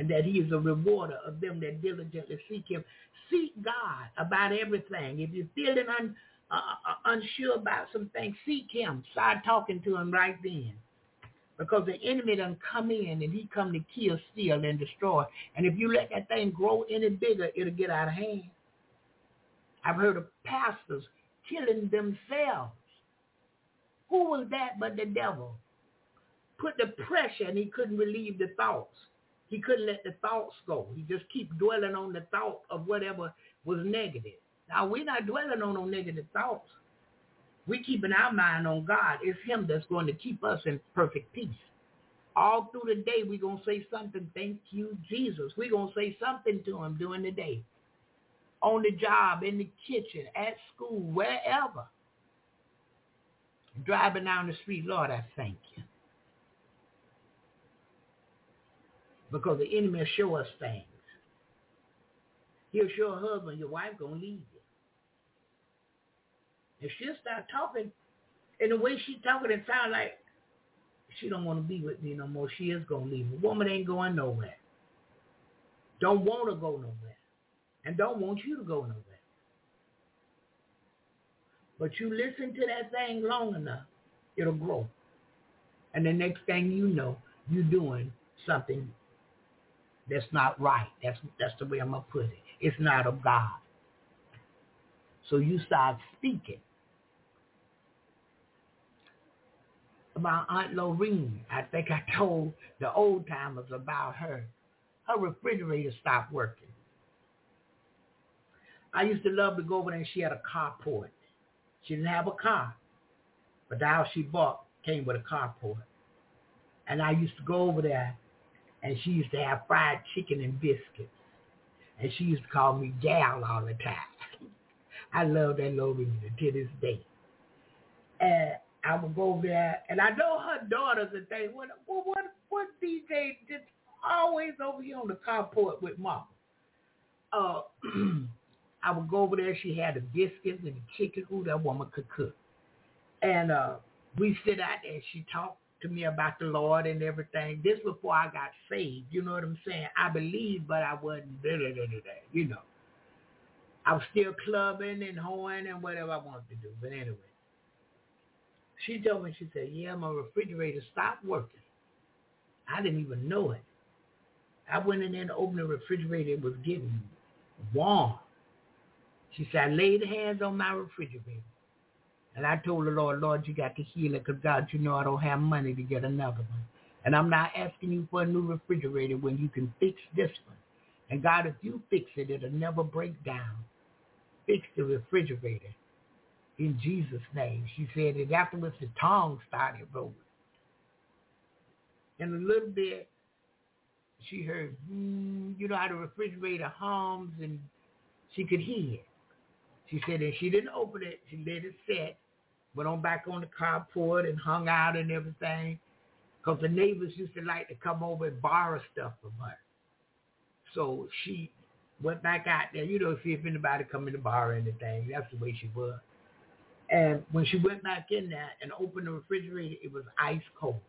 and that he is a rewarder of them that diligently seek him. Seek God about everything. If you're feeling un, uh, uh, unsure about some things, seek him. Start talking to him right then. Because the enemy done come in and he come to kill, steal, and destroy. And if you let that thing grow any bigger, it'll get out of hand. I've heard of pastors killing themselves. Who was that but the devil? put the pressure and he couldn't relieve the thoughts. He couldn't let the thoughts go. He just keep dwelling on the thought of whatever was negative. Now we're not dwelling on no negative thoughts. We're keeping our mind on God. It's him that's going to keep us in perfect peace. All through the day, we're going to say something, thank you, Jesus. We're going to say something to him during the day. On the job, in the kitchen, at school, wherever. Driving down the street, Lord, I thank you. Because the enemy will show us things. He'll show a husband, your wife gonna leave you. If she'll start talking, and the way she talking, it sound like she don't want to be with me no more. She is gonna leave A Woman ain't going nowhere. Don't want to go nowhere, and don't want you to go nowhere. But you listen to that thing long enough, it'll grow. And the next thing you know, you're doing something that's not right. That's that's the way I'm gonna put it. It's not of God. So you start speaking about Aunt Lorene. I think I told the old timers about her. Her refrigerator stopped working. I used to love to go over there and she had a carport. She didn't have a car, but the house she bought came with a carport. And I used to go over there and she used to have fried chicken and biscuits. And she used to call me gal all the time. I love that little reason to this day. And I would go there, and I know her daughters and things. What what what, what DJ just always over here on the carport with mom. Uh, I would go over there. She had the biscuits and the chicken. Ooh, that woman could cook. And uh, we sit out there. And she talked to me about the Lord and everything. This before I got saved. You know what I'm saying? I believed, but I wasn't. Da, da, da, you know. I was still clubbing and hoeing and whatever I wanted to do. But anyway, she told me, she said, yeah, my refrigerator stopped working. I didn't even know it. I went in there and opened the refrigerator. It was getting warm. She said, I laid hands on my refrigerator. And I told the Lord, Lord, you got to heal it because, God, you know I don't have money to get another one. And I'm not asking you for a new refrigerator when you can fix this one. And God, if you fix it, it'll never break down. Fix the refrigerator in Jesus' name. She said that afterwards the tongue started rolling. And a little bit, she heard, mm, you know how the refrigerator hums and she could hear it. She said and she didn't open it. She let it sit, went on back on the carport and hung out and everything. Because the neighbors used to like to come over and borrow stuff from her. So she went back out there, you know, see if anybody come in to borrow anything. That's the way she was. And when she went back in there and opened the refrigerator, it was ice cold.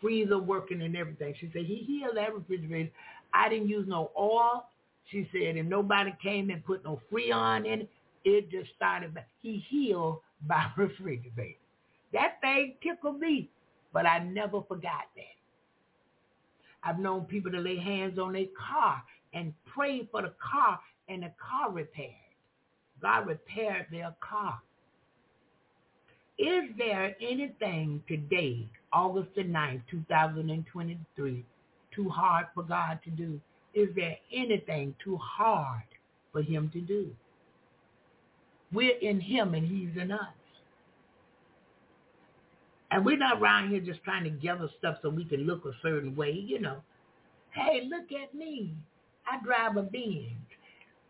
Freezer working and everything. She said, he healed that refrigerator. I didn't use no oil. She said, and nobody came and put no freon in it. It just started. He healed by refrigerator. That thing tickled me, but I never forgot that. I've known people to lay hands on their car and pray for the car and the car repaired. God repaired their car. Is there anything today, August the 9th, 2023, too hard for God to do? Is there anything too hard for him to do? We're in him and he's in us. And we're not around here just trying to gather stuff so we can look a certain way, you know. Hey, look at me. I drive a Benz.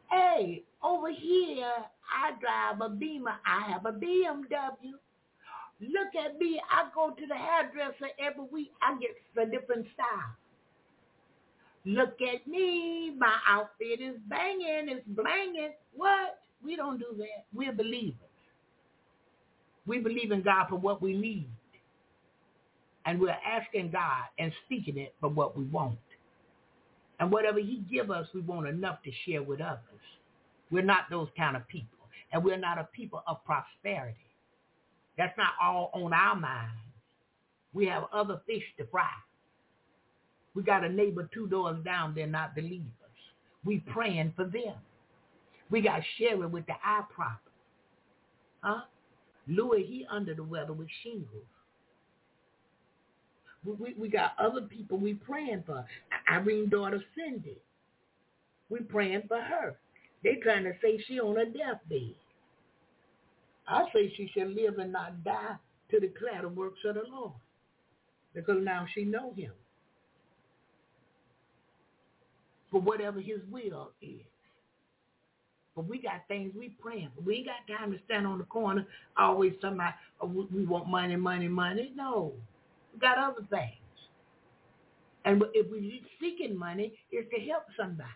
Hey, over here, I drive a Beamer. I have a BMW. Look at me. I go to the hairdresser every week. I get a different style. Look at me. My outfit is banging. It's blanging. What? We don't do that. We're believers. We believe in God for what we need. And we're asking God and speaking it for what we want. And whatever he give us, we want enough to share with others. We're not those kind of people. And we're not a people of prosperity. That's not all on our minds. We have other fish to fry. We got a neighbor two doors down, they're not believers. We praying for them. We got Sherry with the eye problem. Huh? Louis, he under the weather with shingles. We, we, we got other people we praying for. Irene daughter Cindy. We praying for her. They trying to say she on a deathbed. I say she should live and not die to declare the works of the Lord. Because now she know him. For whatever his will is. But we got things we praying. We ain't got time to stand on the corner always about, oh, we want money, money, money. No. We got other things. And if we're seeking money, it's to help somebody.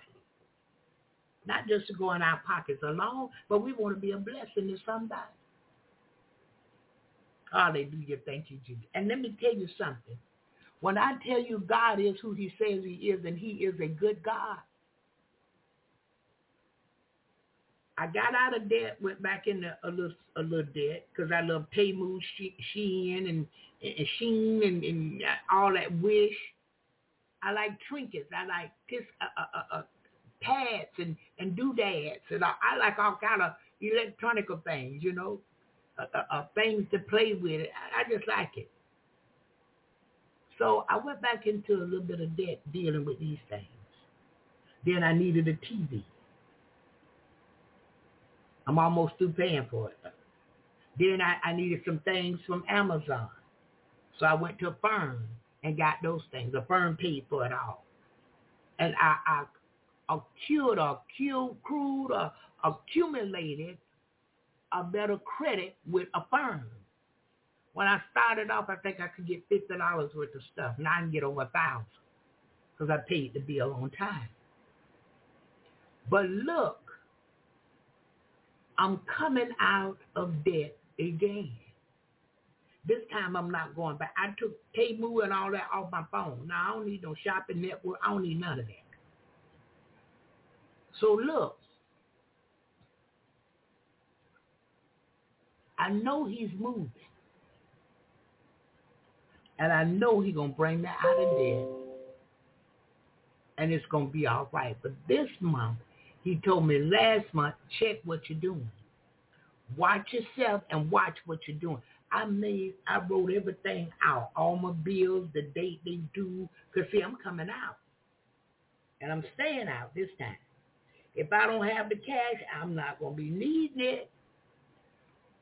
Not just to go in our pockets alone, but we want to be a blessing to somebody. Hallelujah. Thank you, Jesus. And let me tell you something. When I tell you God is who he says he is and he is a good God, I got out of debt, went back into a little a little debt because I love Temu, Shein, and, and Sheen, and, and all that Wish. I like trinkets. I like piss, uh, uh, uh, pads and and doodads, and I, I like all kind of electronic things, you know, uh, uh, uh, things to play with. I, I just like it. So I went back into a little bit of debt dealing with these things. Then I needed a TV. I'm almost through paying for it. Then I, I needed some things from Amazon. So I went to Affirm and got those things. The firm paid for it all. And I, I accrued or accrued or uh, accumulated a better credit with a firm. When I started off, I think I could get fifty dollars worth of stuff. Now I can get over a thousand because I paid the bill on time. But look, I'm coming out of debt again. This time I'm not going back. I took Temu and all that off my phone. Now I don't need no shopping network. I don't need none of that. So look, I know he's moving. And I know he's going to bring me out of debt. And it's going to be all right. But this month, he told me last month, check what you're doing. Watch yourself and watch what you're doing. I made, I wrote everything out, all my bills, the date they do. Because, see, I'm coming out. And I'm staying out this time. If I don't have the cash, I'm not going to be needing it.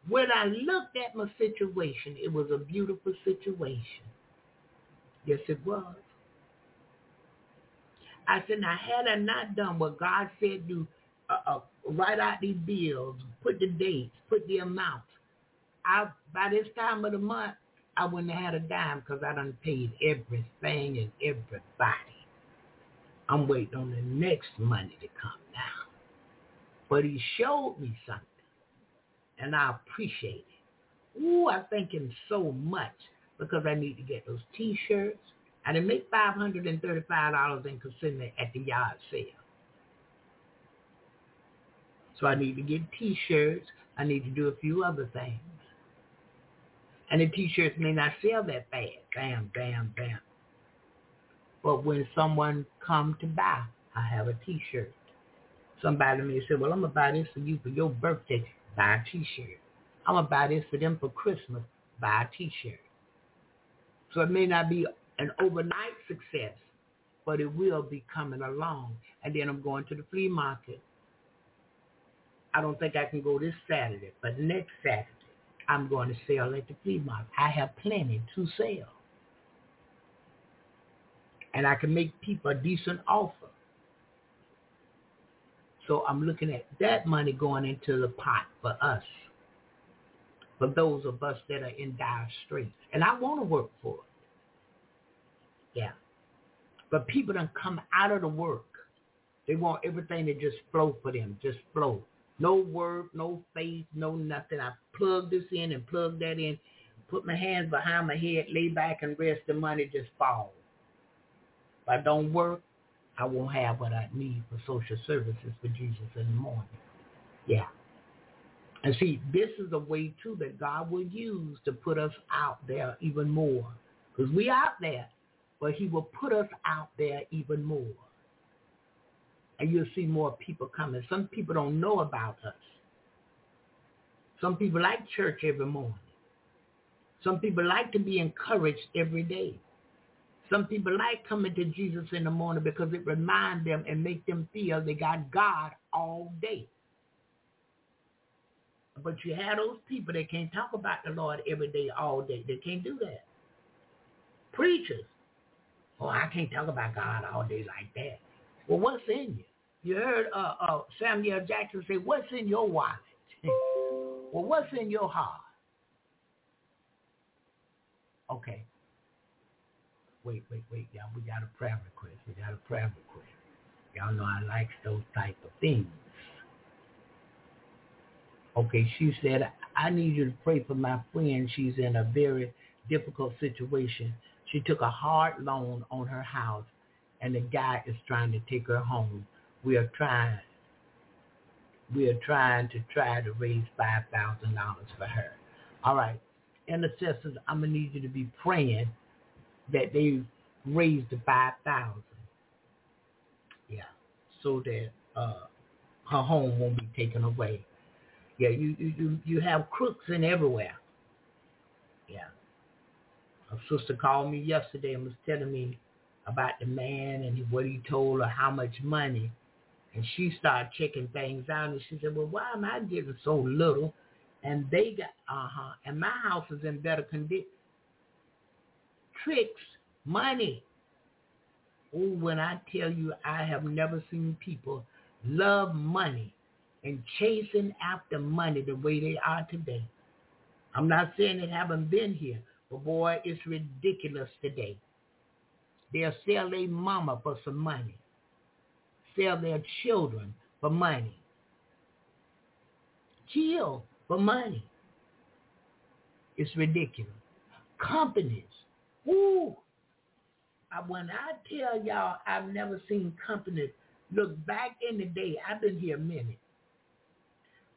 When I looked at my situation, it was a beautiful situation. Yes, it was. I said, now had I not done what God said do, uh, uh, write out these bills, put the dates, put the amounts, I by this time of the month, I wouldn't have had a dime because I done paid everything and everybody. I'm waiting on the next money to come now. But he showed me something, and I appreciate it. Ooh, I thank him so much because I need to get those T-shirts. I didn't make $535 in Kissimmee at the yard sale. So I need to get T-shirts. I need to do a few other things. And the T-shirts may not sell that fast. Bam, bam, bam. But when someone come to buy, I have a T-shirt. Somebody may say, well, I'm going to buy this for you for your birthday. Buy a T-shirt. I'm going to buy this for them for Christmas. Buy a T-shirt. So it may not be an overnight success, but it will be coming along. And then I'm going to the flea market. I don't think I can go this Saturday, but next Saturday, I'm going to sell at the flea market. I have plenty to sell. And I can make people a decent offer. So I'm looking at that money going into the pot for us, for those of us that are in dire straits. And I want to work for it. Yeah. But people don't come out of the work. They want everything to just flow for them, just flow. No work, no faith, no nothing. I plug this in and plug that in, put my hands behind my head, lay back and rest, the money just falls. If I don't work, I won't have what I need for social services for Jesus in the morning. Yeah. And see, this is a way too that God will use to put us out there even more. Because we out there, but he will put us out there even more. And you'll see more people coming. Some people don't know about us. Some people like church every morning. Some people like to be encouraged every day. Some people like coming to Jesus in the morning because it reminds them and make them feel they got God all day. But you have those people that can't talk about the Lord every day, all day. They can't do that. Preachers. Oh, I can't talk about God all day like that. Well, what's in you? You heard uh, uh, Samuel Jackson say, what's in your wallet? well, what's in your heart? Okay, wait, wait, wait, y'all. We got a prayer request. We got a prayer request. Y'all know I like those type of things. Okay, she said, I need you to pray for my friend. She's in a very difficult situation. She took a hard loan on her house, and the guy is trying to take her home. We are trying. We are trying to try to raise five thousand dollars for her. All right, intercessors, I'm gonna need you to be praying that they raise the five thousand. Yeah, so that uh, her home won't be taken away. Yeah, you you you have crooks in everywhere. Yeah. A sister called me yesterday and was telling me about the man and what he told her, how much money. And she started checking things out and she said, well, why am I getting so little? And they got, uh-huh, and my house is in better condition tricks, money. Oh, when I tell you I have never seen people love money and chasing after money the way they are today. I'm not saying it haven't been here, but boy, it's ridiculous today. They'll sell their mama for some money, sell their children for money, kill for money. It's ridiculous. Companies, whoo! When I tell y'all I've never seen companies look back in the day, I've been here a minute.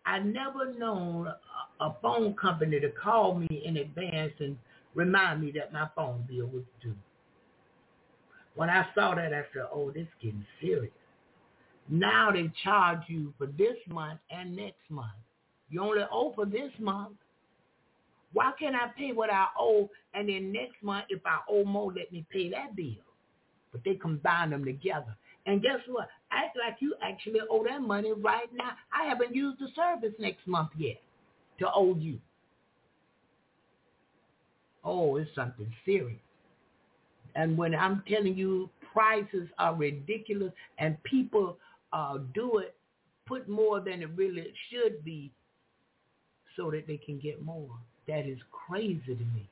I never known a, a phone company to call me in advance and remind me that my phone bill was due. When I saw that, I said, oh, this is getting serious. Now they charge you for this month and next month. You only owe for this month. Why can't I pay what I owe and then next month if I owe more, let me pay that bill? But they combine them together. And guess what? Act like you actually owe that money right now. I haven't used the service next month yet to owe you. Oh, it's something serious. And when I'm telling you prices are ridiculous and people uh, do it, put more than it really should be so that they can get more. That is crazy to me.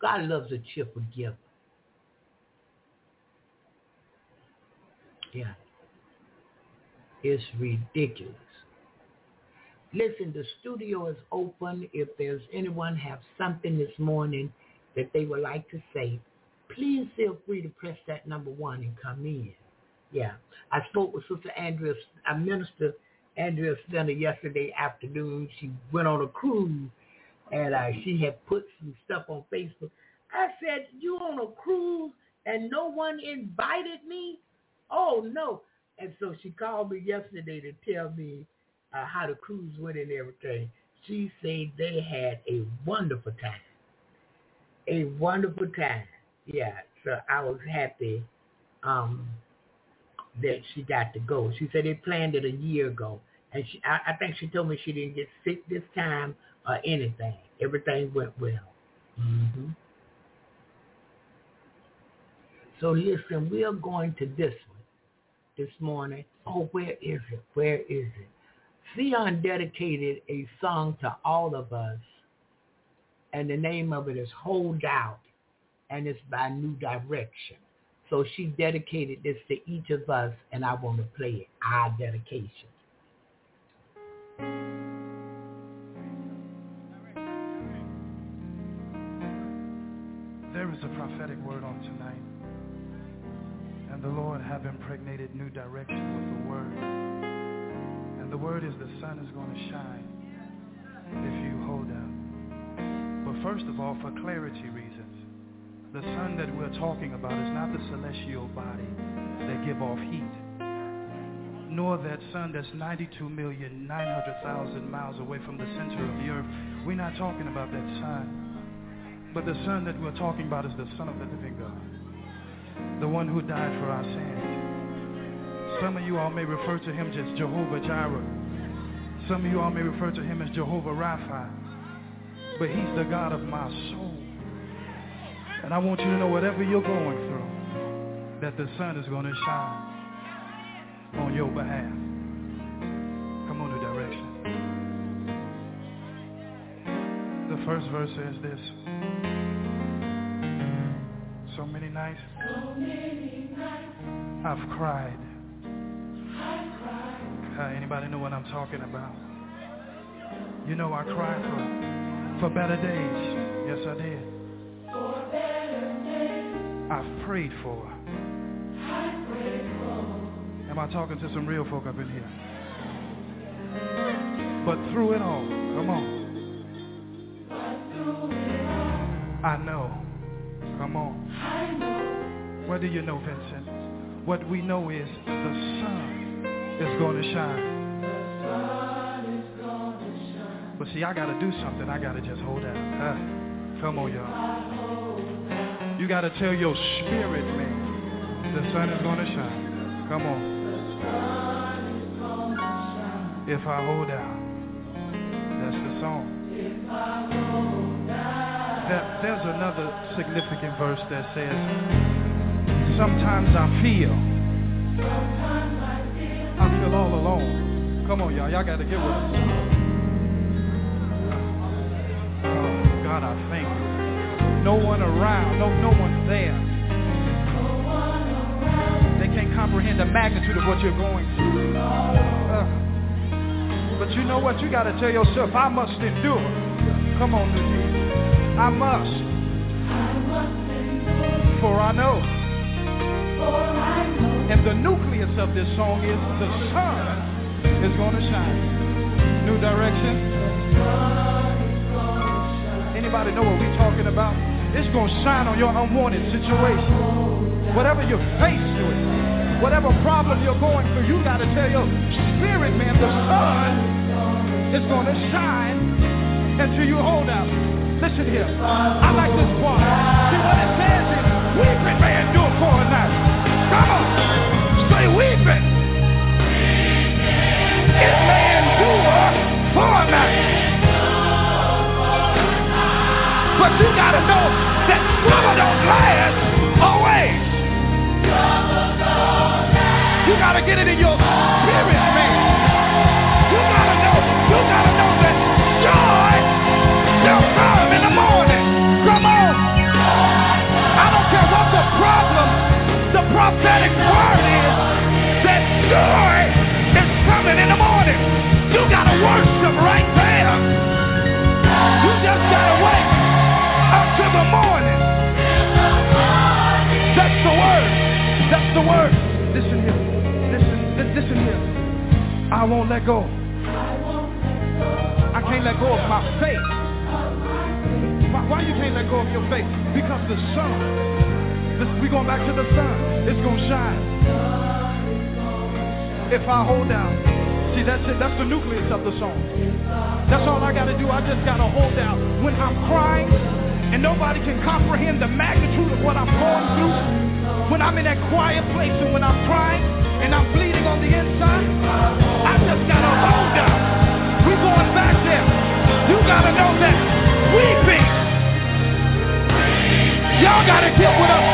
God loves a cheerful giver. Yeah. It's ridiculous. Listen, the studio is open. If there's anyone have something this morning that they would like to say, please feel free to press that number one and come in. Yeah. I spoke with Sister Andrea, I Minister Andrea Spender yesterday afternoon. She went on a cruise and uh, she had put some stuff on Facebook. I said, you on a cruise and no one invited me? Oh, no. And so she called me yesterday to tell me uh, how the cruise went and everything. She said they had a wonderful time. A wonderful time. Yeah, so I was happy um, that she got to go. She said they planned it a year ago. And she, I, I think she told me she didn't get sick this time or anything. Everything went well. Mm-hmm. So listen, we are going to this one this morning. Oh, where is it? Where is it? Theon dedicated a song to all of us, and the name of it is Hold Out, and it's by New Direction. So she dedicated this to each of us, and I want to play it, our dedication. There is a prophetic word on tonight. And the Lord have impregnated new direction with the word. The word is the sun is going to shine if you hold out. But first of all, for clarity reasons, the sun that we're talking about is not the celestial body that give off heat, nor that sun that's 92,900,000 miles away from the center of the earth. We're not talking about that sun. But the sun that we're talking about is the son of the living God the one who died for our sins. Some of you all may refer to him as Jehovah Jireh. Some of you all may refer to him as Jehovah Rapha. But he's the God of my soul. And I want you to know whatever you're going through, that the sun is going to shine on your behalf. Come on, New Direction. The first verse says this so many nights. So many nights. I've cried. Anybody know what I'm talking about? You know I cried for for better days. Yes, I did. For better days. I've prayed for. I prayed for. Am I talking to some real folk up in here? But through it all, come on. But through it all, I know Come on. What do you know, Vincent? What we know is the sun is going to shine. But see, I got to do something. I got to just hold out. Come on, y'all. You got to tell your spirit, man, the sun is going to shine. Come on. If I hold out. That's the song there, there's another significant verse that says, sometimes I feel, all alone. Come on, y'all. Y'all got to get with us. God, I thank you. No one around, no, no one's there. They can't comprehend the magnitude of what you're going through. Uh, but you know what? You got to tell yourself, I must endure. Come on, Nadine. I must. For I know. And the nucleus of this song is the sun is going to shine. New direction. Anybody know what we're talking about? It's going to shine on your unwanted situation. Whatever you're faced with, whatever problem you're going through, you got to tell your spirit, man, the sun is going to shine until you hold out. Listen here. I like this part. See what it says is, weeping may endure for a night. Come on. Say weeping. But you gotta know that trouble don't last always. You gotta get it in your spirit, man. You gotta know, you gotta know that joy will come in the morning. Come on. I don't care what the problem, the prophetic word is, that joy is coming in the morning. You gotta worship right there. The morning. That's the word. That's the word. Listen here. Listen, listen here. I won't let go. I can't let go of my faith. Why, why you can't let go of your faith? Because the sun, this, we going back to the sun, it's going to shine. If I hold out, see that's it, that's the nucleus of the song. That's all I got to do. I just got to hold out. When I'm crying, and nobody can comprehend the magnitude of what I'm going through. When I'm in that quiet place and when I'm crying and I'm bleeding on the inside, I just gotta hold out. We going back there. You gotta know that weeping. Y'all gotta get with us.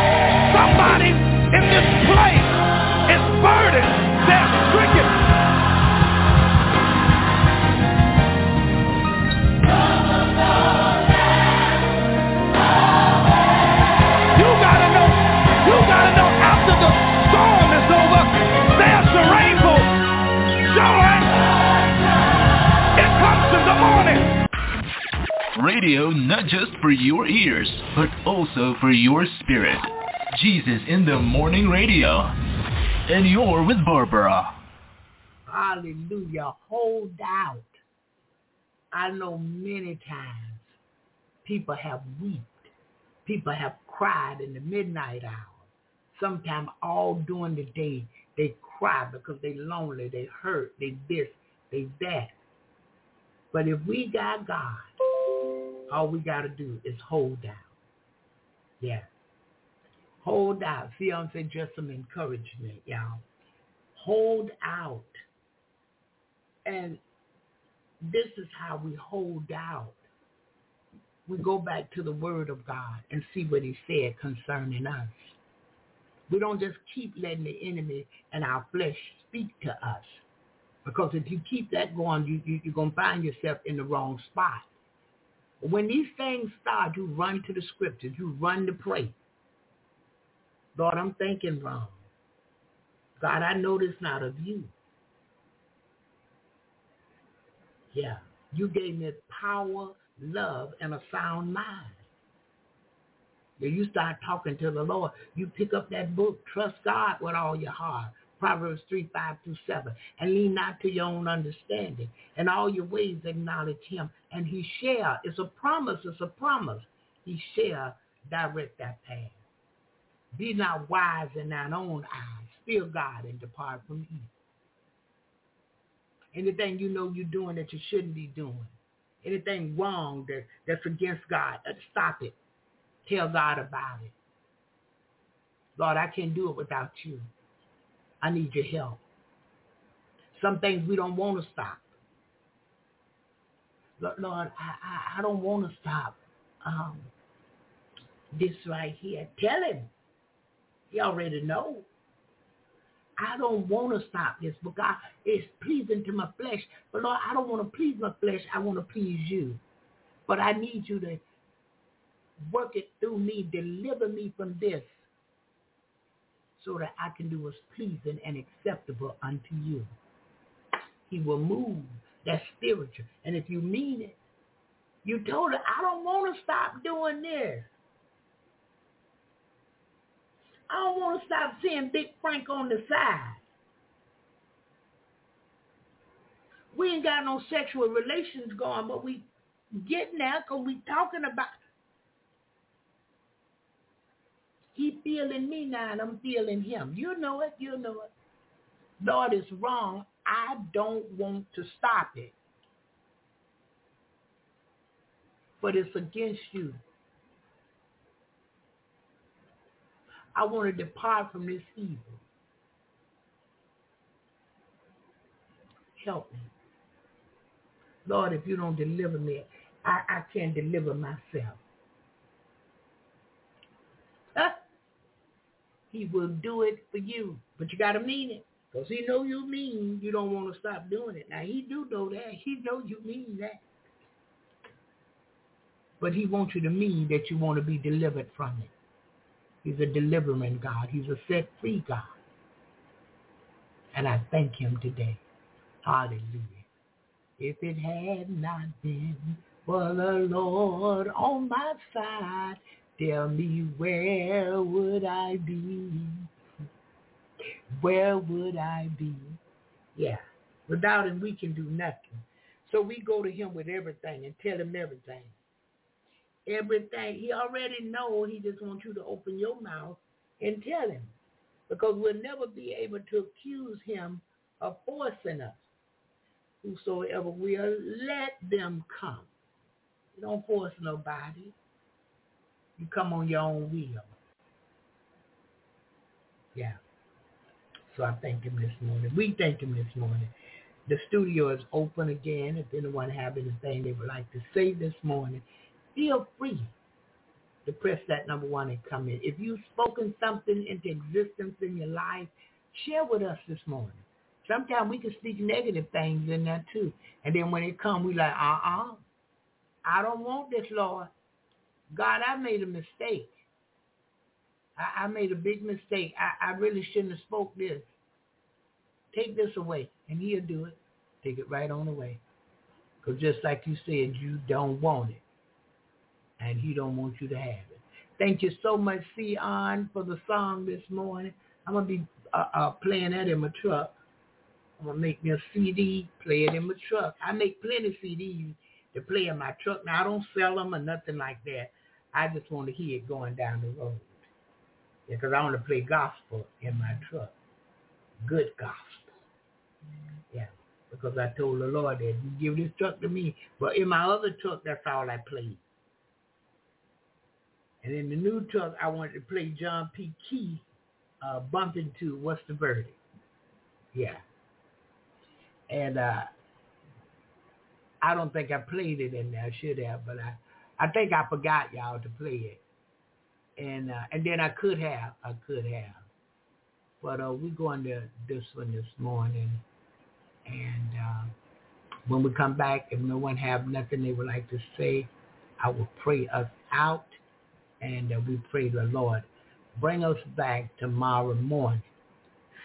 Somebody in this place is burdened. Radio not just for your ears, but also for your spirit. Jesus in the Morning Radio. And you're with Barbara. Hallelujah. Hold out. I know many times people have wept. People have cried in the midnight hour. Sometimes all during the day they cry because they lonely, they hurt, they this, they that. But if we got God, all we got to do is hold out. Yeah. Hold out. Fiance, just some encouragement, y'all. Hold out. And this is how we hold out. We go back to the word of God and see what he said concerning us. We don't just keep letting the enemy and our flesh speak to us. Because if you keep that going, you, you, you're going to find yourself in the wrong spot. When these things start, you run to the scriptures. You run to pray. Lord, I'm thinking wrong. God, I know this not of you. Yeah. You gave me power, love, and a sound mind. When you start talking to the Lord, you pick up that book, trust God with all your heart. Proverbs 3, 5 through 7. And lean not to your own understanding. And all your ways acknowledge him. And he shall. It's a promise. It's a promise. He shall direct that path. Be not wise in thine own eyes. Fear God and depart from evil. Anything you know you're doing that you shouldn't be doing. Anything wrong that, that's against God, uh, stop it. Tell God about it. Lord, I can't do it without you. I need your help. Some things we don't want to stop. Lord, I, I, I don't want to stop um, this right here. Tell him. He already know. I don't want to stop this, but God, it's pleasing to my flesh. But Lord, I don't want to please my flesh. I want to please you. But I need you to Work it through me. Deliver me from this so that I can do what's pleasing and acceptable unto you. He will move. That's spiritual. And if you mean it, you told her, I don't want to stop doing this. I don't want to stop seeing Big Frank on the side. We ain't got no sexual relations going, but we getting there because we talking about he feeling me now and I'm feeling him. You know it, you know it. Lord, it's wrong. I don't want to stop it. But it's against you. I want to depart from this evil. Help me. Lord, if you don't deliver me, I, I can't deliver myself. Huh? He will do it for you, but you got to mean it. Because he know you mean you don't want to stop doing it. Now, he do know that. He know you mean that. But he wants you to mean that you want to be delivered from it. He's a delivering God. He's a set-free God. And I thank him today. Hallelujah. If it had not been for the Lord on my side, tell me where would I be? Where would I be? Yeah. Without him, we can do nothing. So we go to him with everything and tell him everything. Everything. He already know. He just wants you to open your mouth and tell him. Because we'll never be able to accuse him of forcing us whosoever will, let them come. Don't force nobody. You come on your own wheel. Yeah. So I thank him this morning. We thank him this morning. The studio is open again. If anyone have anything they would like to say this morning, feel free to press that number one and come in. If you've spoken something into existence in your life, share with us this morning. Sometimes we can speak negative things in there too. And then when it come, we like, uh-uh. I don't want this, Lord. God, I made a mistake. I, I made a big mistake. I, I really shouldn't have spoke this. Take this away. And he'll do it. Take it right on away. Because just like you said, you don't want it. And he don't want you to have it. Thank you so much, Sion, for the song this morning. I'm going to be uh, uh, playing that in my truck. I'm gonna make me a CD, play it in my truck. I make plenty CDs to play in my truck. Now I don't sell them or nothing like that. I just want to hear it going down the road. Yeah, because I want to play gospel in my truck. Good gospel. Yeah, because I told the Lord that you give this truck to me. But in my other truck, that's all I played. And in the new truck, I wanted to play John P. Kee, uh, Bump Into What's the Verdict. Yeah. And uh, I don't think I played it in there. I should have, but I, I think I forgot y'all to play it. And uh, and then I could have, I could have. But uh, we're going to this one this morning. And uh, when we come back, if no one have nothing they would like to say, I will pray us out. And uh, we pray the Lord bring us back tomorrow morning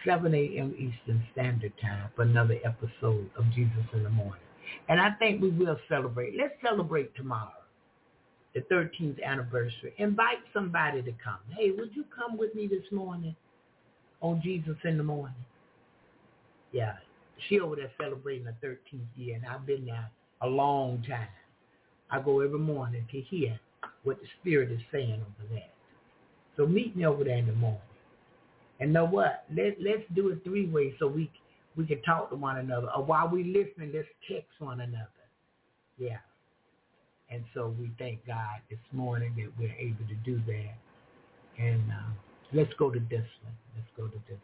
7 a.m. Eastern Standard Time for another episode of Jesus in the Morning. And I think we will celebrate. Let's celebrate tomorrow, the 13th anniversary. Invite somebody to come. Hey, would you come with me this morning on Jesus in the Morning? Yeah, she over there celebrating the 13th year, and I've been there a long time. I go every morning to hear what the Spirit is saying over there. So meet me over there in the morning. And know what? Let let's do it three ways so we we can talk to one another. Or while we listening, let's text one another. Yeah. And so we thank God this morning that we're able to do that. And uh, let's go to this one. Let's go to this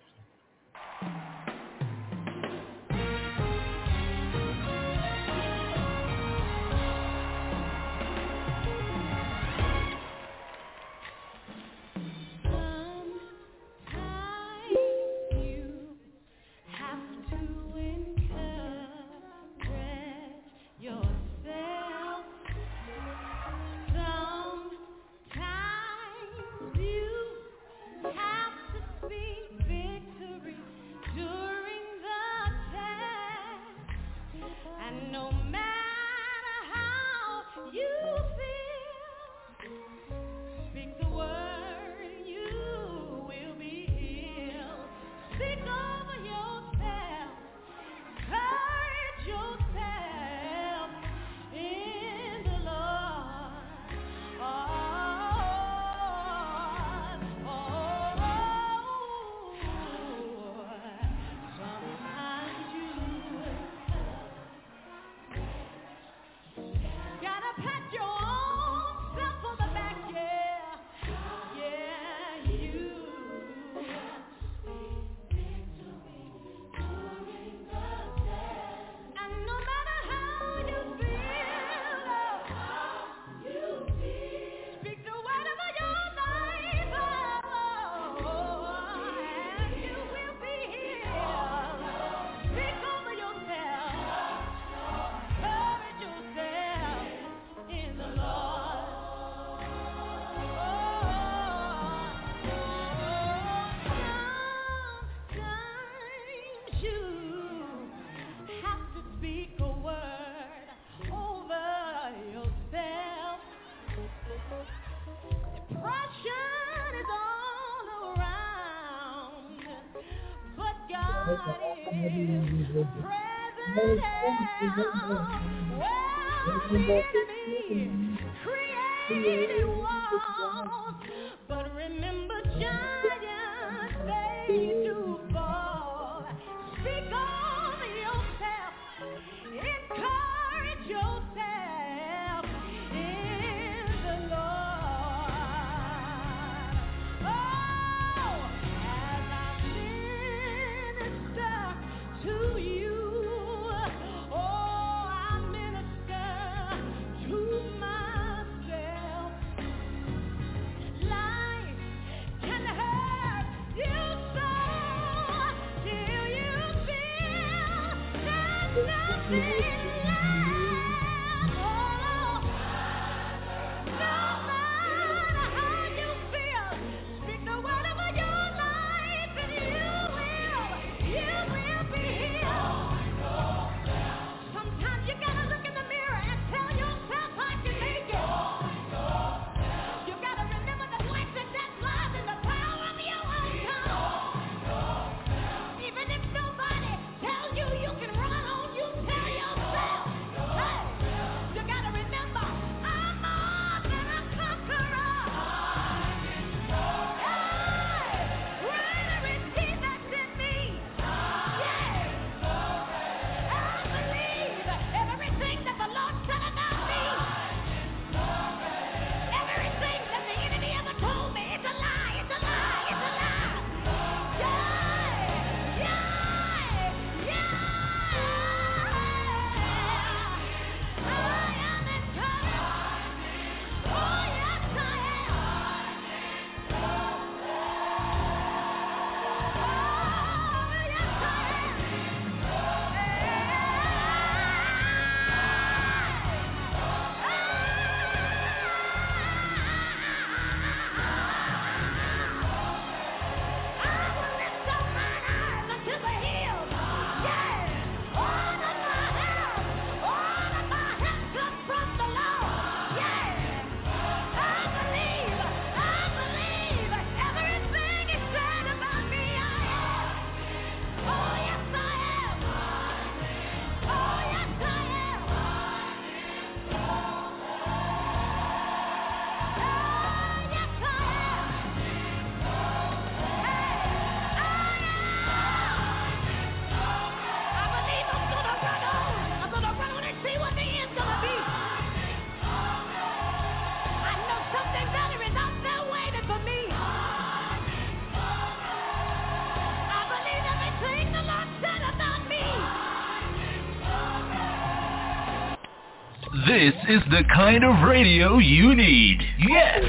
This is the kind of radio you need. Yes!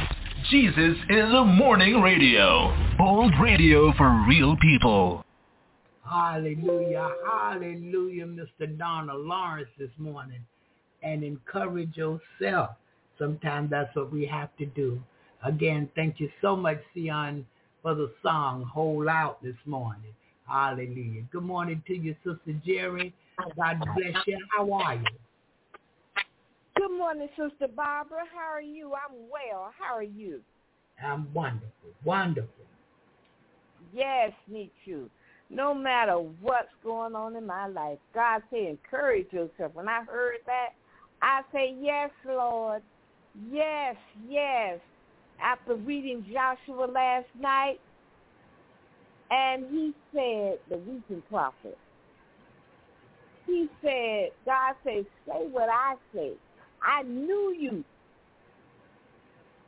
Jesus is a morning radio. Bold radio for real people. Hallelujah. Hallelujah, Mr. Donald Lawrence this morning. And encourage yourself. Sometimes that's what we have to do. Again, thank you so much, Sion, for the song Hold Out this morning. Hallelujah. Good morning to you, Sister Jerry. God bless you. How are you? Good morning, Sister Barbara. How are you? I'm well. How are you? I'm wonderful. Wonderful. Yes, me too. No matter what's going on in my life, God say encourage yourself. When I heard that, I say, yes, Lord. Yes, yes. After reading Joshua last night, and he said, the weeping prophet, he said, God said, say what I say. I knew you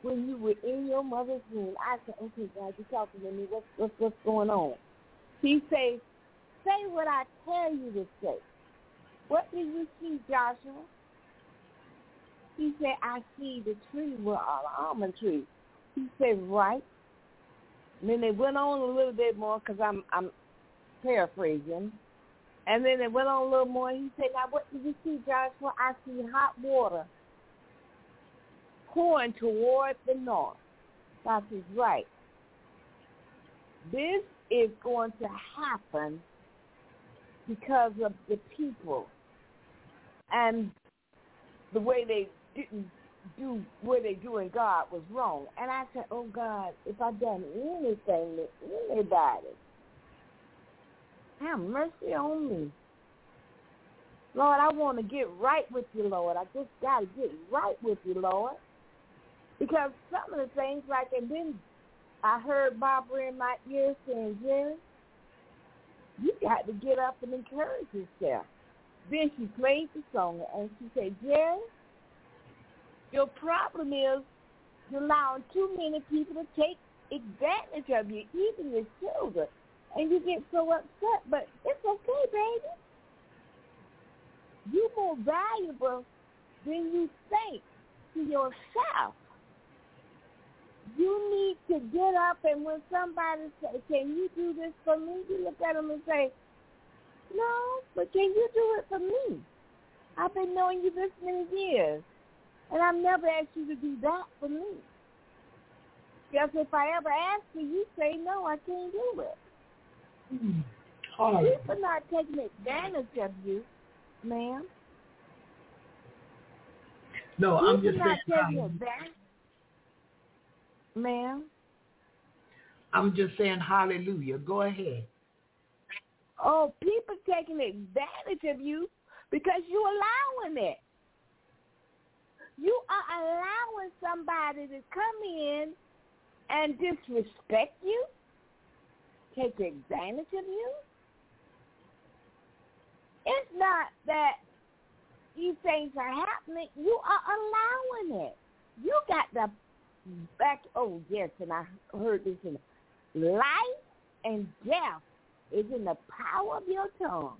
when you were in your mother's womb. I said, okay, God, you're talking to me. What's, what's, what's going on? He said, say what I tell you to say. What did you see, Joshua? He said, I see the tree with all the almond trees. He said, right. And then they went on a little bit more because I'm, I'm paraphrasing. And then it went on a little more. He said, now what did you see, Joshua? I see hot water pouring toward the north. God is right. This is going to happen because of the people and the way they didn't do what they do in God was wrong. And I said, oh God, if I've done anything to anybody, Have mercy on me. Lord, I want to get right with you, Lord. I just got to get right with you, Lord. Because some of the things, like, and then I heard Barbara in my ear saying, Jerry, you got to get up and encourage yourself. Then she played the song, and she said, Jerry, your problem is you're allowing too many people to take advantage of you, even your children. And you get so upset, but it's okay, baby. You're more valuable than you think to yourself. You need to get up and when somebody says, can you do this for me? You look at them and say, no, but can you do it for me? I've been knowing you this many years, and I've never asked you to do that for me. Because if I ever ask you, you say, no, I can't do it. Mm. People not taking advantage of you, ma'am. No, I'm just not saying. taking um, advantage. Ma'am? I'm just saying hallelujah. Go ahead. Oh, people taking advantage of you because you allowing it. You are allowing somebody to come in and disrespect you, take advantage of you. It's not that these things are happening. You are allowing it. You got the back. Oh yes, and I heard this in life and death is in the power of your tongue.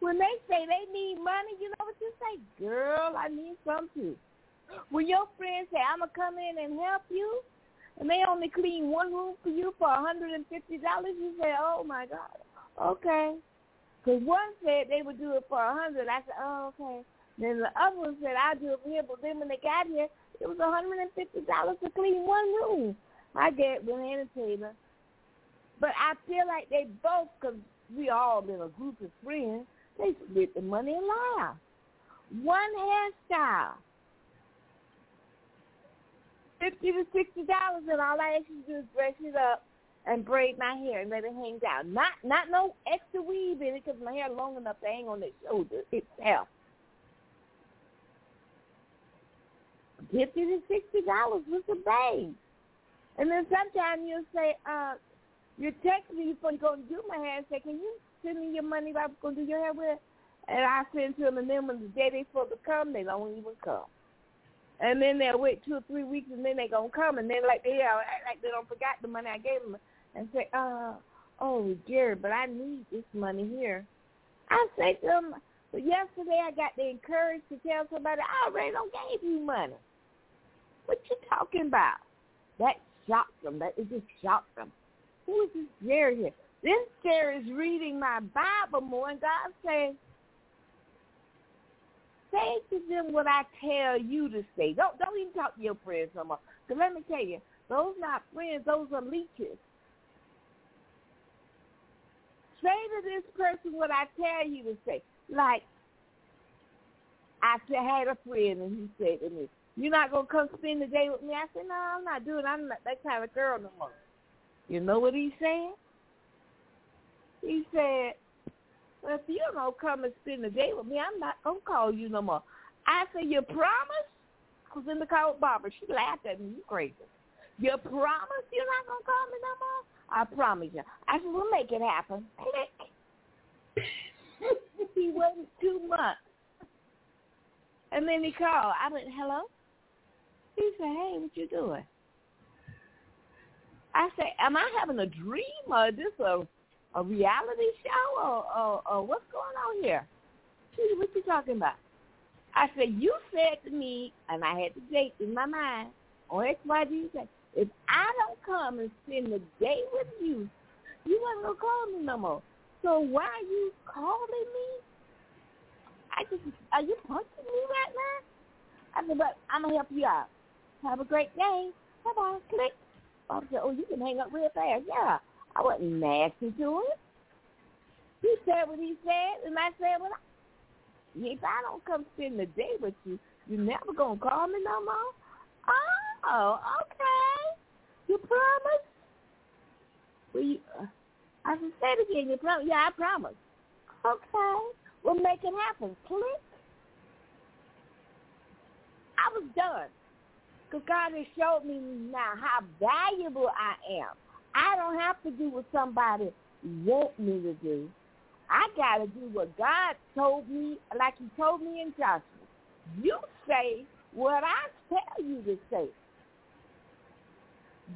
When they say they need money, you know what you say? Girl, I need some too. When your friends say, I'm going to come in and help you, and they only clean one room for you for a $150, you say, oh, my God, okay. Because one said they would do it for a 100 I said, oh, okay. Then the other one said, I'll do it for here, but then when they got here, it was a $150 to clean one room. I get Hannah Taylor. But I feel like they both, because we all been a group of friends, they split the money and laugh. One hairstyle. Fifty to sixty dollars and all I ask you to do is brush it up and braid my hair and let it hang down. Not not no extra weave in it because my hair long enough to hang on the shoulder itself. Fifty to sixty dollars with a bang. And then sometimes you'll say, uh, you text me before you go to do my hair and say, can you send me your money I'm going to do your hair with? And I send to them, and then when the day they supposed to come, they don't even come. And then they'll wait two or three weeks, and then they to come, and then like they act like they don't forgot the money I gave them and say, uh, oh, Jerry, but I need this money here. I say to them, but yesterday I got the encourage to tell somebody, I already don't gave you money. What you talking about? That shocked them. That it just shocked them. Who is this Jerry here? This Jerry is reading my Bible more, and God says, say to them what I tell you to say. Don't don't even talk to your friends no more. Because let me tell you, those not friends, those are leeches. Say to this person what I tell you to say. Like, I had a friend, and he said to me, you're not to come spend the day with me? I said, no, I'm not doing. I'm not that kind of girl no more. You know what he said? He said, well, if you don't come and spend the day with me, I'm not going to call you no more. I said, you promise? I was in the car with Barbara. She laughed at me. You crazy. You promise you're not going to call me no more? I promise you. I said, we'll make it happen. Click. he waited two months. And then he called. I went, hello? He said, hey, what you doing? I said, am I having a dream or is this a, a reality show or, or, or what's going on here? She what you talking about? I said, you said to me, and I had the date in my mind, on XYZ, if I don't come and spend the day with you, you ain't going to call me no more. So why are you calling me? I just, are you punching me right now? I said, but I'm going to help you out. Have a great day. Bye-bye. Click. I said, oh, you can hang up real fast. Yeah. I wasn't nasty to him. He said what he said, and I said what If I don't come spend the day with you, you never going to call me no more? Oh, okay. You promise? Well, you, uh, I said, say it again. You promise? Yeah, I promise. Okay. We'll make it happen. Click. I was done. Because God has showed me now how valuable I am. I don't have to do what somebody want me to do. I got to do what God told me, like he told me in Joshua. You say what I tell you to say.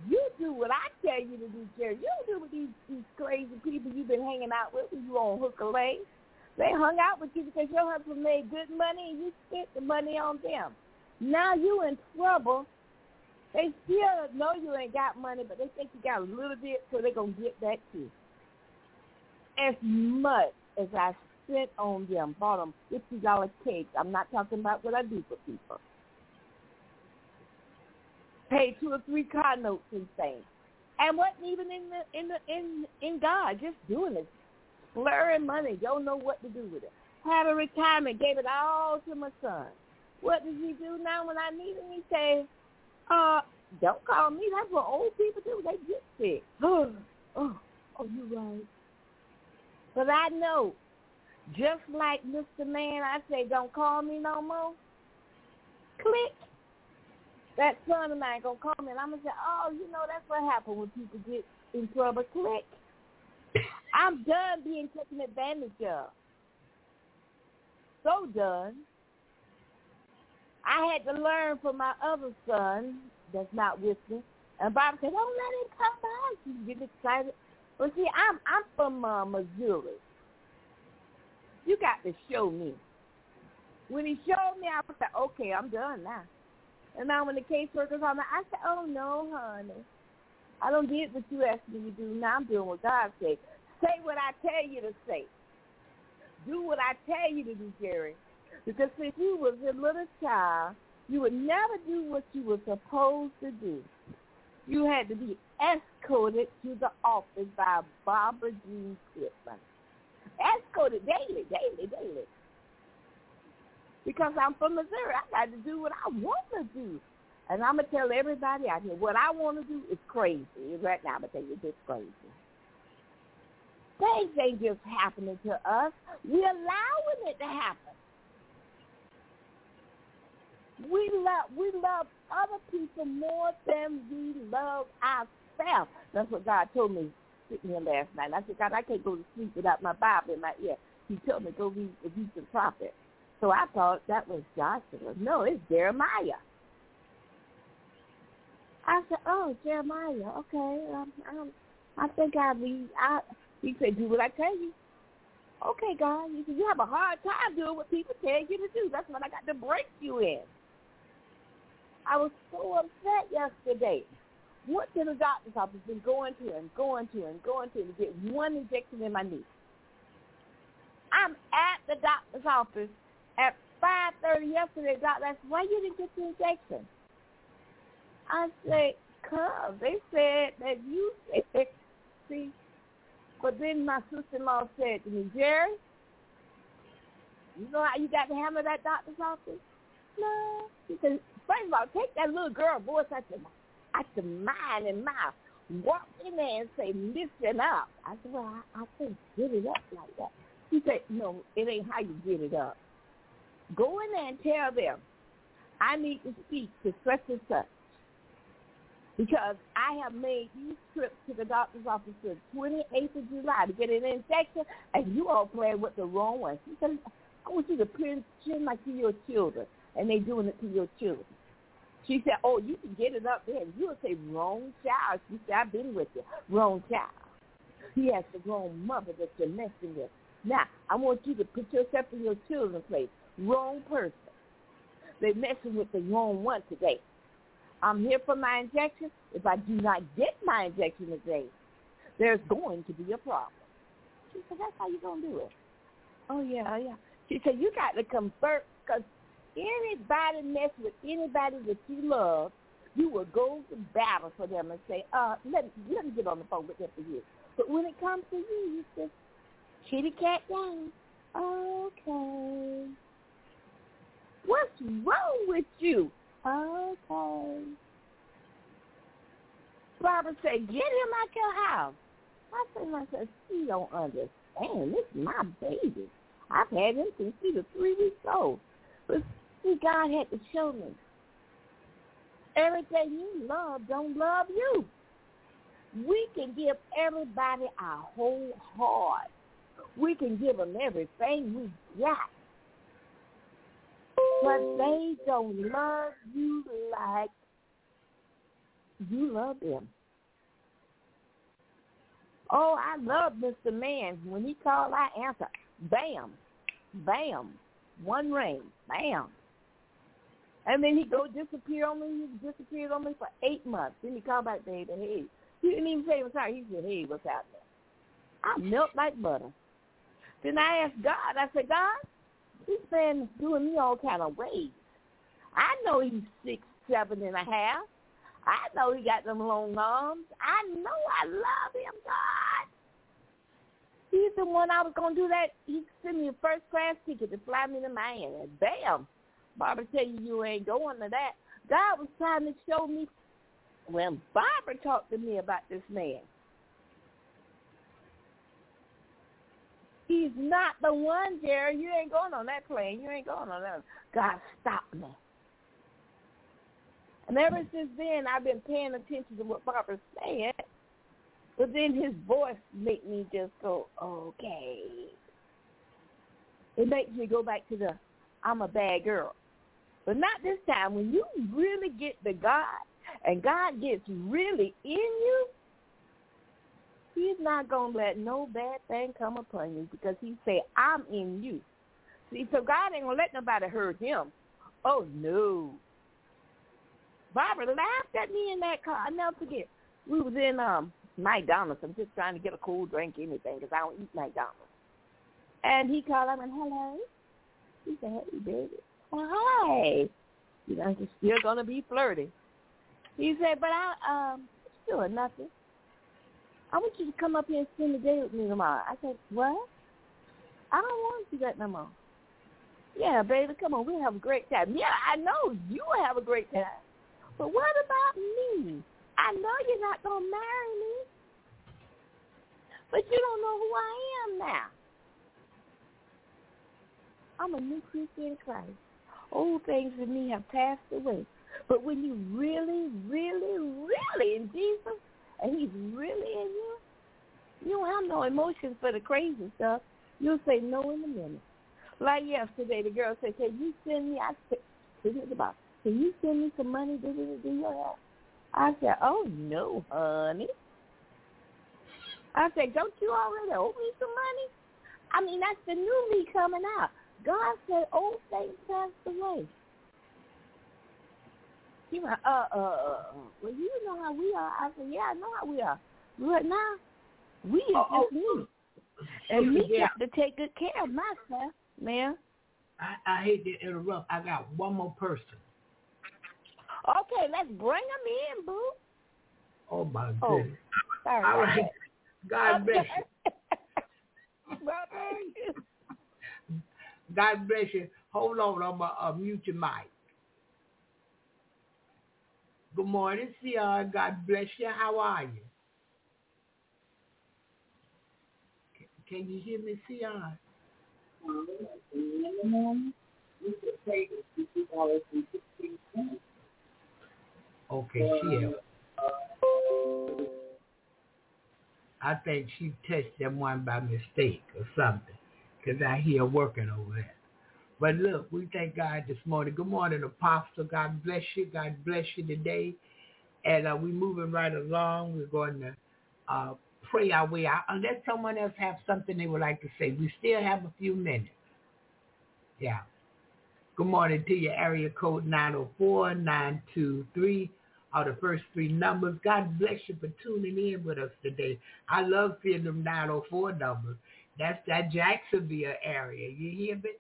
You do what I tell you to do, Jerry. You don't do what these, these crazy people you've been hanging out with when you on hook or lay. They hung out with you because your husband made good money and you spent the money on them. Now you in trouble. They still know you ain't got money, but they think you got a little bit, so they're going to get that too. As much as I spent on them, bought them $50 cakes, I'm not talking about what I do for people. Paid two or three car notes and things. And wasn't even in the in the in in God, just doing it. Blurring money, don't know what to do with it. Had a retirement, gave it all to my son. What does he do now when I need him? He say, uh, don't call me. That's what old people do. They get sick. Oh, oh, oh, you right. But I know, just like Mr. Man, I say, don't call me no more. Click. That son of mine gonna call me, and I'm gonna say, oh, you know, that's what happens when people get in trouble. Click. I'm done being taken advantage of. So done. I had to learn from my other son that's not with me. And Bob said, "Don't let him come by." She's getting excited. But see, I'm I'm from uh, Missouri. You got to show me. When he showed me, I said, "Okay, I'm done now." And now when the caseworker called me, I said, "Oh no, honey, I don't get what you asked me to do. Now I'm doing what God said. Say what I tell you to say. Do what I tell you to do, Jerry. Because if you was a little child, you would never do what you were supposed to do. You had to be escorted to the office by Barbara Jean Pittman. Escorted daily, daily, daily. Because I'm from Missouri, I got to do what I want to do. And I'm going to tell everybody out here, what I want to do is crazy. Right now, I'm going to tell you this crazy. Things ain't just happening to us. We're allowing it to happen. We love we love other people more than we love ourselves. That's what God told me sitting here last night. I said, God, I can't go to sleep without my Bible in my ear. He told me to go read the prophet. So I thought that was Joshua. No, it's Jeremiah. I said, oh, Jeremiah. Okay, um, um, I think I read. I he said, do what I tell you. Okay, God. He said, you have a hard time doing what people tell you to do. That's what I got to break you in. I was so upset yesterday. Went to the doctor's office, been going to and going to and going to to get one injection in my knee. I'm at the doctor's office at 5.30 yesterday. Doctor asked, why you didn't get the injection? I said, cuz they said that you said, see, but then my sister-in-law said to me, Jerry, you know how you got to handle that doctor's office? No. She said, first of all, take that little girl voice out your, out your mind and mouth. Walk in there and say, listen up. I said, well, I, I can't get it up like that. She said, no, it ain't how you get it up. Go in there and tell them, I need to speak to such and such because I have made these trips to the doctor's office the 28th of July to get an injection, and you all playing with the wrong one. She said, I want you to pretend like you're your children, and they doing it to your children. She said, oh, you can get it up there. And you'll say, wrong child. She said, I've been with you. Wrong child. He has the wrong mother that you're messing with. Now, I want you to put yourself in your children's place. Wrong person. They're messing with the wrong one today. I'm here for my injection. If I do not get my injection today, there's going to be a problem. She said, that's how you're going to do it. Oh, yeah, oh, yeah. She said, you got to convert anybody mess with anybody that you love, you will go to battle for them and say, uh, let, let me get on the phone with them for you. But when it comes to you, you just kitty cat game. Okay. What's wrong with you? Okay. Barbara said, get him out your house. I say to myself, she don't understand. This is my baby. I've had him since he was three weeks old. But see, God had to show me. Everything you love don't love you. We can give everybody our whole heart. We can give them everything we got. But they don't love you like you love them. Oh, I love Mr. Man. When he called, I answer. Bam. Bam. One ring. Bam. And then he go disappear on me. He disappeared on me for eight months. Then he called back, baby, hey. He didn't even say he was sorry. He said, hey, what's happening? I melt like butter. Then I asked God, I said, God, man is doing me all kind of ways. I know he's six, seven and a half. I know he got them long arms. I know I love him, God. He's the one I was going to do that. He sent me a first class ticket to fly me to Miami. Bam. Barbara tell you you ain't going to that. God was trying to show me when Barbara talked to me about this man. He's not the one, Jerry. You ain't going on that plane. You ain't going on that. God, stop me. And ever since then, I've been paying attention to what Barbara's saying. But then his voice make me just go, okay. It makes me go back to the, I'm a bad girl. But not this time. When you really get the God, and God gets really in you, he's not going to let no bad thing come upon you because he say, I'm in you. See, so God ain't going to let nobody hurt him. Oh, no. Barbara laughed at me in that car. I never forget. We was in um McDonald's. I'm just trying to get a cool drink, anything, because I don't eat McDonald's. And he called. I went, hello. He said, hey, baby. Hi. You know, you're still gonna be flirty. He said, but I um still nothing. I want you to come up here and spend the day with me tomorrow. I said, what? I don't want to do that no more. Yeah, baby, come on, we'll have a great time. Yeah, I know you will have a great time. But what about me? I know you're not going to marry me. But you don't know who I am now. I'm a new creature in Christ. Old things in me have passed away. But when you really, really, really in Jesus, and he's really in you, you don't have no emotions for the crazy stuff. You'll say no in a minute. Like yesterday, the girl said, can you send me, I said, is about, can you send me some money to do, do your hair? I said, oh, no, honey. I said, don't you already owe me some money? I mean, that's the new me coming out. God said, old things passed away. You went, uh, uh, uh, well, you know how we are. I said, yeah, I know how we are. Right now, we Oh, just me. And me yeah. got to take good care of myself, man. I, I hate to interrupt. I got one more person. Okay, let's bring them in, boo. Oh my Oh, goodness. sorry. All right. God bless you. you. God bless you. Hold on, I'm gonna uh, mute your mic. Good morning, Sion. God bless you. How are you? Can, you hear me, Sion? Okay, is. I think she touched that one by mistake or something, because I hear working over there. But look, we thank God this morning. Good morning, Apostle. God bless you. God bless you today. And uh, we're moving right along. We're going to uh, pray our way out. Unless someone else have something they would like to say. We still have a few minutes. Yeah. Good morning to you. Area code 904-923 are the first three numbers. God bless you for tuning in with us today. I love seeing them 904 numbers. That's that Jacksonville area. You hear me?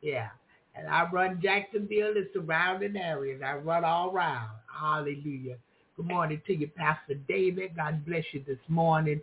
Yeah. And I run Jacksonville and surrounding areas. I run all around. Hallelujah. Good morning to you, Pastor David. God bless you this morning.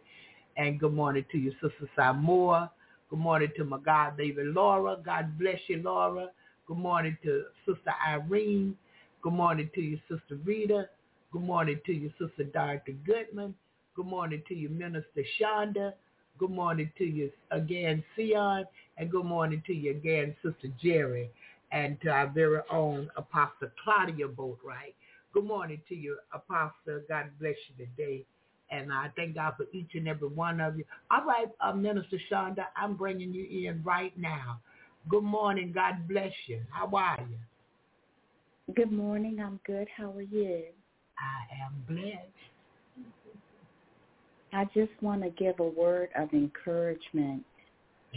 And good morning to you, Sister Samoa. Good morning to my God, baby Laura. God bless you, Laura. Good morning to Sister Irene. Good morning to you, Sister Rita. Good morning to you, Sister Dorothy Goodman. Good morning to you, Minister Shonda. Good morning to you again, Sion. And good morning to you again, Sister Jerry. And to our very own Apostle Claudia Boatwright. Good morning to you, Apostle. God bless you today. And I thank God for each and every one of you. All right, uh, Minister Shonda, I'm bringing you in right now. Good morning. God bless you. How are you? Good morning. I'm good. How are you? I am blessed. I just want to give a word of encouragement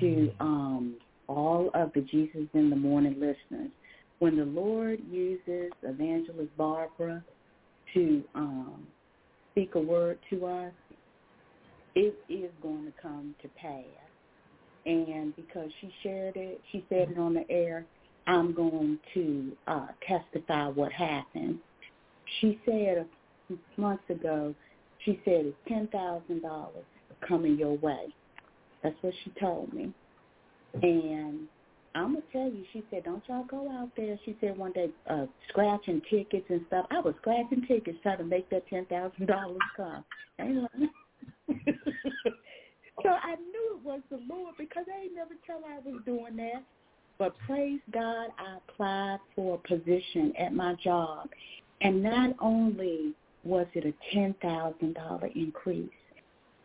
to um, all of the Jesus in the Morning listeners. When the Lord uses Evangelist Barbara to um, speak a word to us, it is going to come to pass. And because she shared it, she said it on the air, I'm going to uh, testify what happened. She said a few months ago, she said it's ten thousand dollars coming your way. That's what she told me. And I'm gonna tell you, she said, don't y'all go out there. She said one day, uh, scratching tickets and stuff. I was scratching tickets trying to make that ten thousand dollars come. So I knew it was the Lord because I ain't never tell I was doing that. But praise God, I applied for a position at my job, and not only was it a ten thousand dollar increase,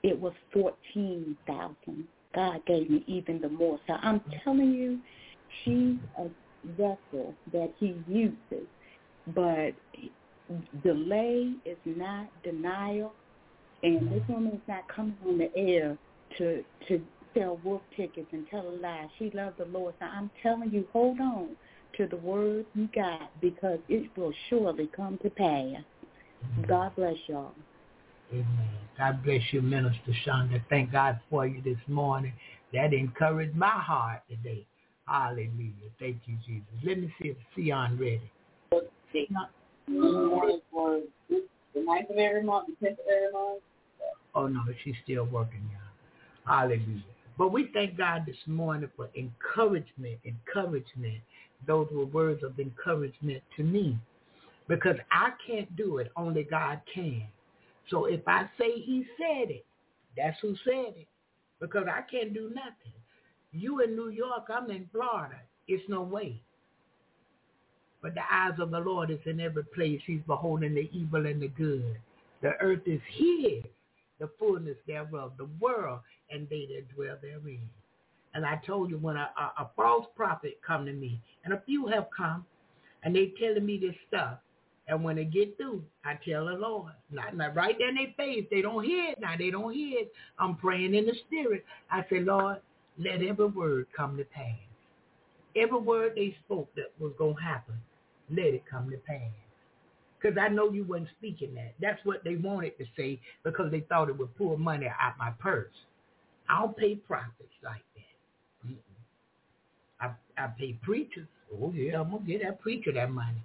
it was fourteen thousand. God gave me even the more. So I'm telling you, she's a vessel that He uses, but delay is not denial, and this woman is not coming on the air to to sell wolf tickets and tell a lie. She loves the Lord. So I'm telling you, hold on to the word you got because it will surely come to pass. God bless y'all. Amen. God bless you, Minister Shonda. Thank God for you this morning. That encouraged my heart today. Hallelujah. Thank you, Jesus. Let me see if Sion ready. Ninth every month, the month. Oh no, she's still working now. Hallelujah. But we thank God this morning for encouragement, encouragement. Those were words of encouragement to me. Because I can't do it, only God can. So if I say he said it, that's who said it. Because I can't do nothing. You in New York, I'm in Florida. It's no way. But the eyes of the Lord is in every place. He's beholding the evil and the good. The earth is his, the fullness thereof, the world, and they that dwell therein. And I told you when a, a, a false prophet come to me, and a few have come, and they telling me this stuff, and when they get through, I tell the Lord. Not, not right there in their face. They don't hear it. Now they don't hear it. I'm praying in the spirit. I say, Lord, let every word come to pass. Every word they spoke that was going to happen, let it come to pass. Because I know you wasn't speaking that. That's what they wanted to say because they thought it would pull money out my purse. I don't pay prophets like that. Mm-mm. I, I pay preachers. Oh, yeah, I'm going to get that preacher that money.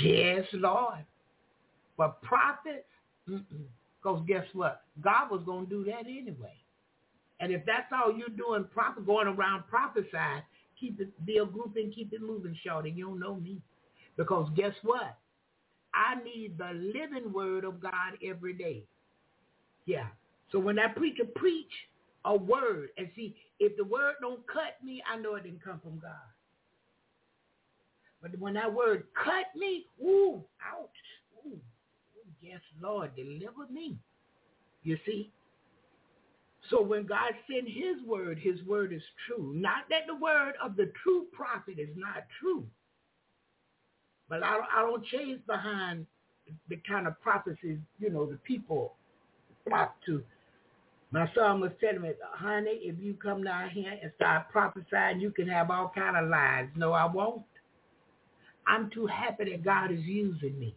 Yes, Lord. But prophets, because guess what? God was going to do that anyway. And if that's all you're doing, prophet, going around prophesying, keep it, be a group and keep it moving, shorty. You don't know me. Because guess what? I need the living word of God every day. Yeah. So when that preacher preach a word, and see, if the word don't cut me, I know it didn't come from God. But when that word cut me, ooh, ouch, ooh, yes, Lord, deliver me. You see? So when God sent his word, his word is true. Not that the word of the true prophet is not true. But I I don't chase behind the kind of prophecies, you know, the people flock to. My son was telling me, honey, if you come down here and start prophesying, you can have all kind of lies. No, I won't. I'm too happy that God is using me.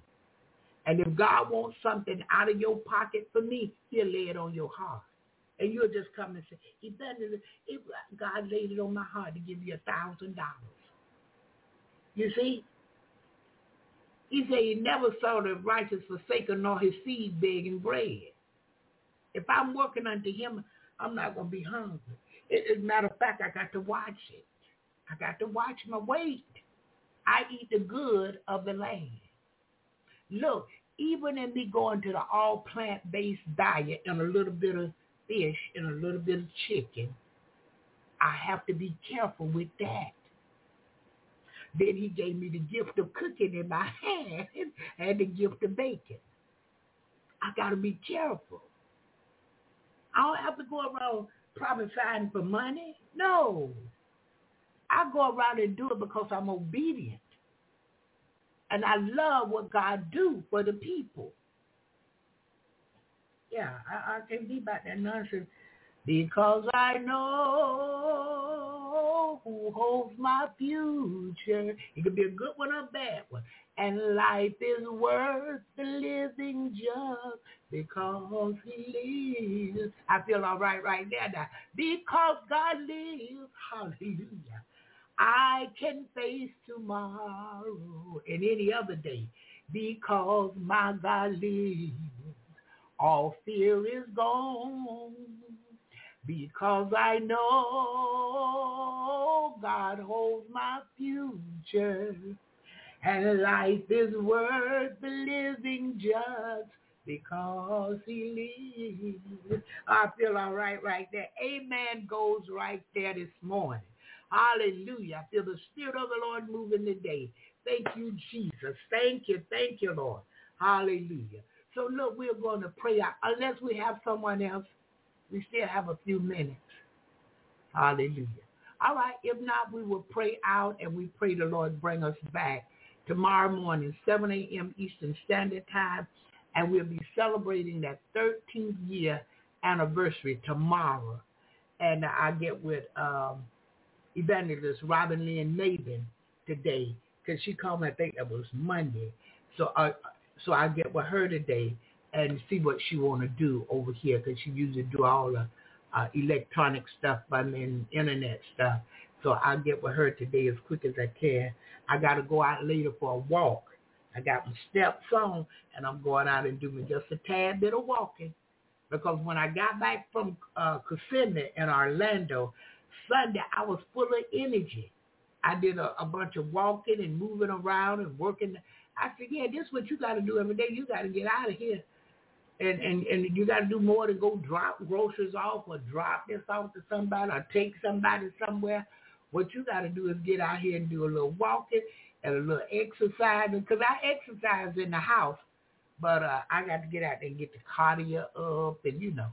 And if God wants something out of your pocket for me, he'll lay it on your heart. And you'll just come and say, Evangelist, if God laid it on my heart to give you a thousand dollars. You see? He said he never saw the righteous forsaken nor his seed begging bread. If I'm working unto him, I'm not going to be hungry. As a matter of fact, I got to watch it. I got to watch my weight. I eat the good of the land. Look, even in me going to the all plant-based diet and a little bit of fish and a little bit of chicken, I have to be careful with that. Then he gave me the gift of cooking in my hand and the gift of baking. I got to be careful. I don't have to go around prophesying for money. No. I go around and do it because I'm obedient. And I love what God do for the people. Yeah, I, I can't be about that nonsense. Because I know who holds my future. It could be a good one or a bad one. And life is worth the living just because he lives. I feel all right right there now. Because God lives. Hallelujah. I can face tomorrow and any other day because my God lives. All fear is gone because I know God holds my future and life is worth living just because he lives. I feel all right right there. Amen goes right there this morning. Hallelujah. I feel the Spirit of the Lord moving today. Thank you, Jesus. Thank you. Thank you, Lord. Hallelujah. So look, we're going to pray out. Unless we have someone else, we still have a few minutes. Hallelujah. All right. If not, we will pray out and we pray the Lord bring us back tomorrow morning, 7 a.m. Eastern Standard Time. And we'll be celebrating that 13th year anniversary tomorrow. And I get with um, evangelist Robin Lynn Maven today because she called me, I think it was Monday. So I, so I get with her today and see what she want to do over here because she usually do all the uh, electronic stuff, by I mean internet stuff. So I'll get with her today as quick as I can. I got to go out later for a walk. I got my steps on, and I'm going out and doing just a tad bit of walking. Because when I got back from uh, Kissimmee in Orlando, Sunday, I was full of energy. I did a, a bunch of walking and moving around and working. I said, yeah, this is what you got to do every day. You got to get out of here. And, and, and you got to do more than go drop groceries off or drop this off to somebody or take somebody somewhere. What you got to do is get out here and do a little walking and a little exercise. Because I exercise in the house, but uh, I got to get out there and get the cardio up and, you know,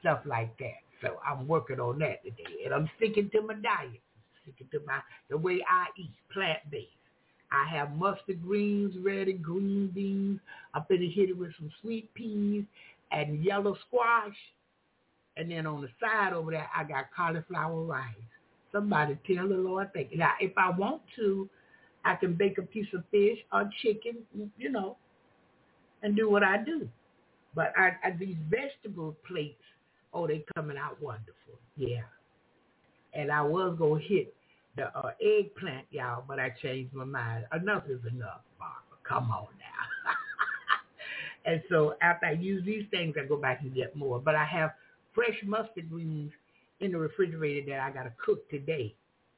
stuff like that. So I'm working on that today. And I'm sticking to my diet, sticking to my the way I eat, plant-based. I have mustard greens ready, green beans. I'm finna hit it with some sweet peas and yellow squash. And then on the side over there, I got cauliflower rice. Somebody tell the Lord thank you. Now, if I want to, I can bake a piece of fish or chicken, you know, and do what I do. But I, I these vegetable plates, oh, they coming out wonderful. Yeah. And I was going to hit the uh, eggplant, y'all, but I changed my mind. Enough is enough, Barbara. Come on now. and so after I use these things, I go back and get more. But I have fresh mustard greens in the refrigerator that I got to cook today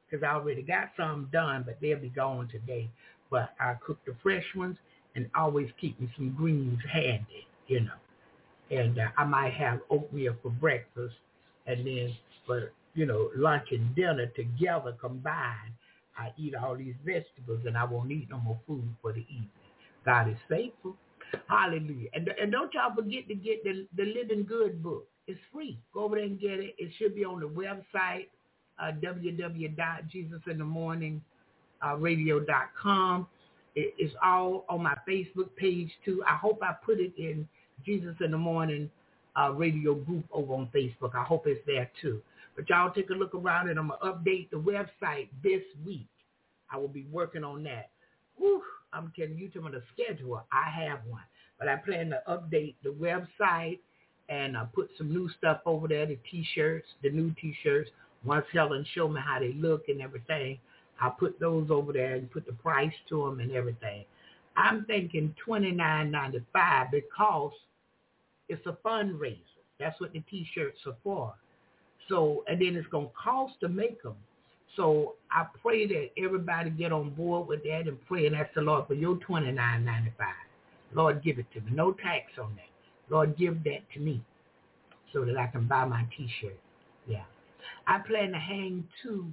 because I already got some done, but they'll be gone today. But I cook the fresh ones and always keep me some greens handy, you know. And uh, I might have oatmeal for breakfast and then for you know, lunch and dinner together combined, I eat all these vegetables and I won't eat no more food for the evening. God is faithful. Hallelujah. And, and don't y'all forget to get the, the Living Good book. It's free. Go over there and get it. It should be on the website, uh, www.jesusinthemorningradio.com. It, it's all on my Facebook page too. I hope I put it in Jesus in the Morning uh, radio group over on Facebook. I hope it's there too. But y'all take a look around and I'm going to update the website this week. I will be working on that. Whew, I'm telling you, to the schedule, I have one. But I plan to update the website and uh, put some new stuff over there, the T-shirts, the new T-shirts. Once Helen show me how they look and everything, I'll put those over there and put the price to them and everything. I'm thinking twenty nine ninety five because it's a fundraiser. That's what the T-shirts are for. So, and then it's going to cost to make them. So I pray that everybody get on board with that and pray and ask the Lord for your twenty nine ninety five. Lord, give it to me. No tax on that. Lord, give that to me so that I can buy my T-shirt. Yeah. I plan to hang two.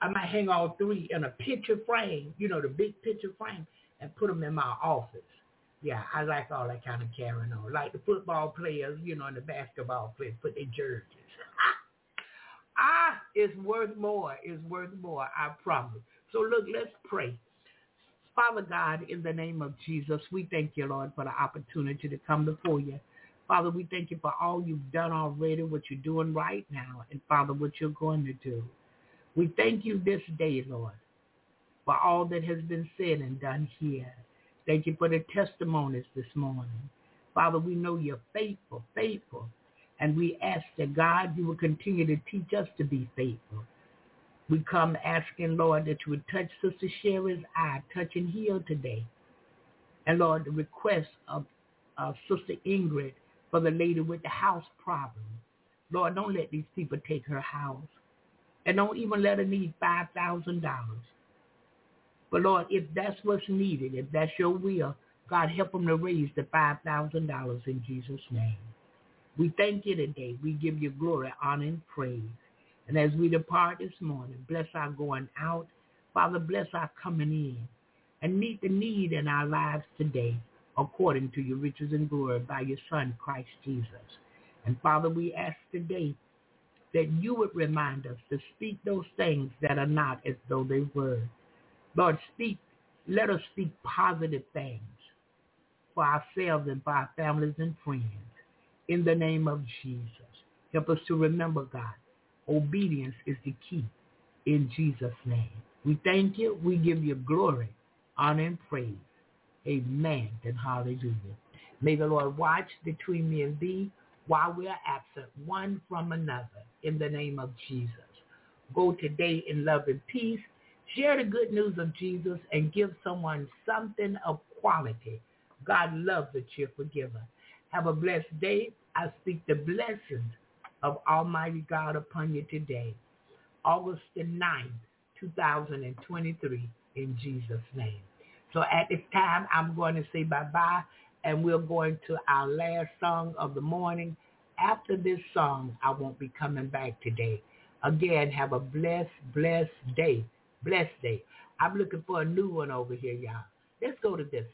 I might hang all three in a picture frame, you know, the big picture frame, and put them in my office. Yeah, I like all that kind of carrying on. Like the football players, you know, and the basketball players put their jerseys. ah, it's worth more. It's worth more. I promise. So look, let's pray. Father God, in the name of Jesus, we thank you, Lord, for the opportunity to come before you. Father, we thank you for all you've done already, what you're doing right now, and Father, what you're going to do. We thank you this day, Lord, for all that has been said and done here. Thank you for the testimonies this morning. Father, we know you're faithful, faithful, and we ask that God, you will continue to teach us to be faithful. We come asking, Lord, that you would touch Sister Sherry's eye, touch and heal today. And Lord, the request of, of Sister Ingrid for the lady with the house problem. Lord, don't let these people take her house. And don't even let her need $5,000. But Lord, if that's what's needed, if that's your will, God, help them to raise the $5,000 in Jesus' name. We thank you today. We give you glory, honor, and praise. And as we depart this morning, bless our going out. Father, bless our coming in. And meet the need in our lives today according to your riches and glory by your Son, Christ Jesus. And Father, we ask today that you would remind us to speak those things that are not as though they were. Lord, speak, let us speak positive things for ourselves and for our families and friends. In the name of Jesus. Help us to remember, God, obedience is the key. In Jesus' name. We thank you. We give you glory, honor, and praise. Amen and hallelujah. May the Lord watch between me and thee while we are absent one from another in the name of Jesus. Go today in love and peace. Share the good news of Jesus and give someone something of quality. God loves a cheerful giver. Have a blessed day. I speak the blessings of Almighty God upon you today. August the 9th, 2023, in Jesus' name. So at this time, I'm going to say bye-bye, and we're going to our last song of the morning. After this song, I won't be coming back today. Again, have a blessed, blessed day. Blessed day. I'm looking for a new one over here, y'all. Let's go to this.